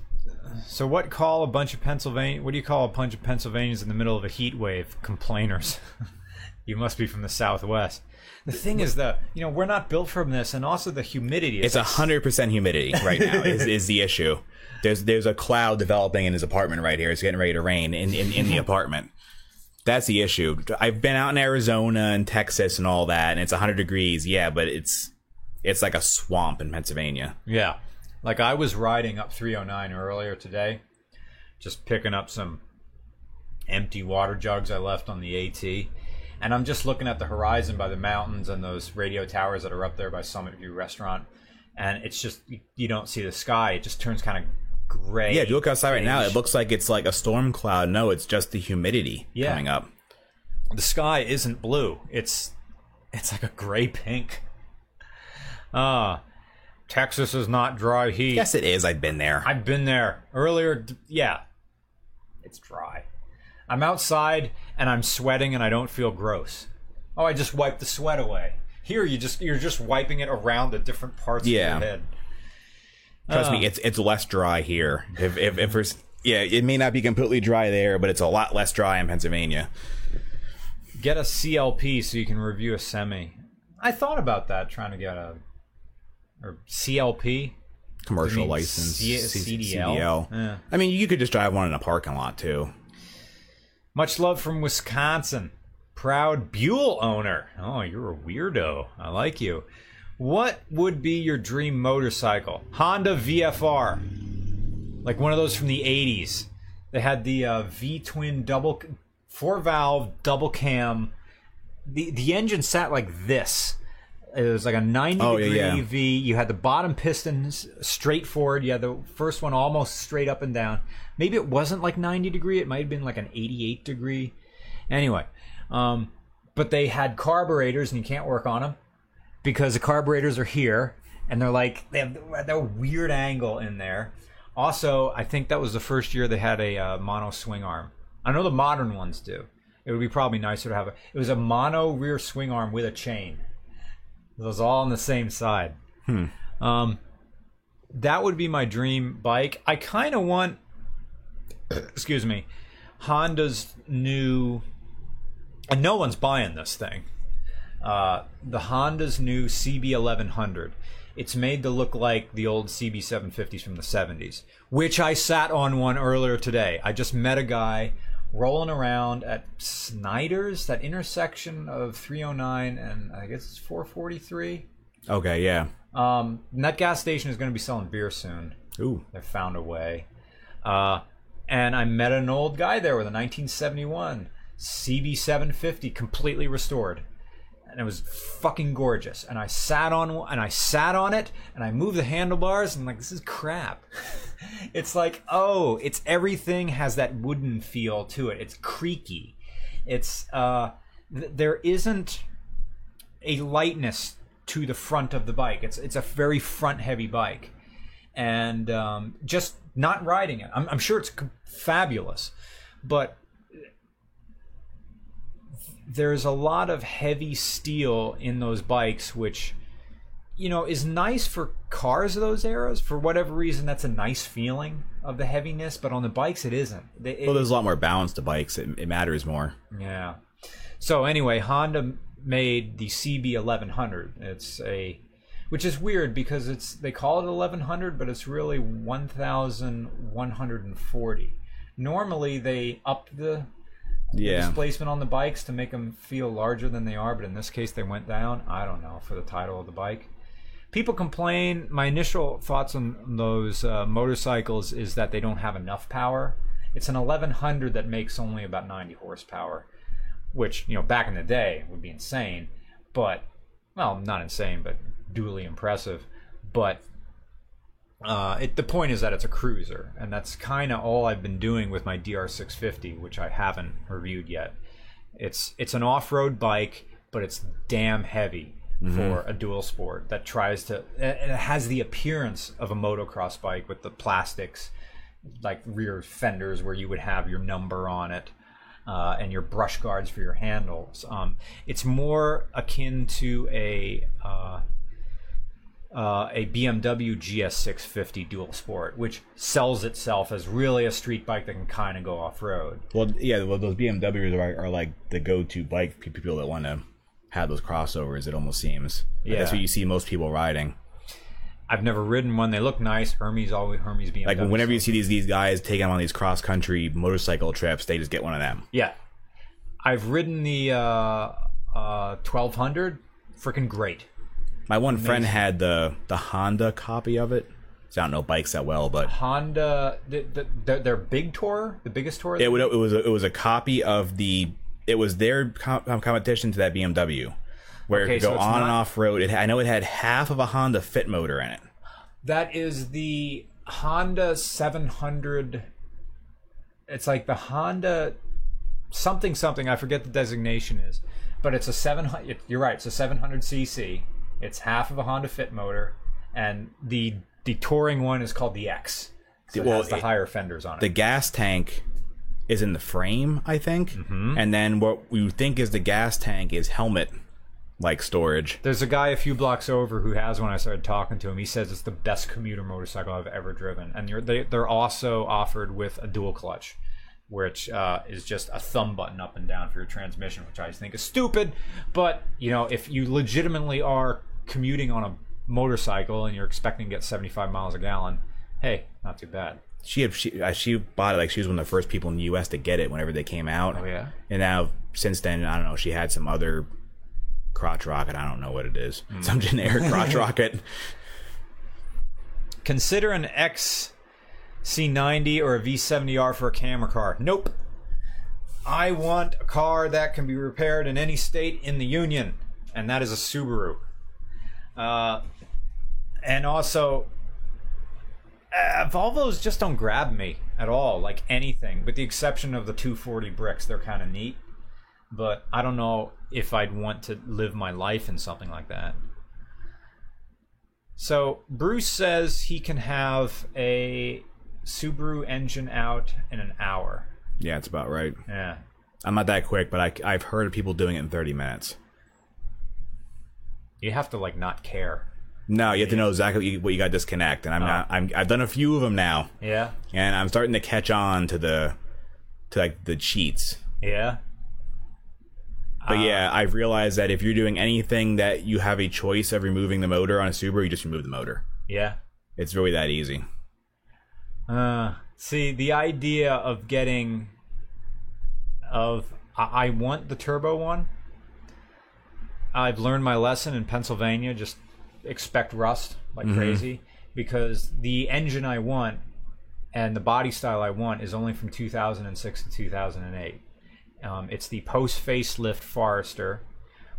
so what call a bunch of Pennsylvania what do you call a bunch of Pennsylvanians in the middle of a heat wave? Complainers. you must be from the southwest. The thing is that you know we're not built from this, and also the humidity. It's a hundred percent humidity right now. is, is the issue? There's there's a cloud developing in his apartment right here. It's getting ready to rain in, in, in the apartment. That's the issue. I've been out in Arizona and Texas and all that, and it's 100 degrees. Yeah, but it's it's like a swamp in Pennsylvania. Yeah. Like I was riding up 309 earlier today, just picking up some empty water jugs I left on the AT. And I'm just looking at the horizon by the mountains and those radio towers that are up there by Summit View Restaurant, and it's just you, you don't see the sky. It just turns kind of gray. Yeah, if you look outside right now, it looks like it's like a storm cloud. No, it's just the humidity Yeah. coming up. the sky isn't blue. It's it's like a gray pink. Ah, Texas is not dry heat. Yes, it is. I've been there. I've been there earlier. Yeah, it's dry. I'm outside and I'm sweating and I don't feel gross. Oh, I just wiped the sweat away. Here, you just you're just wiping it around the different parts Yeah. of your head. Trust Oh. me, it's it's less dry here. If if if there's yeah, it may not be completely dry there, but it's a lot less dry in Pennsylvania. Get a CLP so you can review a semi. I thought about that, trying to get a or CLP. Commercial license, C- CDL? CDL. Yeah. I mean, you could just drive one in a parking lot too. Much love from Wisconsin. Proud Buell owner. Oh, you're a weirdo. I like you. What would be your dream motorcycle? Honda VFR. Like one of those from the 80s. They had the uh, V twin double, four valve double cam. The, the engine sat like this. It was like a 90 Oh, yeah, degree yeah. V. You had the bottom pistons straight forward. You had the first one almost straight up and down. Maybe it wasn't like 90 degree. It might have been like an 88 degree. Anyway, um, but they had carburetors and you can't work on them because the carburetors are here and they're like they have that weird angle in there. Also, I think that was the first year they had a uh, mono swing arm. I know the modern ones do. It would be probably nicer to have a. It was a mono rear swing arm with a chain. It was all on the same side. Um, that would be my dream bike. I kind of want, excuse me, Honda's new, and no one's buying this thing. Uh, the Honda's new CB1100. It's made to look like the old CB750s from the 70s, which I sat on one earlier today. I just met a guy rolling around at Snyder's, that intersection of 309 and I guess it's 443. Okay, yeah. Um, that gas station is going to be selling beer soon. Ooh, They found a way. Uh, and I met an old guy there with a 1971 CB750 completely restored. And it was fucking gorgeous. And I sat on and I sat on it and I moved the handlebars and I'm like this is crap. it's like, oh, it's everything has that wooden feel to it. It's creaky. It's uh th- there isn't a lightness to the front of the bike. It's it's a very front heavy bike and um, just not riding it. I'm, I'm sure it's fabulous, but there's a lot of heavy steel in those bikes, which you know is nice for cars of those eras. For whatever reason, that's a nice feeling of the heaviness, but on the bikes, it isn't. It- well, there's a lot more balance to bikes. It, it matters more. yeah. So anyway, Honda made the CB1100. It's a which is weird because it's they call it 1100 but it's really 1140. Normally they up the Yeah. displacement on the bikes to make them feel larger than they are, but in this case they went down. I don't know for the title of the bike. People complain. My initial thoughts on those uh, motorcycles is that they don't have enough power. It's an 1100 that makes only about 90 horsepower, which you know back in the day would be insane, but well, not insane, but duly impressive. But uh, it, the point is that it's a cruiser, and that's kind of all I've been doing with my DR650, which I haven't reviewed yet. It's it's an off-road bike, but it's damn heavy for a dual sport that tries to. It has the appearance of a motocross bike with the plastics, like rear fenders where you would have your number on it. Uh, and your brush guards for your handles. Um, it's more akin to a uh, uh, a BMW GS650 Dual Sport, which sells itself as really a street bike that can kind of go off road. Well, yeah. Well, those BMWs are, are like the go-to bike for people that want to have those crossovers. It almost seems. Like, That's what you see most people riding. I've never ridden one. They look nice. Hermes always Hermes BMW. Like whenever you see these these guys taking on these cross country motorcycle trips, they just get one of them. yeah, I've ridden the uh, uh, 1200. Freaking great. My one friend had the the Honda copy of it. So I don't know bikes that well, but Honda, the, the, their, their big tour, the biggest tour. it, would, it was a, it was a copy of the it was their com- competition to that BMW, where Okay, it could go it's on and off road. It, I know it had half of a Honda Fit motor in it. That is the Honda 700. It's like the Honda something something. I forget the designation is, but it's a 700. You're right. It's a 700 cc. It's half of a Honda Fit motor, and the the touring one is called the X. So it Well, has the it- higher fenders on it. The gas tank is in the frame, I think, Mm-hmm. and then what we think is the gas tank is helmet like storage. There's a guy a few blocks over who has one. I started talking to him. He says it's the best commuter motorcycle I've ever driven, and you're, they, they're also offered with a dual clutch, which uh, is just a thumb button up and down for your transmission, which I think is stupid. But you know, if you legitimately are commuting on a motorcycle and you're expecting to get 75 miles a gallon, hey, not too bad. She had she uh, she bought it like she was one of the first people in the U.S. to get it whenever they came out. Oh yeah. And now since then, I don't know. She had some other crotch rocket. I don't know what it is. Hmm. Some generic crotch rocket. Consider an XC90 or a V70R for a camera car. Nope. I want a car that can be repaired in any state in the Union, and that is a Subaru. Uh, and also, uh, Volvos just don't grab me at all, like anything, with the exception of the 240 bricks. They're kind of neat, but I don't know if I'd want to live my life in something like that. So Bruce says he can have a Subaru engine out in an hour. yeah, it's about right. Yeah. I'm not that quick, but I, I've heard of people doing it in 30 minutes. You have to like not care. No, you have to know exactly what you got to disconnect, and I'm not. I'm. I've done a few of them now, Yeah. and I'm starting to catch on to the, to like the cheats. Yeah. But yeah, I've realized that if you're doing anything that you have a choice of removing the motor on a Subaru, you just remove the motor. Yeah. It's really that easy. Uh, see, the idea of getting of I, I want the turbo one. I've learned my lesson in Pennsylvania. Just expect rust like crazy because the engine I want and the body style I want is only from 2006 to 2008. Um, it's the post facelift Forester,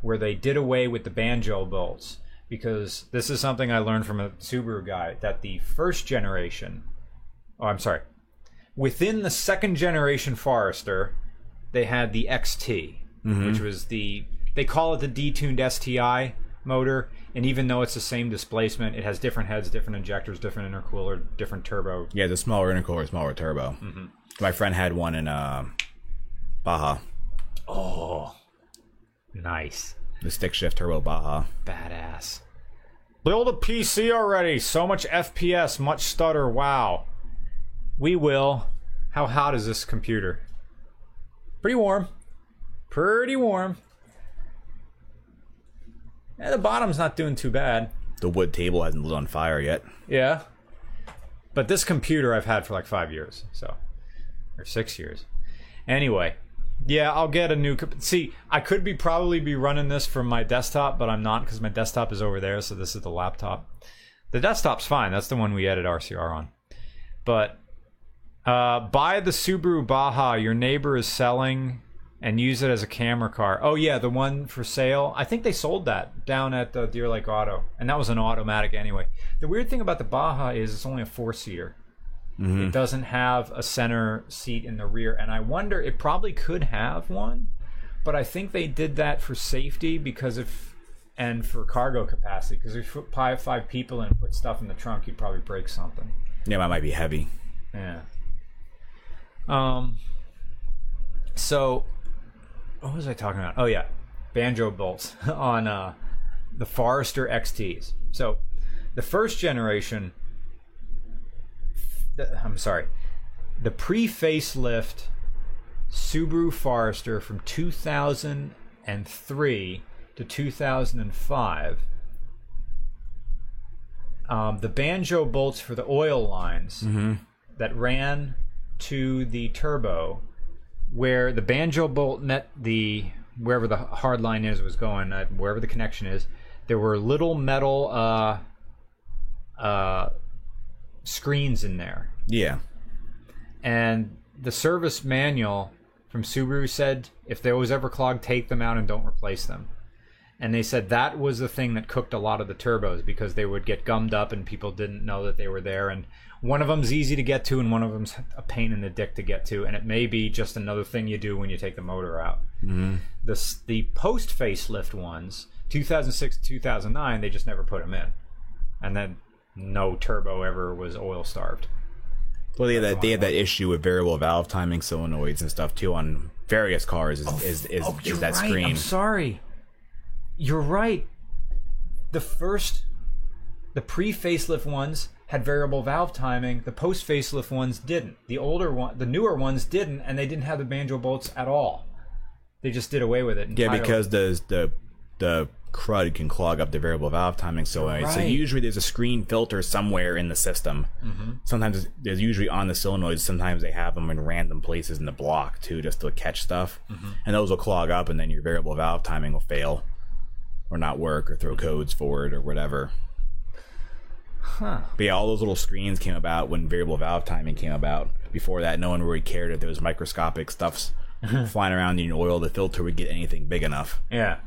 where they did away with the banjo bolts because this is something I learned from a Subaru guy that the first generation, oh, I'm sorry, within the second generation Forester, they had the XT, which was the they call it the detuned STI motor, and even though it's the same displacement, it has different heads, different injectors, different intercooler, different turbo. Yeah, the smaller intercooler, smaller turbo. My friend had one in uh, Baja, Oh, nice. the stick shift turbo Baja. Badass. Build a PC already. So much FPS, much stutter. Wow. We will. How hot is this computer? Pretty warm. Pretty warm. Yeah, the bottom's not doing too bad. The wood table hasn't lit on fire yet. Yeah. But this computer I've had for like five years, so or six years. Anyway, yeah, I'll get a new. comp- See, I could be probably be running this from my desktop, but I'm not because my desktop is over there. So this is the laptop. The desktop's fine. That's the one we edit RCR on. But uh, buy the Subaru Baja your neighbor is selling and use it as a camera car. Oh yeah, the one for sale. I think they sold that down at the Deer Lake Auto, and that was an automatic anyway. The weird thing about the Baja is it's only a four seater. It doesn't have a center seat in the rear, and I wonder it probably could have one, but I think they did that for safety because if and for cargo capacity because if you put five five people and put stuff in the trunk, you'd probably break something. Yeah, mine might be heavy. Yeah. Um. So, what was I talking about? Oh yeah, banjo bolts on uh, the Forester XTs. So, the first generation. the- I'm sorry, the pre-facelift Subaru Forester from 2003 to 2005. Um, the banjo bolts for the oil lines that ran to the turbo where the banjo bolt met the wherever the hard line is was going uh, wherever the connection is there were little metal uh, uh, screens in there Yeah. and the service manual from Subaru said if they was ever clogged, take them out and don't replace them. And they said that was the thing that cooked a lot of the turbos because they would get gummed up and people didn't know that they were there. And one of them's easy to get to and one of them's a pain in the dick to get to. And it may be just another thing you do when you take the motor out. Mm-hmm. The, the post facelift ones, 2006 2009, they just never put them in. And then no turbo ever was oil starved. Well, they had that they have that issue with variable valve timing solenoids and stuff too on various cars. Is is, is, Oh, is that right. screen? I'm sorry. You're right. The first, the pre facelift ones had variable valve timing. The post facelift ones didn't. The older one, the newer ones didn't, and they didn't have the banjo bolts at all. They just did away with it. Yeah, because the the the crud can clog up the variable valve timing. So right. usually there's a screen filter somewhere in the system. Mm-hmm. Sometimes there's usually on the solenoids. Sometimes they have them in random places in the block too, just to catch stuff. Mm-hmm. And those will clog up, and then your variable valve timing will fail, or not work, or throw codes for it, or whatever. Huh. But yeah, all those little screens came about when variable valve timing came about. Before that, no one really cared if there was microscopic stuffs flying around in oil. The filter would get anything big enough. Yeah.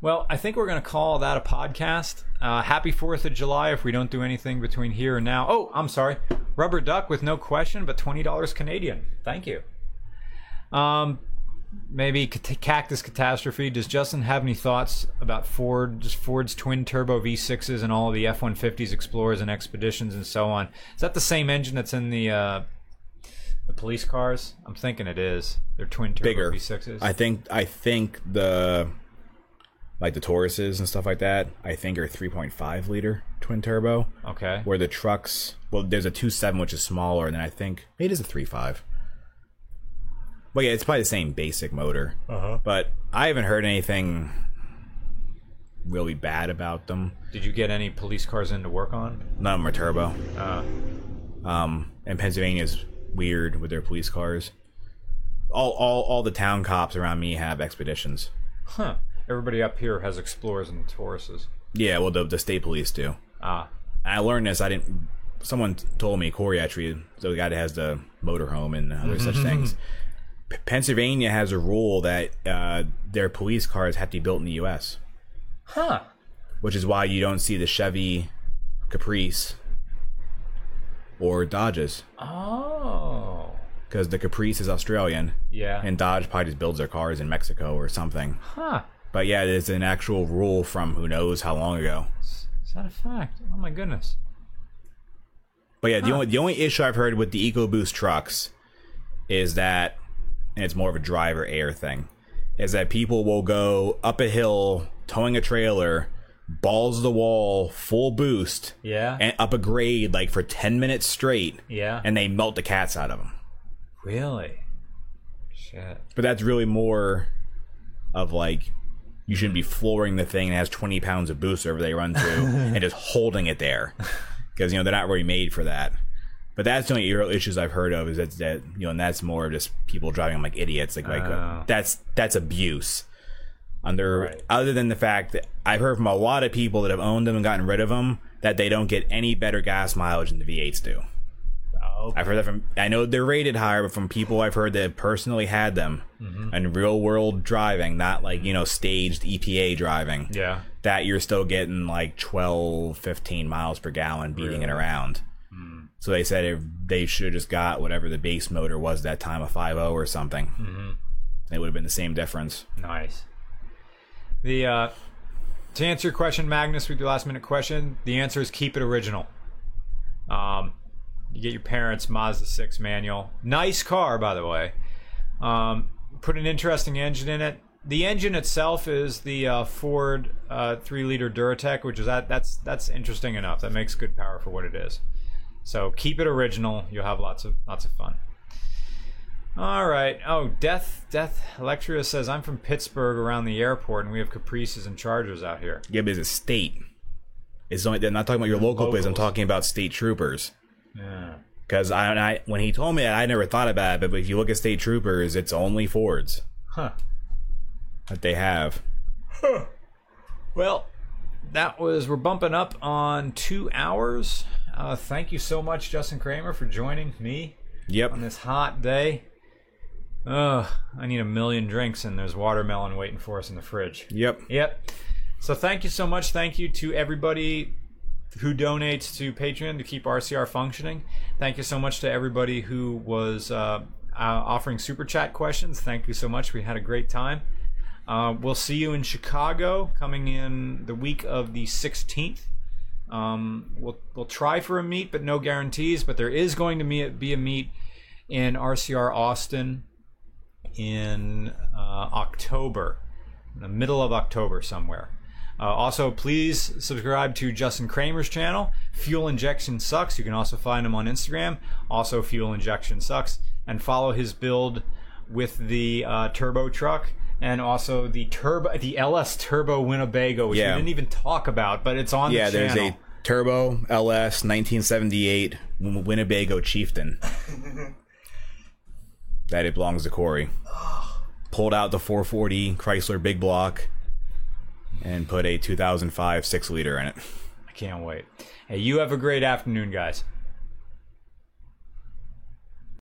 Well, I think we're going to call that a podcast. Uh, happy 4th of July if we don't do anything between here and now. Oh, I'm sorry. Rubber Duck with no question, but $20 Canadian. Thank you. Um, maybe Cactus Catastrophe. Does Justin have any thoughts about Ford, just Ford's twin turbo V6s and all the F 150s, Explorers, and Expeditions and so on? Is that the same engine that's in the. Uh, the police cars? I'm thinking it is. They're twin turbo Bigger. V6s. I think I think the like the Tauruses and stuff like that. I think are 3.5 liter twin turbo. okay. Where the trucks, well, there's a 2.7 which is smaller, and then I think it is a 3.5. Well, yeah, it's probably the same basic motor. Uh-huh. But I haven't heard anything really bad about them. Did you get any police cars in to work on? None of them are turbo. Uh, Um, and Pennsylvania's weird with their police cars. All, all, all the town cops around me have expeditions. huh. Everybody up here has Explorers and Tauruses. Yeah, well, the, the state police do. Ah. And I learned this. I didn't. Someone told me Corey actually, the guy that has the motorhome and other such things. Pennsylvania has a rule that uh, their police cars have to be built in the U.S., Huh. which is why you don't see the Chevy Caprice or Dodges Oh. because the Caprice is Australian Yeah. and Dodge probably just builds their cars in Mexico or something. huh. But yeah, there's an actual rule from who knows how long ago. Is that a fact? Oh my goodness. But yeah, the only the only issue I've heard with the EcoBoost trucks is that, and it's more of a driver air thing, is that people will go up a hill towing a trailer, balls the wall, full boost, Yeah. and up a grade like for ten minutes straight, yeah. and they melt the cats out of them. really? Shit. But that's really more of like you shouldn't be flooring the thing that has 20 pounds of boost over they run through and just holding it there because you know they're not really made for that but that's the only real issues i've heard of is that, that you know and that's more just people driving them like idiots like, like uh, Oh. that's that's abuse under Right. other than the fact that i've heard from a lot of people that have owned them and gotten rid of them that they don't get any better gas mileage than the v8s do Oh. I've heard that from. I know they're rated higher, but from people I've heard that personally had them mm-hmm. and real world driving, not like you know staged EPA driving. Yeah. That you're still getting like 12, 15 miles per gallon beating it around. So they said if they should have just got whatever the base motor was that time, a 5.0 or something. Mm-hmm. It would have been the same difference. Nice. The uh, to answer your question, Magnus, with your last minute question, the answer is keep it original. Um, you get your parents' Mazda six manual, nice car by the way. Um, put an interesting engine in it. The engine itself is the uh, Ford uh, three liter Duratec, which is that that's that's interesting enough. That makes good power for what it is. So keep it original. You'll have lots of lots of fun. All right. Oh, Death Death Electria says I'm from Pittsburgh around the airport and we have Caprices and Chargers out here. Yeah, but it's a state. It's only, they're not talking about your local place. I'm talking about state troopers. Yeah. Because I, I, when he told me that, I never thought about it. But if you look at state troopers, it's only Fords Huh. that they have. Huh. Well, that was we're bumping up on 2 hours. Uh, thank you so much Justin Kramer for joining me Yep. on this hot day. Ugh, I need a million drinks, and there's watermelon waiting for us in the fridge. Yep. Yep. So thank you so much. Thank you to everybody who donates to Patreon to keep RCR functioning. Thank you so much to everybody who was uh, uh, offering super chat questions. Thank you so much. We had a great time. Uh, we'll see you in Chicago coming in the week of the 16th. Um, we'll we'll try for a meet, but no guarantees. But there is going to be a meet in RCR Austin in uh, October, in the middle of October somewhere. Uh, also, please subscribe to Justin Kramer's channel. Fuel Injection Sucks. You can also find him on Instagram. Also, Fuel Injection Sucks. And follow his build with the uh, turbo truck and also the turbo, the LS Turbo Winnebago, which Yeah. we didn't even talk about, but it's on Yeah, the there's a Turbo LS 1978 Winnebago Chieftain. that it belongs to Corey. Pulled out the 440 Chrysler Big Block and put a 2005 six liter in it. I can't wait. Hey, you have a great afternoon, guys.